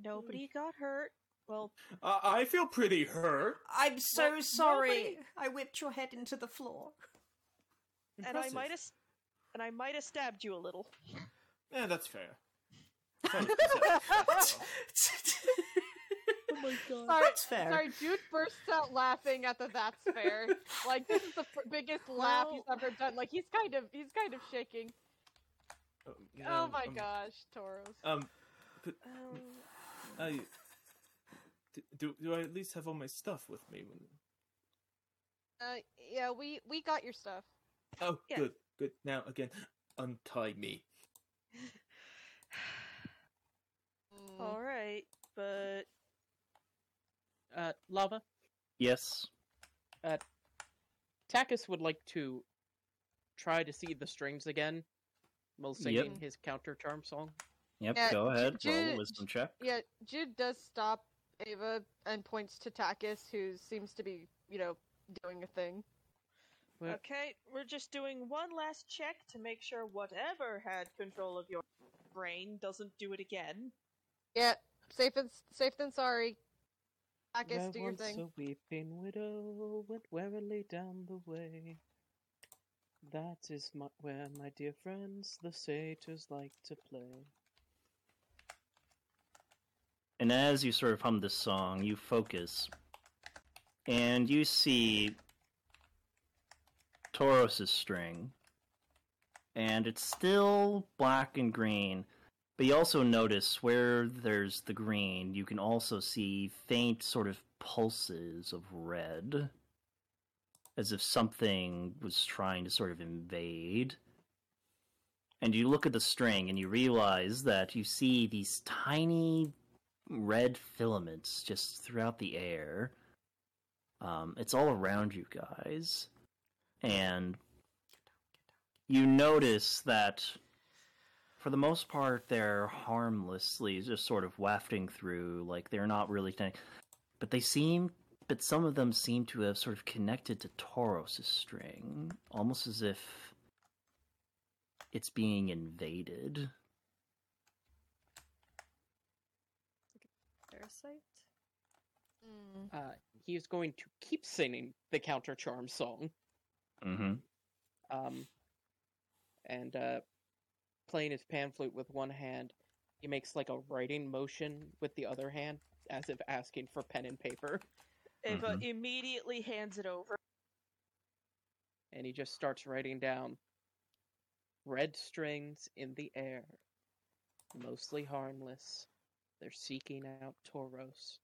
Nobody got hurt. Well, I I feel pretty hurt. I'm so Well, sorry. nobody- I whipped your head into the floor. and I might have, and I might have stabbed you a little. Yeah, that's fair. Thank you, that's fair. Oh my god. Sorry, That's fair. Sorry, Jude bursts out laughing at the "That's fair." like this is the f- biggest laugh he's ever done. Like he's kind of he's kind of shaking. Um, oh um, my um, gosh, Tauros. Um, could, Um, I d- do do I at least have all my stuff with me? When... Uh, yeah, we we got your stuff. Oh, Yeah. good, good. Now again, untie me. All right, but Uh, Lava. Yes. Uh, Takis would like to try to see the strings again while singing his counter charm song. Yep, Yeah, go ahead. Ju- Roll a wisdom check. Yeah, Jude does stop Ava and points to Takis, who seems to be, you know, doing a thing. Well, okay, we're just doing one last check to make sure whatever had control of your brain doesn't do it again. Yeah, safe and safe than sorry. Takis, There do your once thing. a weeping widow went warily down the way. That is my, where my dear friends, the satyrs, like to play. And as you sort of hum this song, you focus, and you see Tauros's string, and it's still black and green. But you also notice where there's the green, you can also see faint sort of pulses of red, as if something was trying to sort of invade. And you look at the string and you realize that you see these tiny red filaments just throughout the air. Um, it's all around you guys. And you notice that for the most part they're harmlessly just sort of wafting through, like they're not really thing. But they seem but some of them seem to have sort of connected to Tauros' string, almost as if it's being invaded. Parasite. Mm. Uh, he is going to keep singing the counter charm song. Mm-hmm. Um, and uh, playing his pan flute with one hand, he makes like a writing motion with the other hand, as if asking for pen and paper. Ava Mhm. immediately hands it over. And he just starts writing down red strings in the air, mostly harmless. They're seeking out Tauros,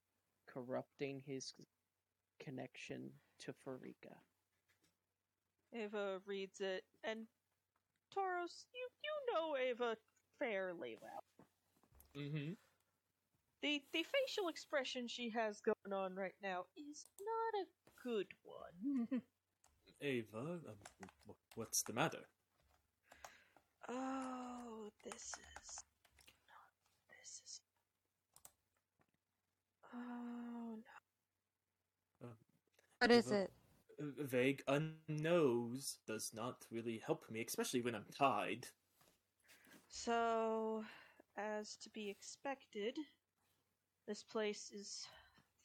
corrupting his connection to Pharika. Ava reads it, and Tauros, you you know Ava fairly well. Mm-hmm. The the facial expression she has going on right now is not a good one. Ava, um, what's the matter? oh, this is this is. Oh no. What is Ava- it? A vague unknows does not really help me, especially when I'm tied. So, as to be expected, this place is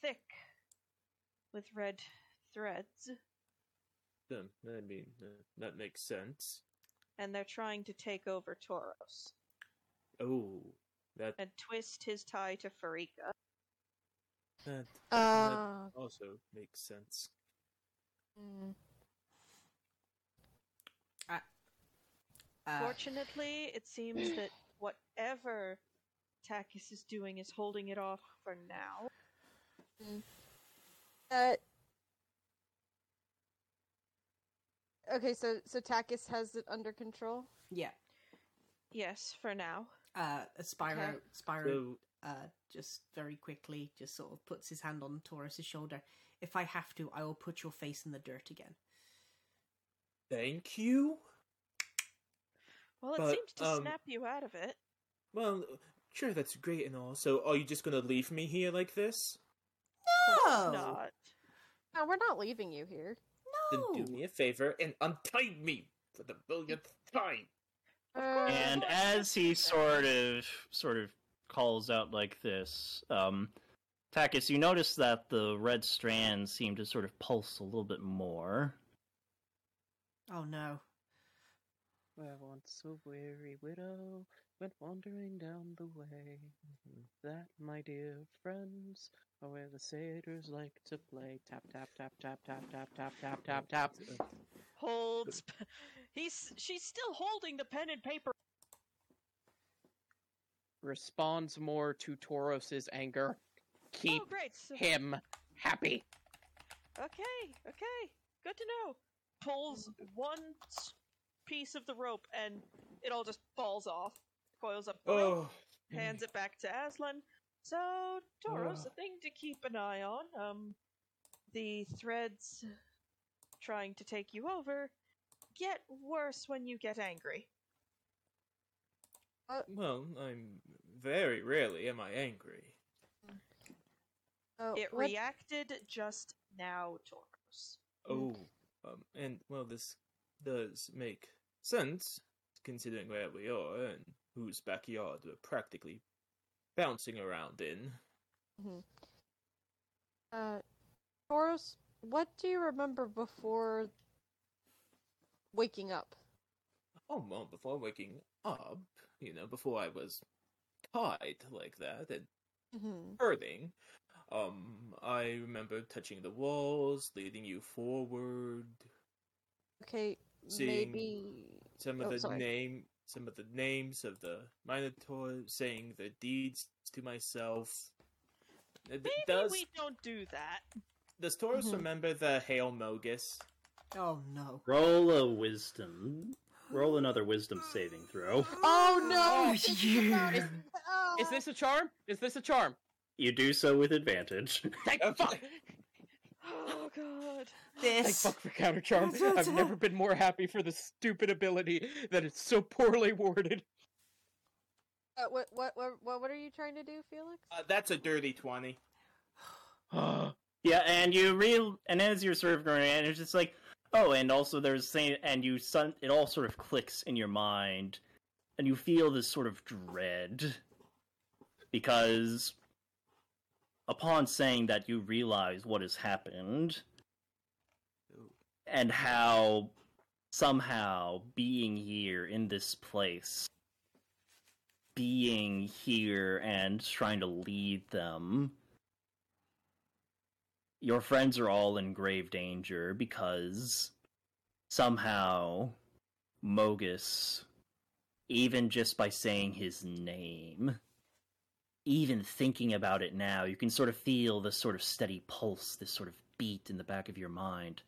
thick with red threads, Um, I mean, uh, that makes sense. and they're trying to take over Tauros. Oh, that and twist his tie to Pharika. That, Uh, that also makes sense. mm, Uh, Fortunately, it seems that whatever Takis is doing is holding it off for now. uh, okay, so so Takis has it under control. yeah. Yes, for now. Uh, Spyro, Okay. Spyro, So, uh, just very quickly, just sort of puts his hand on Tauros's shoulder. If I have to, I will put your face in the dirt again. thank you. Well, it But, seems to um, snap you out of it. Well, sure, that's great and all. So, are you just gonna leave me here like this? No! not. No, we're not leaving you here. No. Then do me a favor and untie me for the billionth time. Uh, And as he sort of sort of calls out like this, um, Takis, you notice that the red strands seem to sort of pulse a little bit more. Oh no. Where once a weary widow went wandering down the way. That, my dear friends, are where the satyrs like to play. Tap, tap, tap, tap, tap, tap, tap, tap, tap, tap. Holds. He's. She's still holding the pen and paper. Responds more to Tauros's anger. Keep oh, great. So, him happy. okay. Okay. Good to know. Pulls one piece of the rope, and it all just falls off. Coils up the rope. Oh, hands it back to Aslan. So, Tauros, Ugh. a thing to keep an eye on. Um, the threads trying to take you over get worse when you get angry. Well, I'm very rarely am I angry. oh, It what- reacted just now, Tauros. Oh, um, and well, this does make sense considering where we are and whose backyard we're practically bouncing around in. Mhm. Uh, Tauros, what do you remember before waking up? Oh, well, before waking up, you know, before I was tied like that and Mm-hmm. hurting, um, I remember touching the walls, leading you forward, Okay, Seeing maybe. some of Oh, the sorry. name some of the names of the minotaur saying the deeds to myself Maybe does we don't do that. does Tauros Mhm. remember the hail Mogis Oh no. Roll a wisdom. Roll another wisdom saving throw. Oh no! Oh, you. Is this a charm? Is this a charm? You do so with advantage. Thank Okay. fuck! Oh god. Thank This. fuck for counter charm. I've never been more happy for the stupid ability that it's so poorly worded. Uh, what, what, what, what, what are you trying to do, Felix? uh, that's a dirty 20 Yeah, and you real and as you're sort of going, and it's just like, oh, and also there's saying, and you sun, it all sort of clicks in your mind, and you feel this sort of dread because upon saying that you realize what has happened and how somehow being here in this place being here and trying to lead them your friends are all in grave danger because somehow Mogis even just by saying his name even thinking about it now you can sort of feel this sort of steady pulse this sort of beat in the back of your mind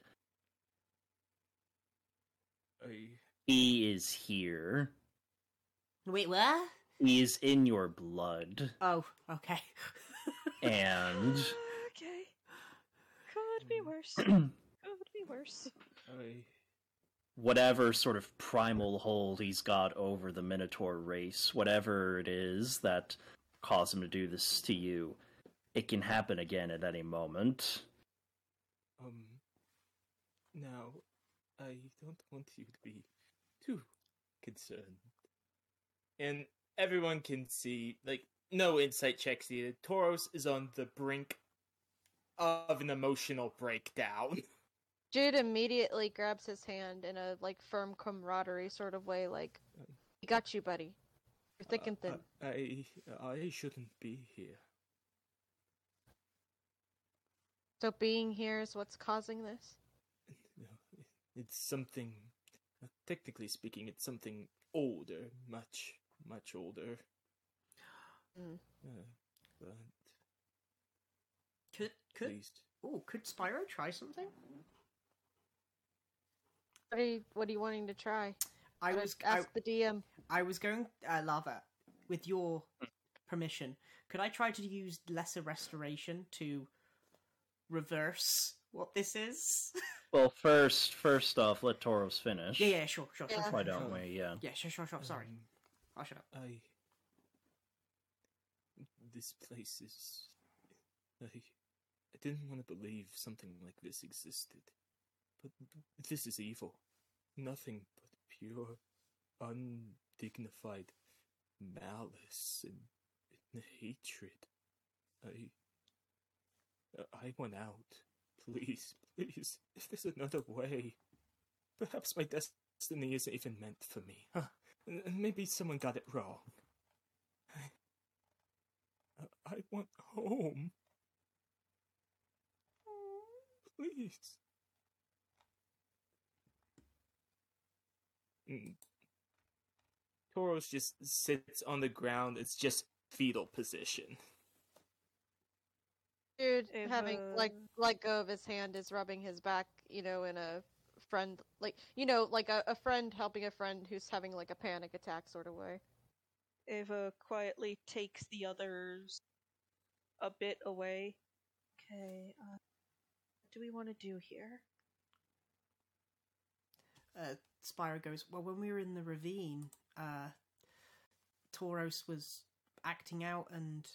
I he is here Wait, what? he is in your blood Oh, okay. and Okay. Could be worse. Could be worse. I whatever sort of primal hold he's got over the Minotaur race, whatever it is that caused him to do this to you, it can happen again at any moment. um now I don't want you to be too concerned. And everyone can see like no insight checks needed. Tauros is on the brink of an emotional breakdown. Jude immediately grabs his hand in a like firm camaraderie sort of way, like, "We got you, buddy. You're thick and thin." Uh, I I shouldn't be here. So being here is what's causing this. It's something. uh, Technically speaking, it's something older, much, much older. Mm. Uh, Could could please, oh could Spyro try something? What are you What are you wanting to try? I Gotta was I, ask the DM. I was going uh, lava with your permission. Could I try to use lesser restoration to reverse what this is? Well, first, first off, let Tauros finish. yeah, yeah, sure, sure, sure. Yeah. sure, Why don't sure. we? Yeah. Yeah, sure, sure, sure. Sorry, um, I'll shut up. I. This place is. I. I didn't want to believe something like this existed. But this is evil. Nothing but pure, undignified malice and, and hatred. I. I want out. Please, please, if there's another way. Perhaps my destiny isn't even meant for me. Huh? And maybe someone got it wrong. I, I want home. Please. Mm. Tauros just sits on the ground. It's just fetal position. Dude, If, having like let go of his hand, is rubbing his back. You know, in a friend like you know, like a, a friend helping a friend who's having like a panic attack sort of way. Ava quietly takes the others a bit away. Okay, uh, what do we want to do here? Uh, Spyro goes, Well, when we were in the ravine, uh, Tauros was acting out, and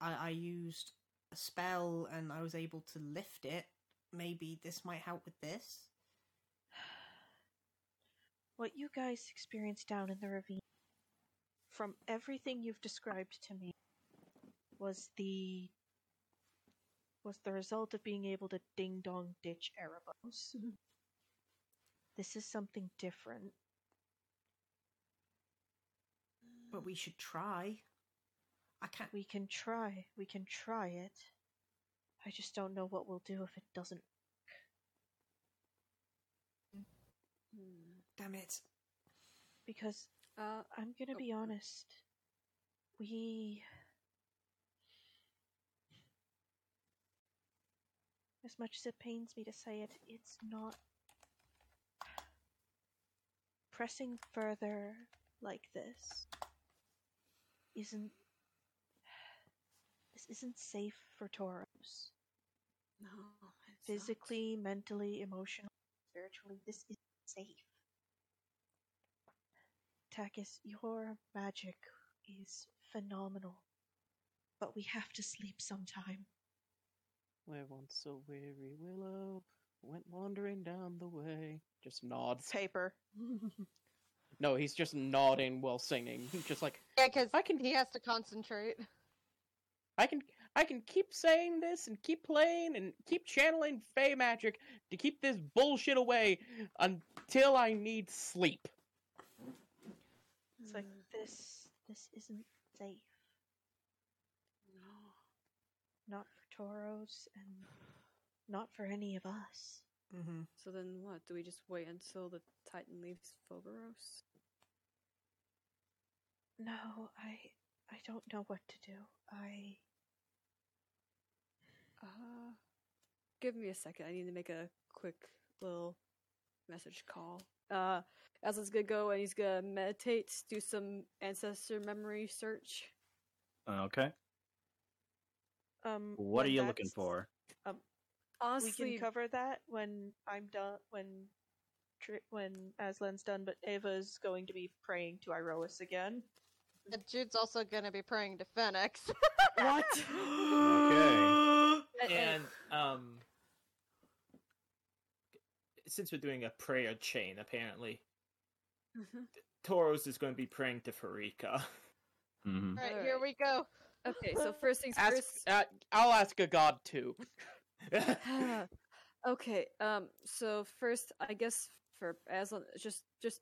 I, I used a spell and I was able to lift it. Maybe this might help with this. What you guys experienced down in the ravine, from everything you've described to me, was the was the result of being able to ding dong ditch Erebos. this is something different. But we should try. I can't. We can try. We can try it. I just don't know what we'll do if it doesn't. Damn it. Because Uh, I'm gonna Oh. be honest. We. As much as it pains me to say it, it's not. Pressing further like this isn't. This isn't safe for Tauros. No. Physically, mentally, emotionally, spiritually, this isn't safe. Takis, your magic is phenomenal. But we have to sleep sometime. Where once a weary willow went wandering down the way. Just nods. Paper. No, he's just nodding while singing. Just like Yeah, because I can- he has to concentrate. I can I can keep saying this and keep playing and keep channeling Fey magic to keep this bullshit away until I need sleep. It's like this. This isn't safe. No. Not for Tauros and not for any of us. Mm-hmm. So then what? Do we just wait until the Titan leaves Phobos? No, I I don't know what to do. I Uh, give me a second. I need to make a quick little message call. Uh, Aslan's gonna go and he's gonna meditate, do some ancestor memory search. Okay. Um What are you looking that's- for? Honestly, We can cover that when I'm done when when Aslan's done, but Ava's going to be praying to Iroas again. And Jude's also gonna be praying to Phenax. what? Okay. And- And um, since we're doing a prayer chain, apparently Mhm. Tauros is going to be praying to Pharika. hmm Alright, here we go. Okay, so first things Ask, first. uh, I'll ask a god too. okay, um, so first, I guess for Aslan, just just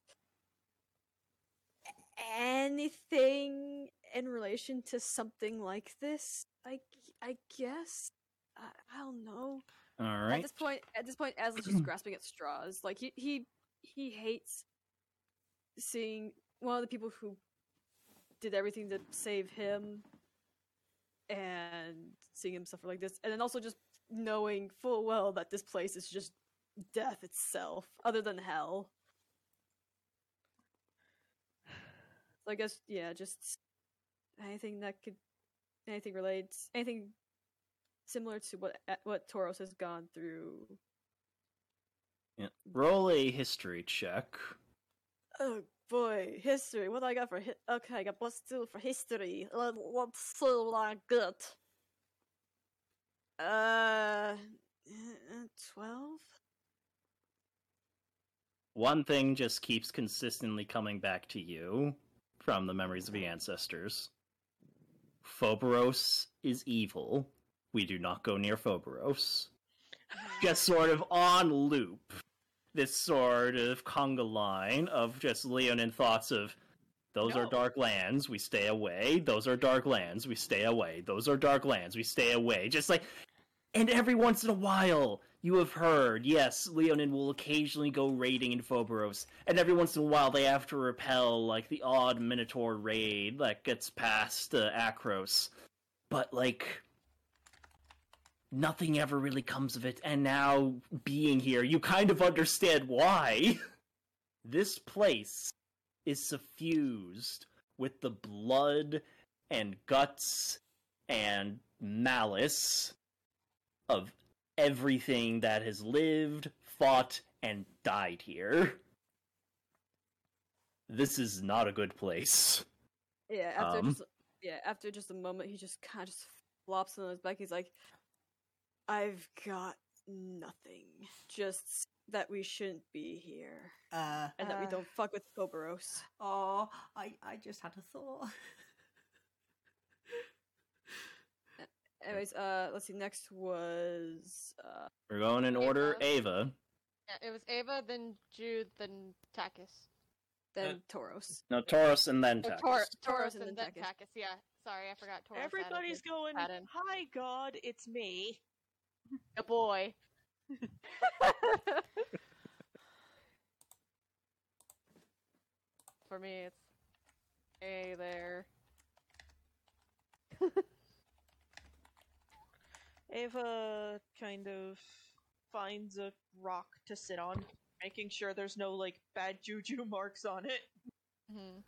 anything in relation to something like this. I I guess I, I don't know. All right. At this point, at this point, Aslan's just grasping at straws. Like he he he hates seeing one of the people who did everything to save him and seeing him suffer like this, and then also just knowing full well that this place is just death itself, other than hell. So I guess yeah, just anything that could, anything relates, anything similar to what what Tauros has gone through. Yeah. Roll a history check. Oh boy, history. What do I got for hi- okay? I got plus two for history. Let- Let's see what I get. Uh, twelve. One thing just keeps consistently coming back to you from the memories of the ancestors. Phoberos is evil. We do not go near Phoberos. Ah. Just sort of on loop. This sort of conga line of just Leonin thoughts of those are dark lands, we stay away. Those are dark lands, we stay away. Those are dark lands, we stay away. Just like and every once in a while, you have heard, yes, Leonin will occasionally go raiding in Phoberos, and every once in a while they have to repel, like, the odd Minotaur raid that gets past uh, Akros. But, like, nothing ever really comes of it, and now, being here, you kind of understand why. this place is suffused with the blood and guts and malice of everything that has lived, fought, and died here. This is not a good place. Yeah, after Um. just yeah, after just a moment, he just kind of just flops on his back. He's like, "I've got nothing. Just that we shouldn't be here, Uh, and that we uh, don't fuck with Phoberos." Oh, I, I just had a thought. Anyways, uh, let's see. Next was uh, We're going in order. Ava. Yeah, it was Ava, then Jude, then Takis. then Tauros. No, Tauros and then Or Takis. Tor- Tauros Taurus and and then then Takis. Takis. Yeah, sorry, I forgot Tauros. Everybody's the going, add-in. Hi, God, it's me. A boy. For me, it's A there. Ava kind of finds a rock to sit on, making sure there's no, like, bad juju marks on it. Mhm.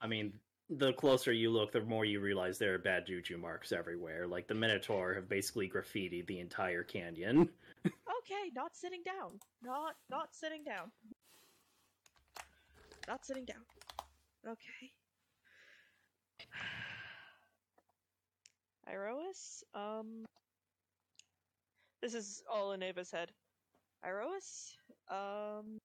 I mean, the closer you look, the more you realize there are bad juju marks everywhere. Like the Minotaur have basically graffitied the entire canyon. Okay, not sitting down. Not not sitting down. Not sitting down. Okay. Iroas, um This is all in Ava's head. Iroas, um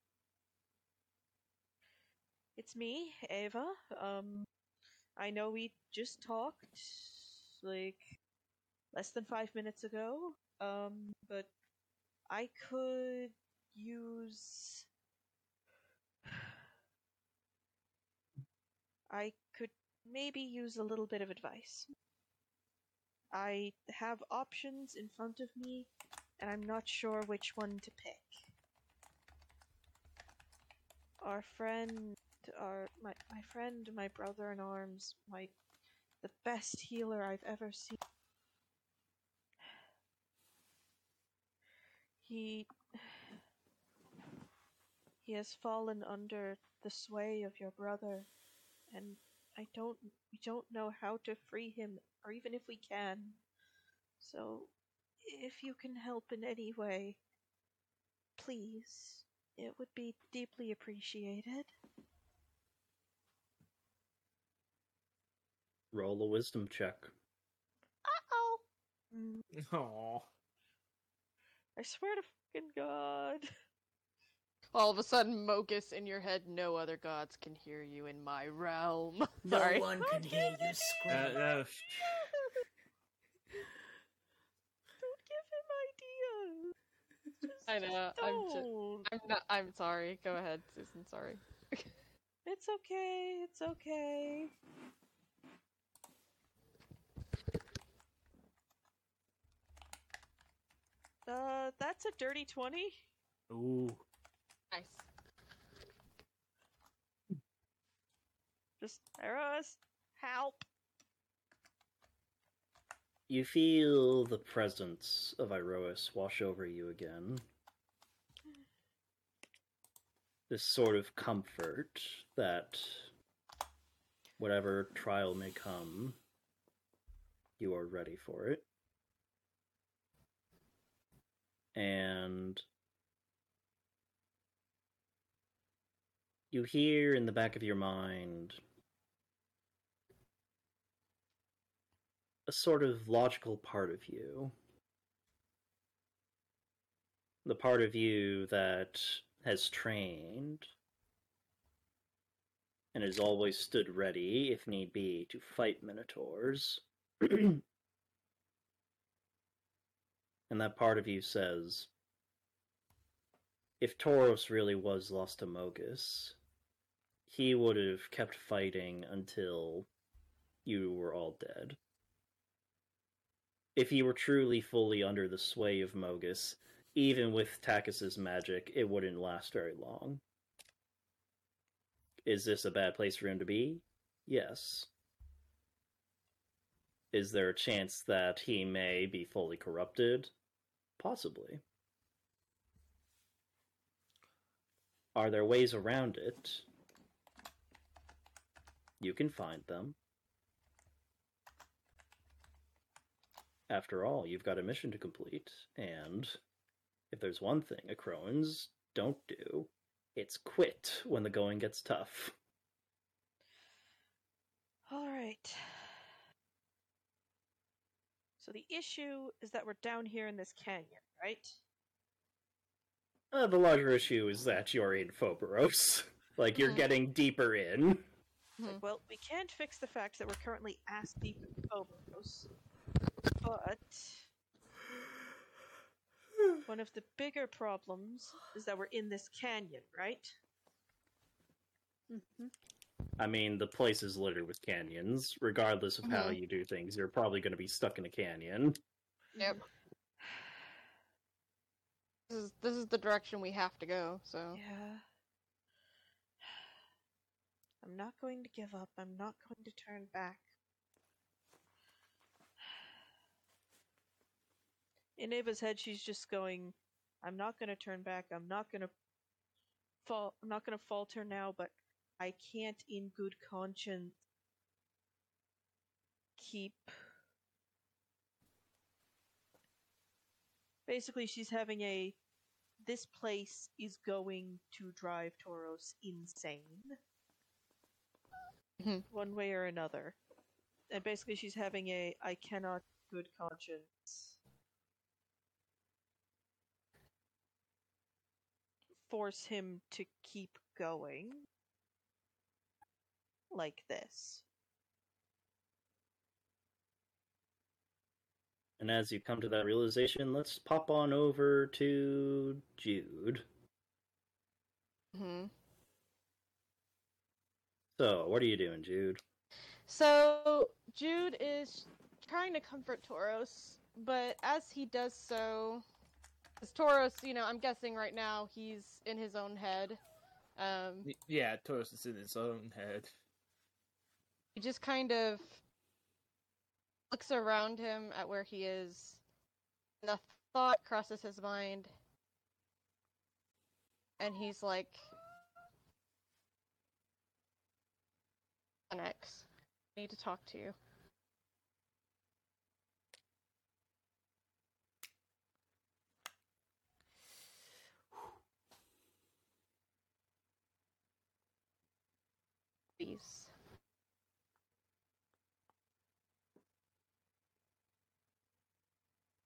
It's me, Ava. Um I know we just talked like less than five minutes ago. Um, but I could use. I could maybe use a little bit of advice. I have options in front of me, and I'm not sure which one to pick. Our friend, our my my friend, my brother in arms, my the best healer I've ever seen. He he has fallen under the sway of your brother, and I don't we don't know how to free him, or even if we can. So, if you can help in any way, please, it would be deeply appreciated. Roll a wisdom check. Uh-oh. Mm, Aww. I swear to fucking God. All of a sudden, Mogis in your head, no other gods can hear you in my realm. No Sorry. one can hear you scream. Uh, no. Don't give him ideas. Just, I know, just I'm just- I'm not. I'm sorry. Go ahead, Susan. Sorry. It's okay. It's okay. Uh, that's a dirty 20. Ooh. Nice. Just, Eros, help. You feel the presence of Iroas wash over you again. This sort of comfort that whatever trial may come, you are ready for it. And you hear in the back of your mind a sort of logical part of you. The part of you that has trained and has always stood ready, if need be, to fight minotaurs. and that part of you says, if Tauros really was lost to Mogis, he would have kept fighting until you were all dead if he were truly fully under the sway of Mogis, even with Takis's magic, it wouldn't last very long. Is this a bad place for him to be? Yes. Is there a chance that he may be fully corrupted? Possibly. Are there ways around it? You can find them. After all, you've got a mission to complete, and if there's one thing Akroans don't do, it's quit when the going gets tough. All right. So the issue is that we're down here in this canyon, right? Uh, the larger issue is that you're in Phoberos. Like, you're Mhm. getting deeper in. Mhm. Well, we can't fix the fact that we're currently ass deep in Phobos, but one of the bigger problems is that we're in this canyon, right? hmm I mean, the place is littered with canyons. Regardless of how Mhm. you do things, you're probably going to be stuck in a canyon. Yep. This is this is the direction we have to go. So Yeah. I'm not going to give up. I'm not going to turn back. In Ava's head, she's just going, I'm not going to turn back. I'm not going to fall. I'm not going to falter now, but I can't, in good conscience, keep. Basically, she's having a. This place is going to drive Tauros insane. Mhm. One way or another. And basically, she's having a I cannot, good conscience, force him to keep going like this. And as you come to that realization, let's pop on over to Jude. hmm So, what are you doing, Jude? So Jude is trying to comfort Tauros, but as he does so, as Tauros, you know, I'm guessing right now he's in his own head. Um, Yeah, Tauros is in his own head. He just kind of looks around him at where he is, and a thought crosses his mind, and he's like, "Onyx, I need to talk to you." Please.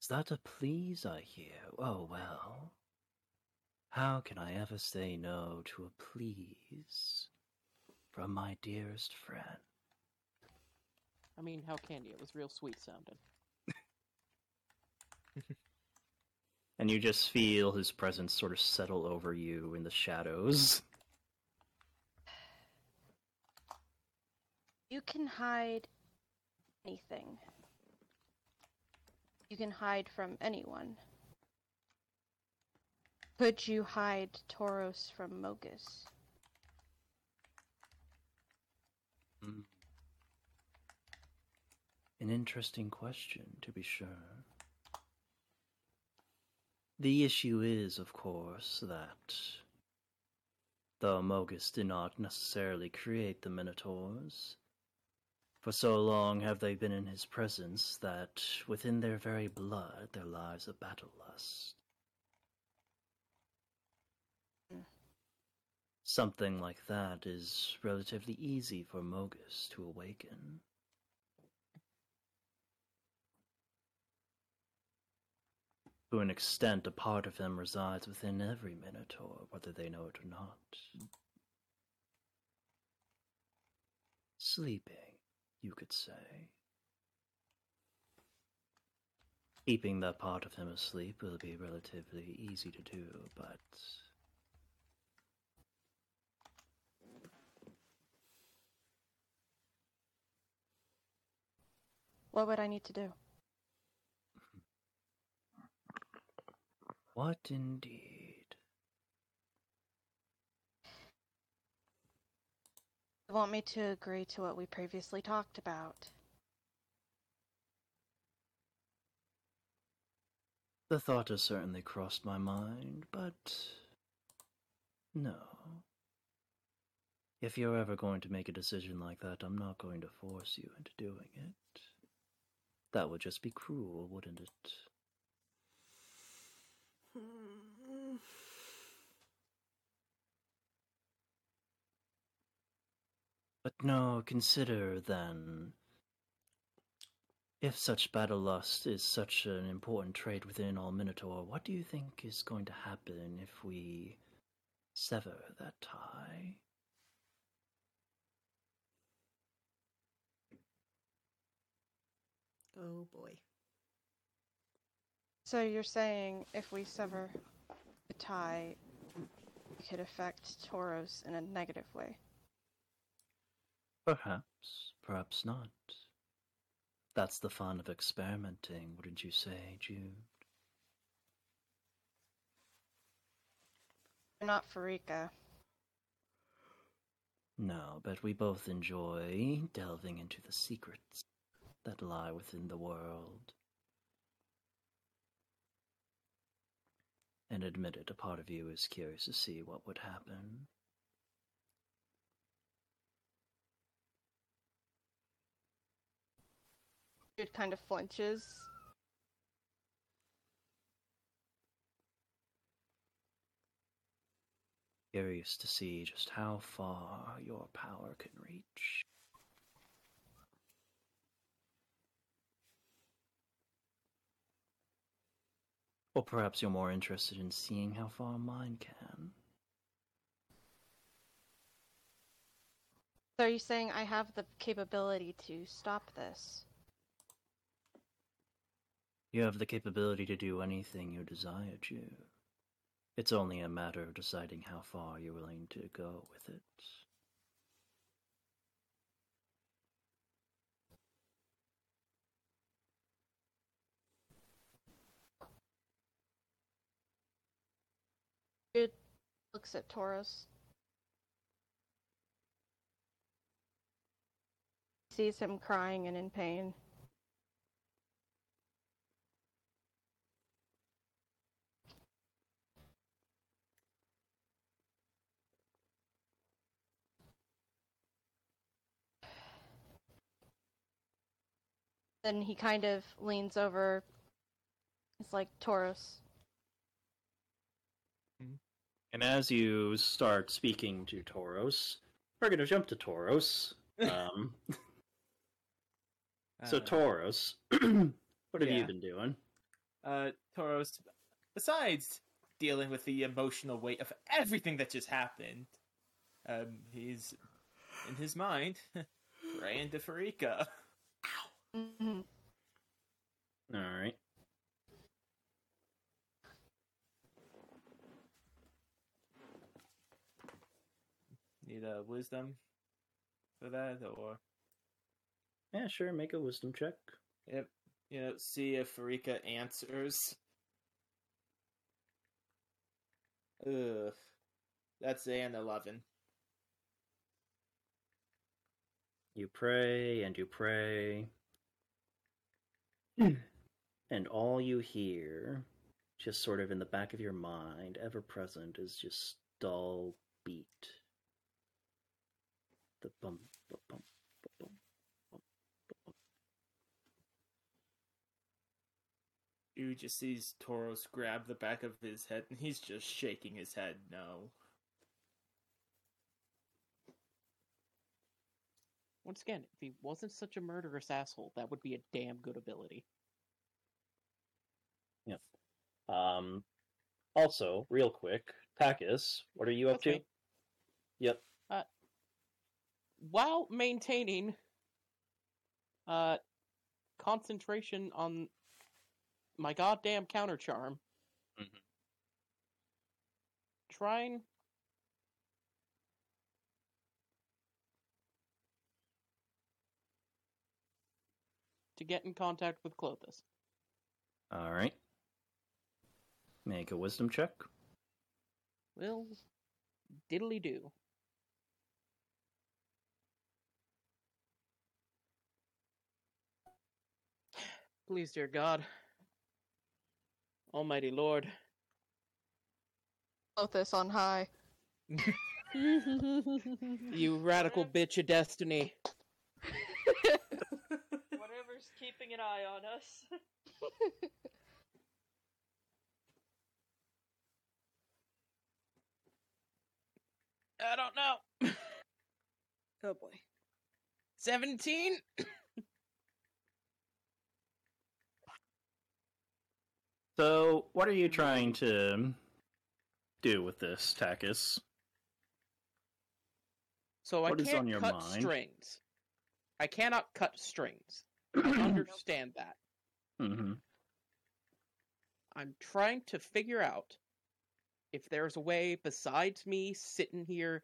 Is that a please I hear? Oh, well. How can I ever say no to a please from my dearest friend? I mean, how can you? It was real sweet sounding. And you just feel his presence sort of settle over you in the shadows. You can hide anything. You can hide from anyone. Could you hide Tauros from Mogis? Hmm. An interesting question, to be sure. The issue is, of course, that though Mogis did not necessarily create the Minotaurs, for so long have they been in his presence that within their very blood there lies a battle lust. Something like that is relatively easy for Mogis to awaken. To an extent, a part of him resides within every Minotaur, whether they know it or not. Sleeping, you could say. Keeping that part of him asleep will be relatively easy to do, but What would I need to do? what indeed? You want me to agree to what we previously talked about? The thought has certainly crossed my mind, but no. If you're ever going to make a decision like that, I'm not going to force you into doing it. That would just be cruel, wouldn't it? Hmm. But no, consider then. If such battle lust is such an important trait within all Minotaur, what do you think is going to happen if we sever that tie? Oh boy. So you're saying if we sever the tie, it could affect Tauros in a negative way? Perhaps, perhaps not. That's the fun of experimenting, wouldn't you say, Jude? Not Pharika. No, but we both enjoy delving into the secrets that lie within the world. And admit it, a part of you is curious to see what would happen. It kind of flinches. Curious to see just how far your power can reach. Or perhaps you're more interested in seeing how far mine can. So are you saying I have the capability to stop this? You have the capability to do anything you desire, Jew. It's only a matter of deciding how far you're willing to go with it. It looks at Tauros. Sees him crying and in pain. Then he kind of leans over. It's like Tauros. And as you start speaking to Tauros, we're going to jump to Tauros. Um, so, Uh, Tauros, what have you been doing? uh, Tauros, besides dealing with the emotional weight of everything that just happened, um, he's in his mind praying to Pharika. Mhm. All right. Need a wisdom for that, or Yeah, sure. Make a wisdom check. yep, you know, see if Pharika answers. Ugh, that's an eleven. You pray and you pray. And all you hear, just sort of in the back of your mind, ever present, is just dull beat. The bump, bump, bump. You just sees Tauros grab the back of his head, and he's just shaking his head. No. Once again, if he wasn't such a murderous asshole, that would be a damn good ability. Yep. Um, also, real quick, Takis, what are you up Okay. to? Yep. While maintaining uh concentration on my goddamn counter charm. Mhm. Trying to get in contact with Klothys. All right. Make a wisdom check. Will diddly do. Please, dear God, Almighty Lord, Lothus on high. you radical bitch of destiny, Whatever's keeping an eye on us. I don't know. oh boy. 17? So, what are you trying to do with this, Takis? So I can't on your cut mind? strings. I cannot cut strings. I understand that. Mm-hmm. I'm trying to figure out if there's a way besides me sitting here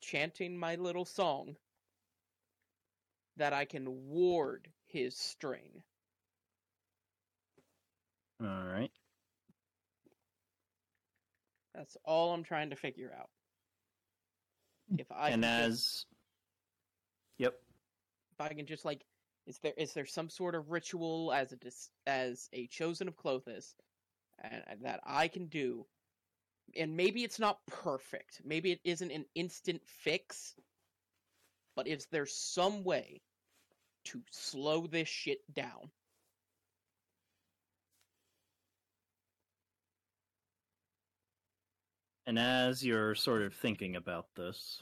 chanting my little song that I can ward his string. All right. That's all I'm trying to figure out. If I and can just, as. Yep. if I can just like is there is there some sort of ritual as a as a chosen of Klothys and, and that I can do? And maybe it's not perfect. Maybe it isn't an instant fix but is there some way to slow this shit down? And as you're sort of thinking about this,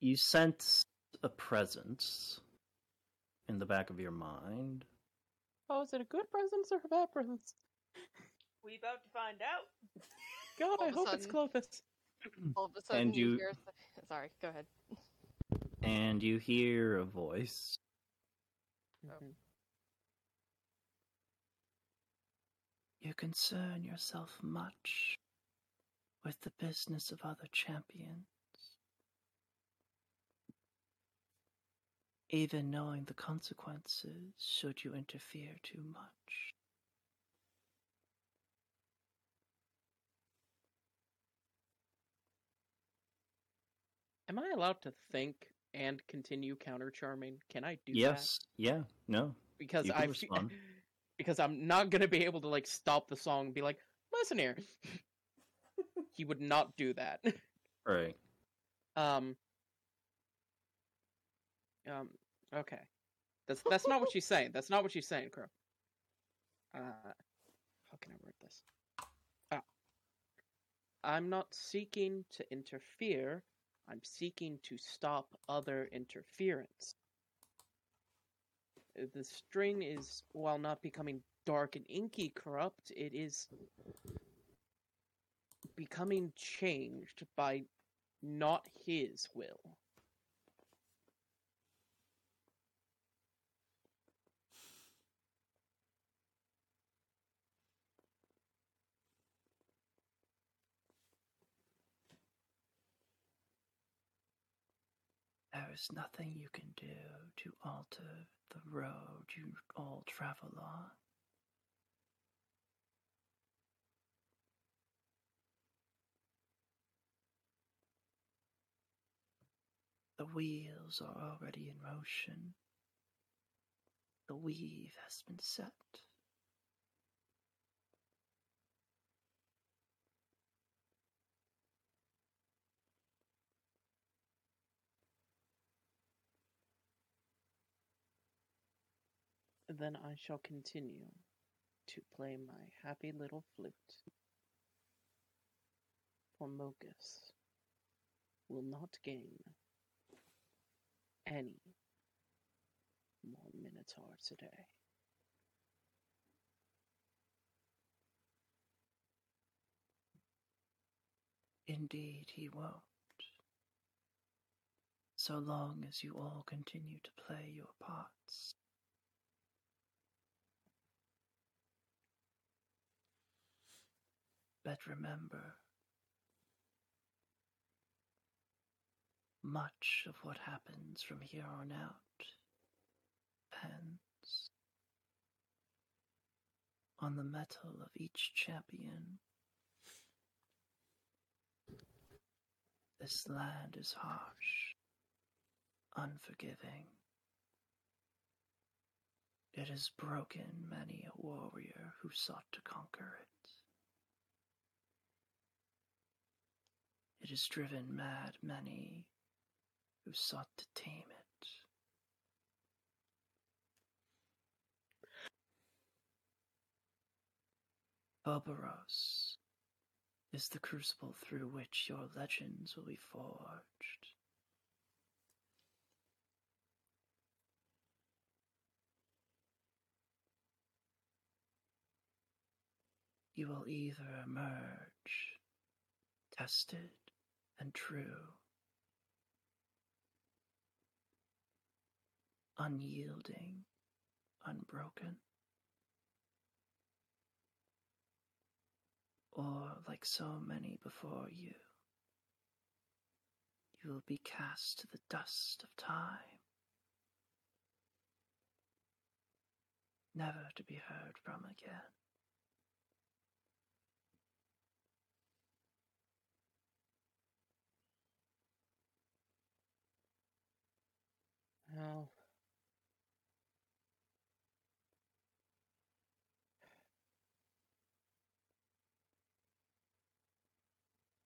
you sense a presence in the back of your mind. oh is it a good presence or a bad presence We about to find out. god All I of a hope it's Klothys. All of a sudden, you... you- hear. Sorry, go ahead. and you hear a voice. Mhm. You concern yourself much with the business of other champions. Even knowing the consequences should you interfere too much. Am I allowed to think and continue counter charming? Can I do that? yes, yeah, no. Because I respond. because I'm not gonna be able to like stop the song and be like, listen here. he would not do that. Right. Um. Um. Okay. That's that's not what she's saying. That's not what she's saying, Crow. Uh, how can I word this? Ah. I'm not seeking to interfere. I'm seeking to stop other interference. Uh, The string is, while not becoming dark and inky corrupt, it is becoming changed by not his will. There is nothing you can do to alter the road you all travel on. The wheels are already in motion. The weave has been set. Then I shall continue to play my happy little flute. For Mogis will not gain any more Minotaur today. Indeed, he won't. So long as you all continue to play your parts. But remember, much of what happens from here on out depends on the metal of each champion. This land is harsh, unforgiving. It has broken many a warrior who sought to conquer it. It has driven mad many who sought to tame it. Phoberos is the crucible through which your legends will be forged. You will either emerge tested and true, unyielding, unbroken, or like so many before you, you will be cast to the dust of time, never to be heard from again. Well,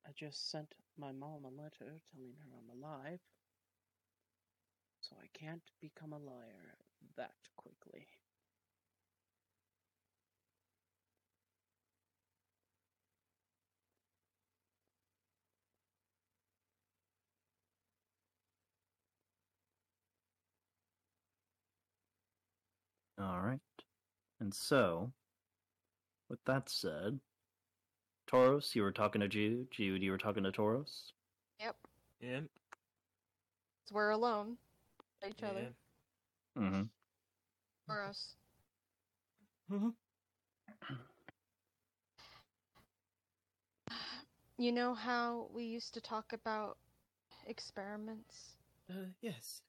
I just sent my mom a letter telling her I'm alive, so I can't become a liar that quickly. All right. And so, with that said, Tauros, you were talking to Jude. Jude, you were talking to Tauros. Yep. Yep. 'Cause we're alone. Each other. Mm-hmm. Boros. Mhm. You know how we used to talk about experiments? Uh, yes.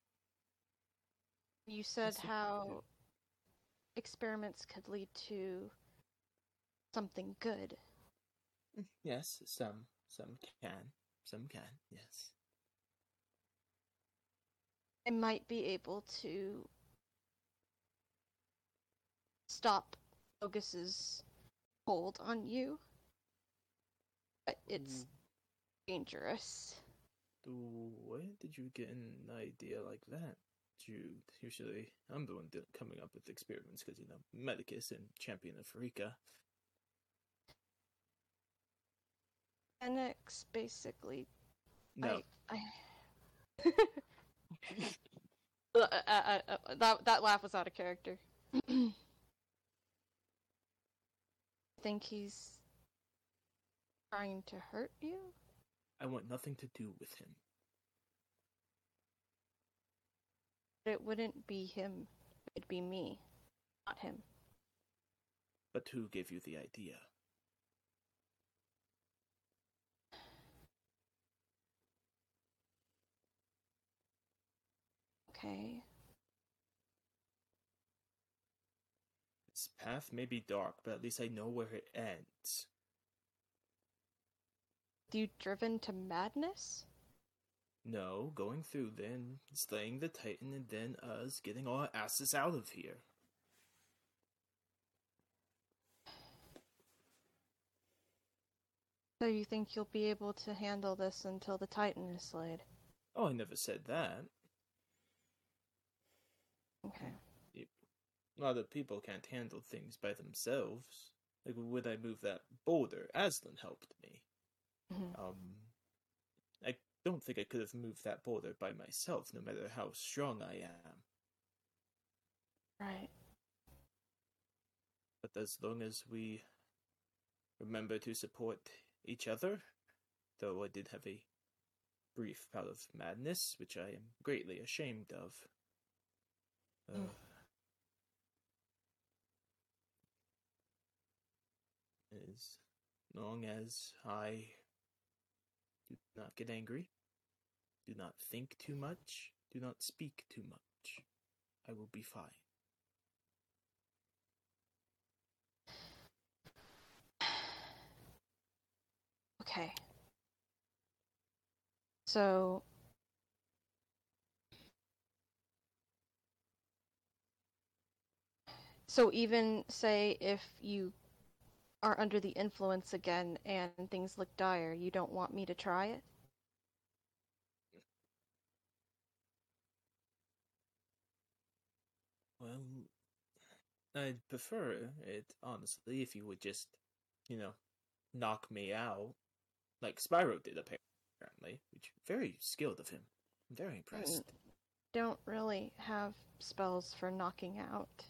You said Yes, I do. how experiments could lead to something good. Mm, Yes, some some can. Some can, yes. I might be able to stop Ogus's hold on you. But it's Ooh. dangerous. Where did you get an idea like that, Jude? Usually, I'm the one coming up with experiments because, you know, Medicus and Champion of Pharika. Phenax basically No, I, I... Uh, uh, uh, that that laugh was out of character. I Think he's trying to hurt you? I want nothing to do with him. It wouldn't be him. It'd be me, not him. But who gave you the idea? Okay. This path may be dark, but at least I know where it ends. Do you driven to madness? No, going through then, slaying the Titan, and then us getting our asses out of here. So you think you'll be able to handle this until the Titan is slayed? Oh, I never said that. Okay. A lot of people can't handle things by themselves. Like when I moved that boulder, Aslan helped me. Mhm. Um, don't think I could have moved that boulder by myself, no matter how strong I am. Right. But as long as we remember to support each other, though I did have a brief bout of madness, which I am greatly ashamed of. Uh, Mm. As long as I do not get angry, do not think too much, do not speak too much, I will be fine. Okay. So So even say if you are under the influence again and things look dire, you don't want me to try it? Well, I'd prefer it, honestly, if you would just, you know, knock me out, like Spyro did, apparently, which very skilled of him. I'm very impressed. Don't really have spells for knocking out.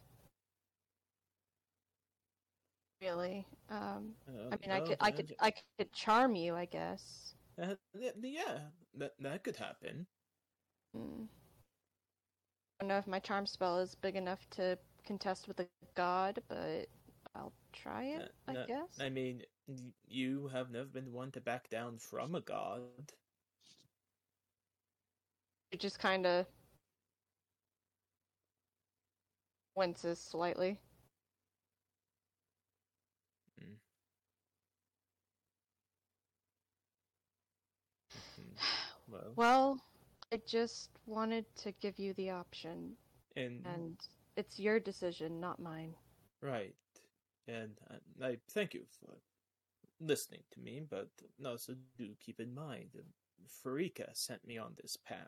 Really. Um Uh, I mean I could I could I could charm you, I guess. uh, yeah, yeah, that that could happen. Hmm. I don't know if my charm spell is big enough to contest with a god, but I'll try it, Uh, I no, guess. I mean, you have never been one to back down from a god. It just kind of winces slightly. Mm. Mhm. Well, Well, I just wanted to give you the option, and and it's your decision, not mine. Right. And I, I thank you for listening to me, but also do keep in mind that Pharika sent me on this path.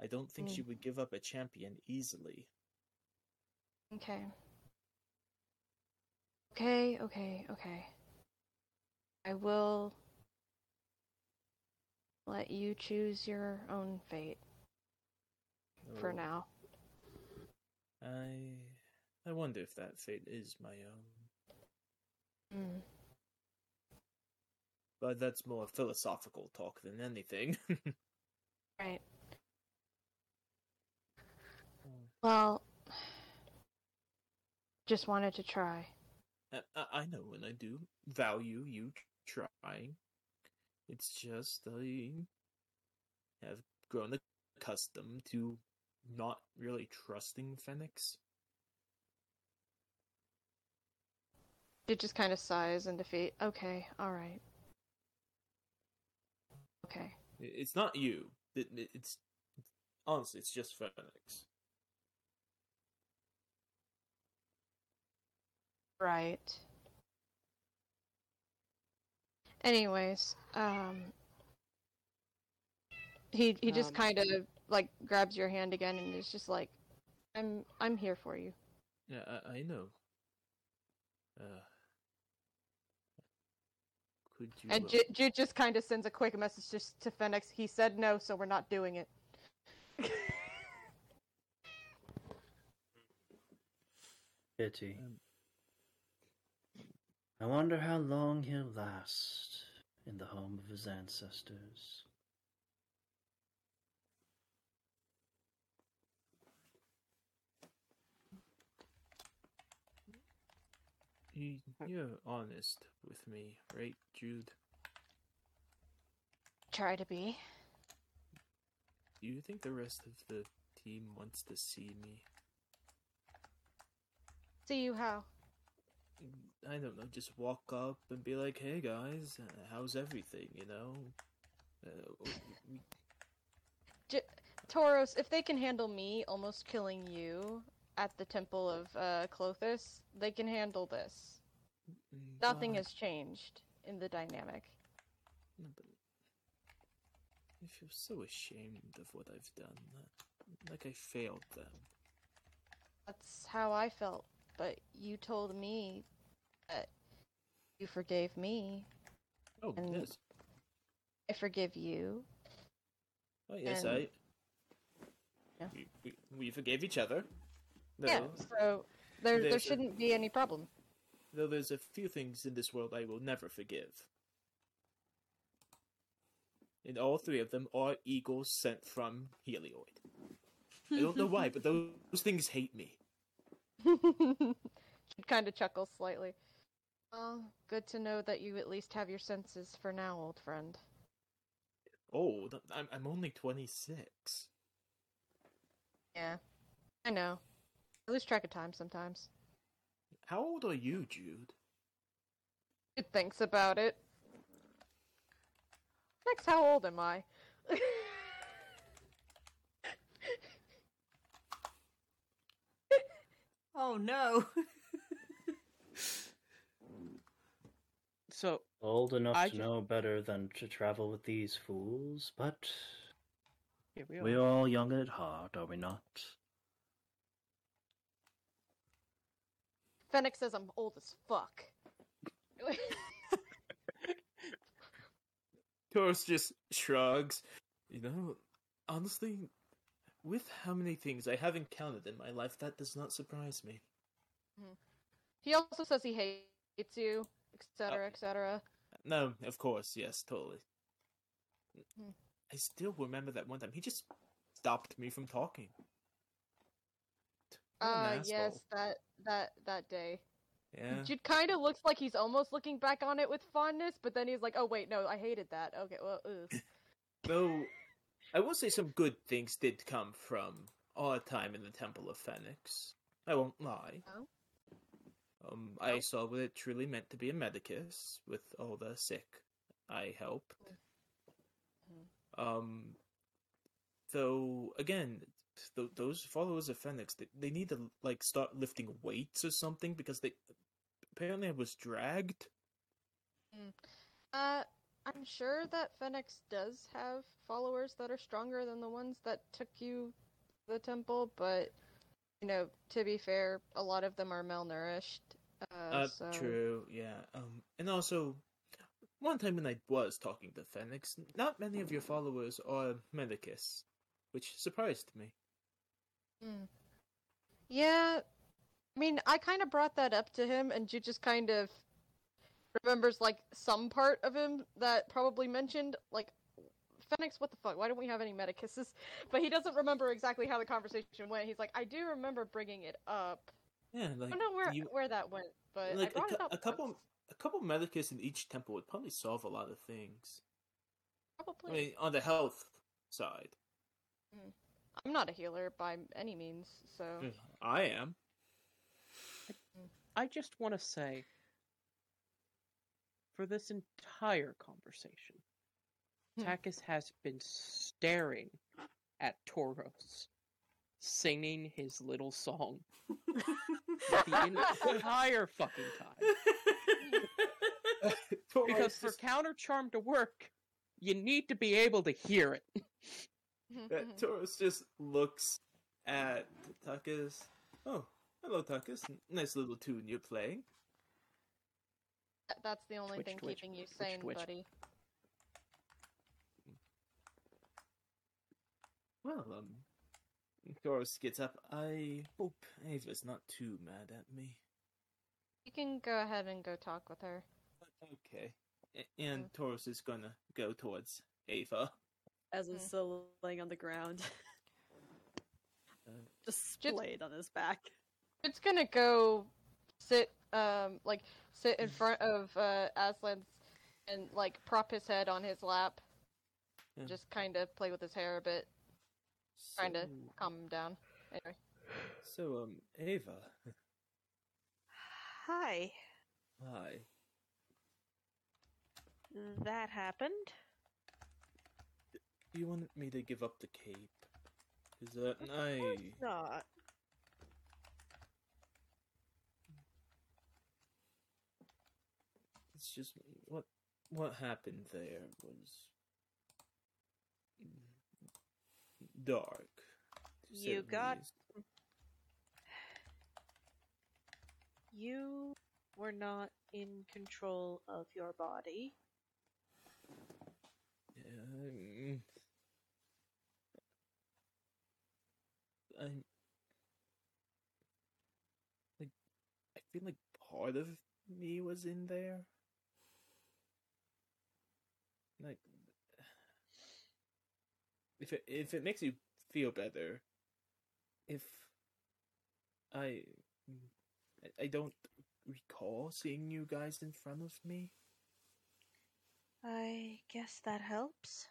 I don't think she Mm. would give up a champion easily. Okay. Okay, okay, okay. I will let you choose your own fate for Oh, now. I I wonder if that fate is my own. Mm. But that's more philosophical talk than anything. Right. Mm. Well, Just wanted to try. I, I I know, and I do value you trying. It's just I have grown accustomed to not really trusting Phenax. It just kind of sighs in defeat. Okay, alright. Okay. It's not you. It, it- it's honestly, it's just Phenax. Right. Anyways, um he he just Um, kind of like grabs your hand again and is just like I'm I'm here for you. Yeah, I, I know. Uh, could you? And uh, Jude, Jude just kind of sends a quick message just to Phenax. He said no, so we're not doing it. Pity. Um, I wonder how long he'll last in the home of his ancestors. You're honest with me, right, Jude? Try to be. Do you think the rest of the team wants to see me? See you how? I don't know, just walk up and be like, "Hey guys, uh, how's everything?" You know. Uh, we- J- Tauros, if they can handle me almost killing you at the temple of uh, Klothys, they can handle this. mm, Nothing has changed in the dynamic. No, but I feel so ashamed of what I've done. uh, Like I failed them. That's how I felt, but you told me that you forgave me. Oh And- yes, I forgive you. oh yes, and- I. Yeah. We, we we forgave each other. Yeah, so there there there's a- shouldn't be any problem. though there's a few things in this world I will never forgive. And all three of them are eagles sent from Heliod. I don't know why, but those, those things hate me. she kind of chuckles slightly. Well, good to know that you at least have your senses for now, old friend. Oh, I'm I'm only twenty six. Yeah, I know. I lose track of time sometimes. How old are you, Jude? It thinks about it. Next, how old am I? Oh no. So Old enough I to ju- know better than to travel with these fools, but here we are. we're all young at heart, are we not? Phenax says I'm old as fuck. Tauros just shrugs. You know, honestly, with how many things I have encountered in my life, that does not surprise me. he also says he hates you, etc., Oh. etc. No, of course, yes, totally. Hmm. I still remember that one time he just stopped me from talking. Uh, yes, that that that day. Yeah. Jude kind of looks like he's almost looking back on it with fondness, but then he's like, "Oh wait, no, I hated that." Okay, well, ugh. Though, I will say some good things did come from our time in the Temple of Phenax. I won't lie. Oh? Um, I saw what it truly meant to be a medicus with all the sick I help. Um, though again, th- those followers of Phenax, they, they need to like start lifting weights or something because they apparently I was dragged. Uh, I'm sure that Phenax does have followers that are stronger than the ones that took you to the temple, but you know, to be fair, a lot of them are malnourished. Uh, Uh, so... true, yeah. Um, and also, one time when I was talking to Phenax, not many of your followers are Medicus, which surprised me. Hmm. Yeah, I mean, I kind of brought that up to him, and you just kind of remembers like some part of him that probably mentioned like Phenax. What the fuck? Why don't we have any Medicusses? But he doesn't remember exactly how the conversation went. He's like, I do remember bringing it up, Yeah, like, I don't know where you, where that went, but like I a, up a couple, a couple medicus in each temple would probably solve a lot of things. Probably. I mean, on the health side, I'm not a healer by any means, so I am. I just want to say, for this entire conversation, Hmm. Takis has been staring at Tauros, singing his little song the entire fucking time. Because for counter charm to work, you need to be able to hear it. Mm-hmm, that mm-hmm. Tauros just looks at Tuckus. Oh, hello, Tuckus. Nice little tune you're playing. That's the only Twitch, thing twitch, keeping you twitch, sane, twitch. buddy. Well, um, Tauros gets up. I hope Ava's not too mad at me. You can go ahead and go talk with her. Okay. A- And mm. Tauros is gonna go towards Ava. As Hmm. is still laying on the ground, just Just- splayed on his back. It's gonna go sit, um, like sit in front of uh, Aslan's and like prop his head on his lap. Yeah. Just kind of play with his hair a bit, trying to so- calm him down. Anyway, So, um, Ava. Hi. Hi. That happened. You wanted me to give up the cape? Cause uh, Of I course not. it's just what what happened there was dark. You got- least. You were not in control of your body. Yeah, I'm like I feel like part of me was in there. Like if it if it makes you feel better, if I I- I don't recall seeing you guys in front of me. I guess that helps.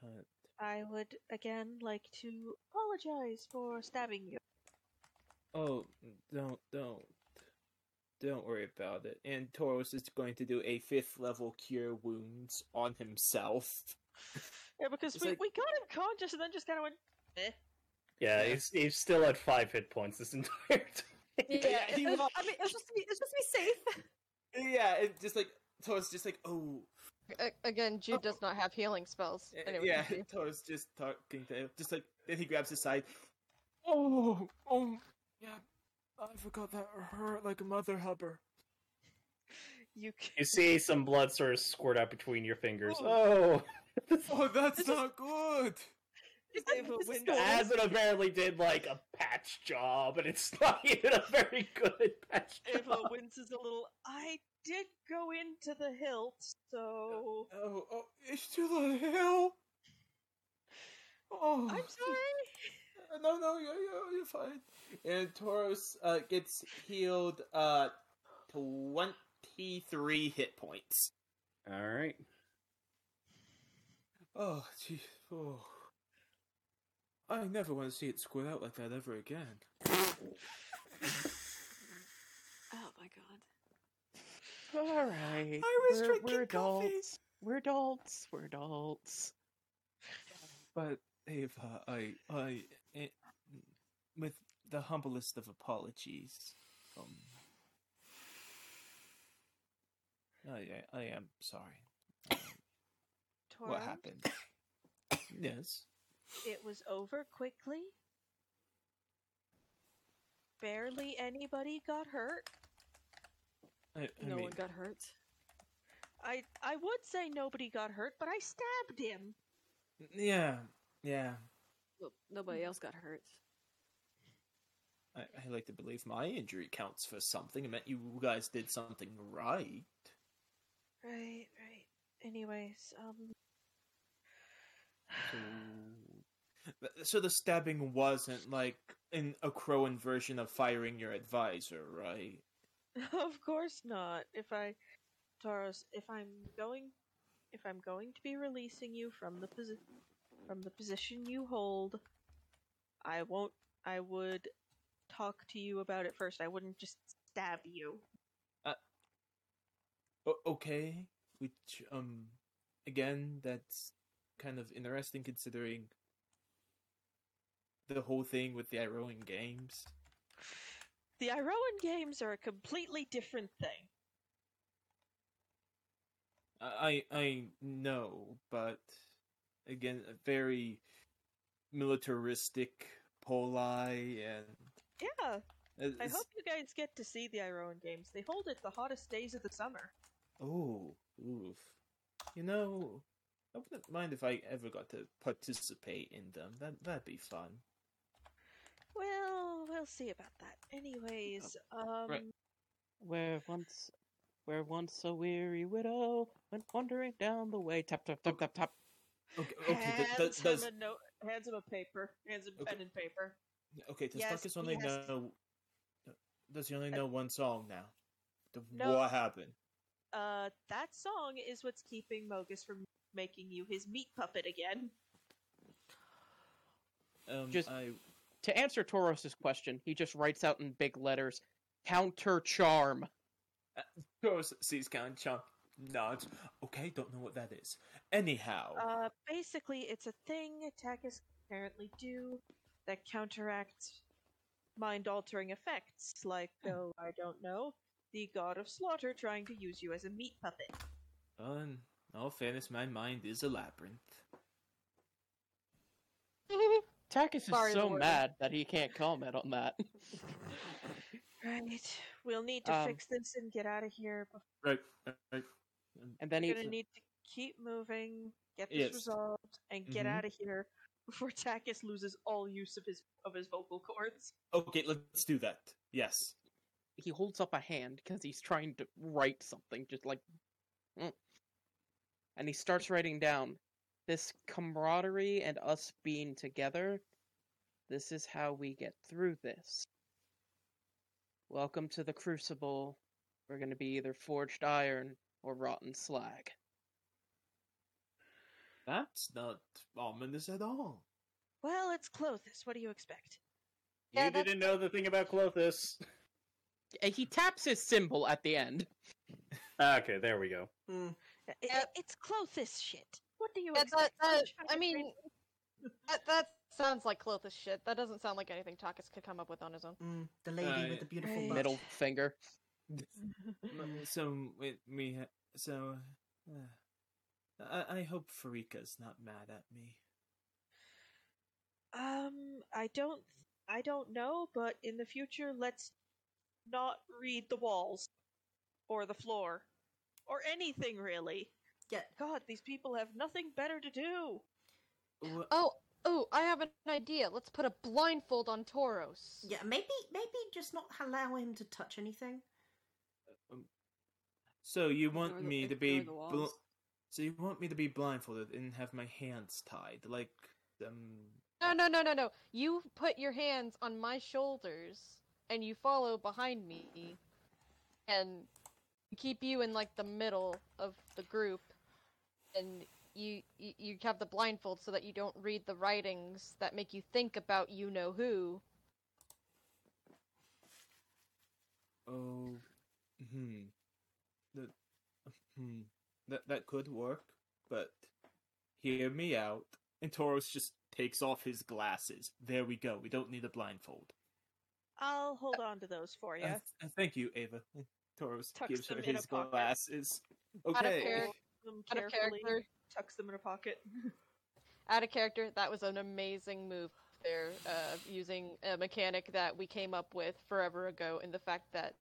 But I would again like to apologize for stabbing you. Oh, don't, don't, don't worry about it. And Tauros is going to do a fifth level cure wounds on himself. Yeah, because It's we, like- we got him conscious and then just kind of went, eh. Yeah, he's, he's still at five hit points this entire time. Yeah, he it- I mean, it's just to be, it's just to be safe. Yeah, it just like Tauros just like oh A- again, Jude does not have healing spells. Uh, Anyway, yeah. continue. Tauros just talking to him, just like then he grabs his side. Oh, oh, yeah. I forgot that hurt like a mother hubber. You c- You see some blood sort of squirt out between your fingers. Oh, Oh, that's not good. Ava It's a window. story. as it apparently did like a patch job, and it's not even a very good patch Ava job. winces a little. I did go into the hilt, so Oh, oh, it's to the hill. Oh, I'm sorry. No, no, you're, you're, you're fine. And Tauros uh, gets healed uh, 23 hit points. All right. Oh, gee. Oh. I never want to see it squirt out like that ever again. Oh my god. All right. I was we're, drinking we're coffee. adults. We're adults. We're adults. But, Ava, I, I, eh, with the humblest of apologies, um, I, I, I am sorry. Um, what happened? yes. It was over quickly. Barely anybody got hurt. I, I No mean, one got hurt. I I would say nobody got hurt, but I stabbed him. yeah, yeah. Well, nobody else got hurt. I, I like to believe my injury counts for something. It meant you guys did something right. Right, right. Anyways, um, So, So the stabbing wasn't like in a Crowan version of firing your advisor, right? of course not. If I, Taurus, if I'm going, if I'm going to be releasing you from the posi- from the position you hold, I won't. I would talk to you about it first. I wouldn't just stab you. Uh, okay, which um, again, that's kind of interesting considering the whole thing with the Iroan games. The Iroan games are a completely different thing. I I know, but again, a very militaristic poli and Yeah, uh, I hope you guys get to see the Iroan games. They hold it the hottest days of the summer. Oh, oof. You know, I wouldn't mind if I ever got to participate in them. That that'd be fun. Well, we'll see about that. Anyways, um, right. Where once, where once a weary widow went wandering down the way. Tap tap tap tap tap. Okay, okay. th- hands th- him does a note, hands him a paper, hands him Okay. pen and paper. okay? Does Yes, Marcus he only has to- know? Does he only Uh, know one song now? The- No. What happened? Uh, that song is what's keeping Mogis from making you his meat puppet again. Um, Just- I To answer Tauros's question, he just writes out in big letters, "Counter charm." Doris sees Count Chunk nods. Okay, don't know what that is. Anyhow, Uh, basically, it's a thing attackers apparently do that counteracts mind-altering effects, like, though I don't know, the god of slaughter trying to use you as a meat puppet. well, in all fairness, my mind is a labyrinth. Takis is so mad that he can't comment on that. Right. We'll need to Um, fix this and get out of here. But Right, right. And then we're gonna need to keep moving, get this Yes. resolved, and get Mhm. out of here before Takis loses all use of his of his vocal cords. Okay, let's do that. Yes. he holds up a hand because he's trying to write something, just like, mm. and he starts writing down this camaraderie and us being together. This is how we get through this. Welcome to the Crucible. We're going to be either forged iron or rotten slag. That's not ominous at all. Well, it's Klothys. What do you expect? You that's- didn't know the thing about Klothys. He taps his symbol at the end. Okay, there we go. Hmm. I- Yeah. I- it's Klothys shit. What do you Yeah, expect? that, that, I mean, that, that sounds like Klothys shit. That doesn't sound like anything Takis could come up with on his own. Mm, the lady Uh, with the beautiful Right. butt. Middle finger. So we, we ha- so uh, I, I hope Pharika's not mad at me. Um, I don't, I don't know, but in the future, let's not read the walls or the floor or anything really. Yeah. God, these people have nothing better to do. Wha- Oh, oh, I have an idea. Let's put a blindfold on Tauros. Yeah, maybe maybe just not allow him to touch anything. So you want the- me to be bl- so you want me to be blindfolded and have my hands tied like um No, no, no, no, no. You put your hands on my shoulders and you follow behind me and keep you in like the middle of the group and you, you you have the blindfold so that you don't read the writings that make you think about you know who. oh hmm. That hmm. That that could work but hear me out. And Tauros just takes off his glasses. There we go. We don't need a blindfold. I'll hold on to those for you. Uh, thank you Ava. And Tauros Tucks gives her them in a his glasses. Out of okay. character. Them Out of character. tucks them in a pocket. Out of character. That was an amazing move there, uh, using a mechanic that we came up with forever ago, and the fact that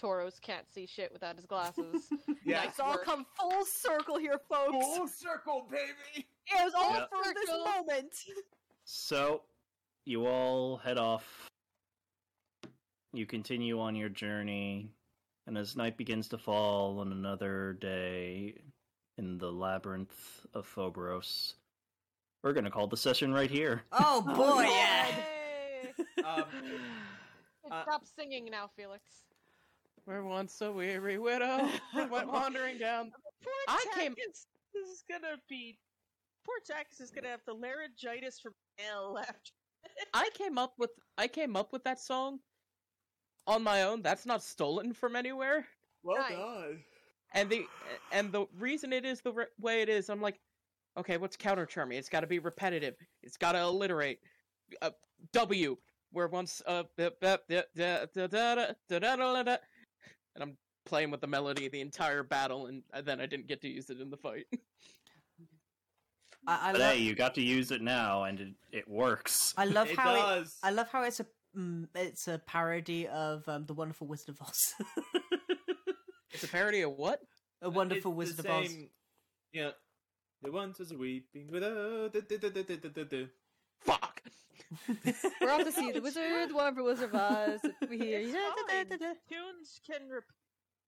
Tauros can't see shit without his glasses. yeah Nice It's all come full circle here, folks. full circle baby It was all Yeah. for this moment. So, you all head off. You continue on your journey, and as night begins to fall on another day in the labyrinth of Phobos, we're gonna call the session right here. Oh boy, yeah. Um, uh, Stop singing now, Felix. We're once a weary widow who went wandering down. Poor I came- Takis is gonna be. Poor Takis is gonna have the laryngitis from L after. I came up with I came up with that song on my own. That's not stolen from anywhere. well Nice. done and the and the reason it is the re- way it is, I'm like, okay, what's counter charming? It's got to be repetitive. It's got to alliterate. Uh, w, where once uh, and I'm playing with the melody the entire battle, and then I didn't get to use it in the fight. I, I but love... hey, you got to use it now, and it, it works. I love it how does. it. I love how it's a it's a parody of um, the Wonderful Wizard of Oz it's a parody of what? a Wonderful It's Wizard the of Oz. same- Yeah. The once was a weeping widow. du- du- du- du- du- du- du- du. Fuck. We're off to see the wizard, one for Wizard of Oz. We hear It's fine. da, da. Tunes can rep-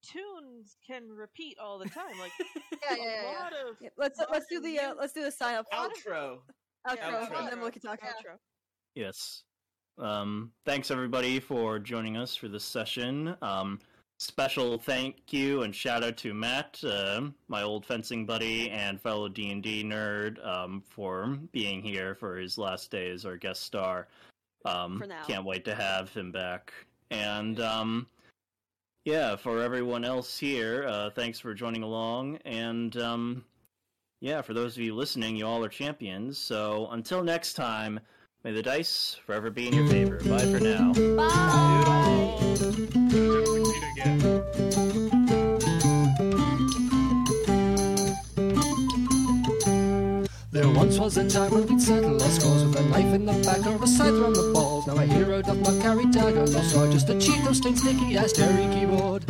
tunes can repeat all the time. Like Yeah, a yeah, yeah. yeah. lot of Yeah, let's let's do the uh, let's do the sign up Outro. outro, Yeah, and then we can talk. Yeah. outro. Yes. Um, thanks everybody for joining us for this session. Um, special thank you and shout out to Matt, uh, my old fencing buddy and fellow D and D nerd, um, for being here for his last day as our guest star. Um, For now. Can't wait to have him back. And um, yeah, for everyone else here, uh, thanks for joining along. And um, yeah, for those of you listening, you all are champions. So until next time. May the dice forever be in your favor. Bye for now. Bye. Meet again. There once was a time when we'd settle our scores with a knife in the back or a scythe around the balls. Now a hero doth not carry dagger nor sword, just a cheat Cheeto stain sticky as Terry keyboard.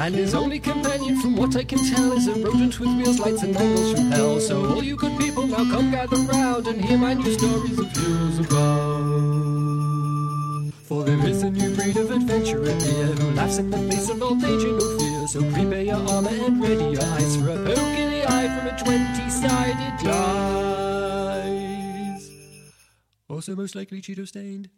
And his only companion, from what I can tell, is a rodent with wheels, lights, and angles from hell. So all you good people now come gather round and hear my new stories of heroes abound. For there is a new breed of adventurer here who laughs in the face of all danger, no fear. So prepare your armor and ready your eyes for a poke in the eye from a twenty-sided die. Also most likely Cheeto stained.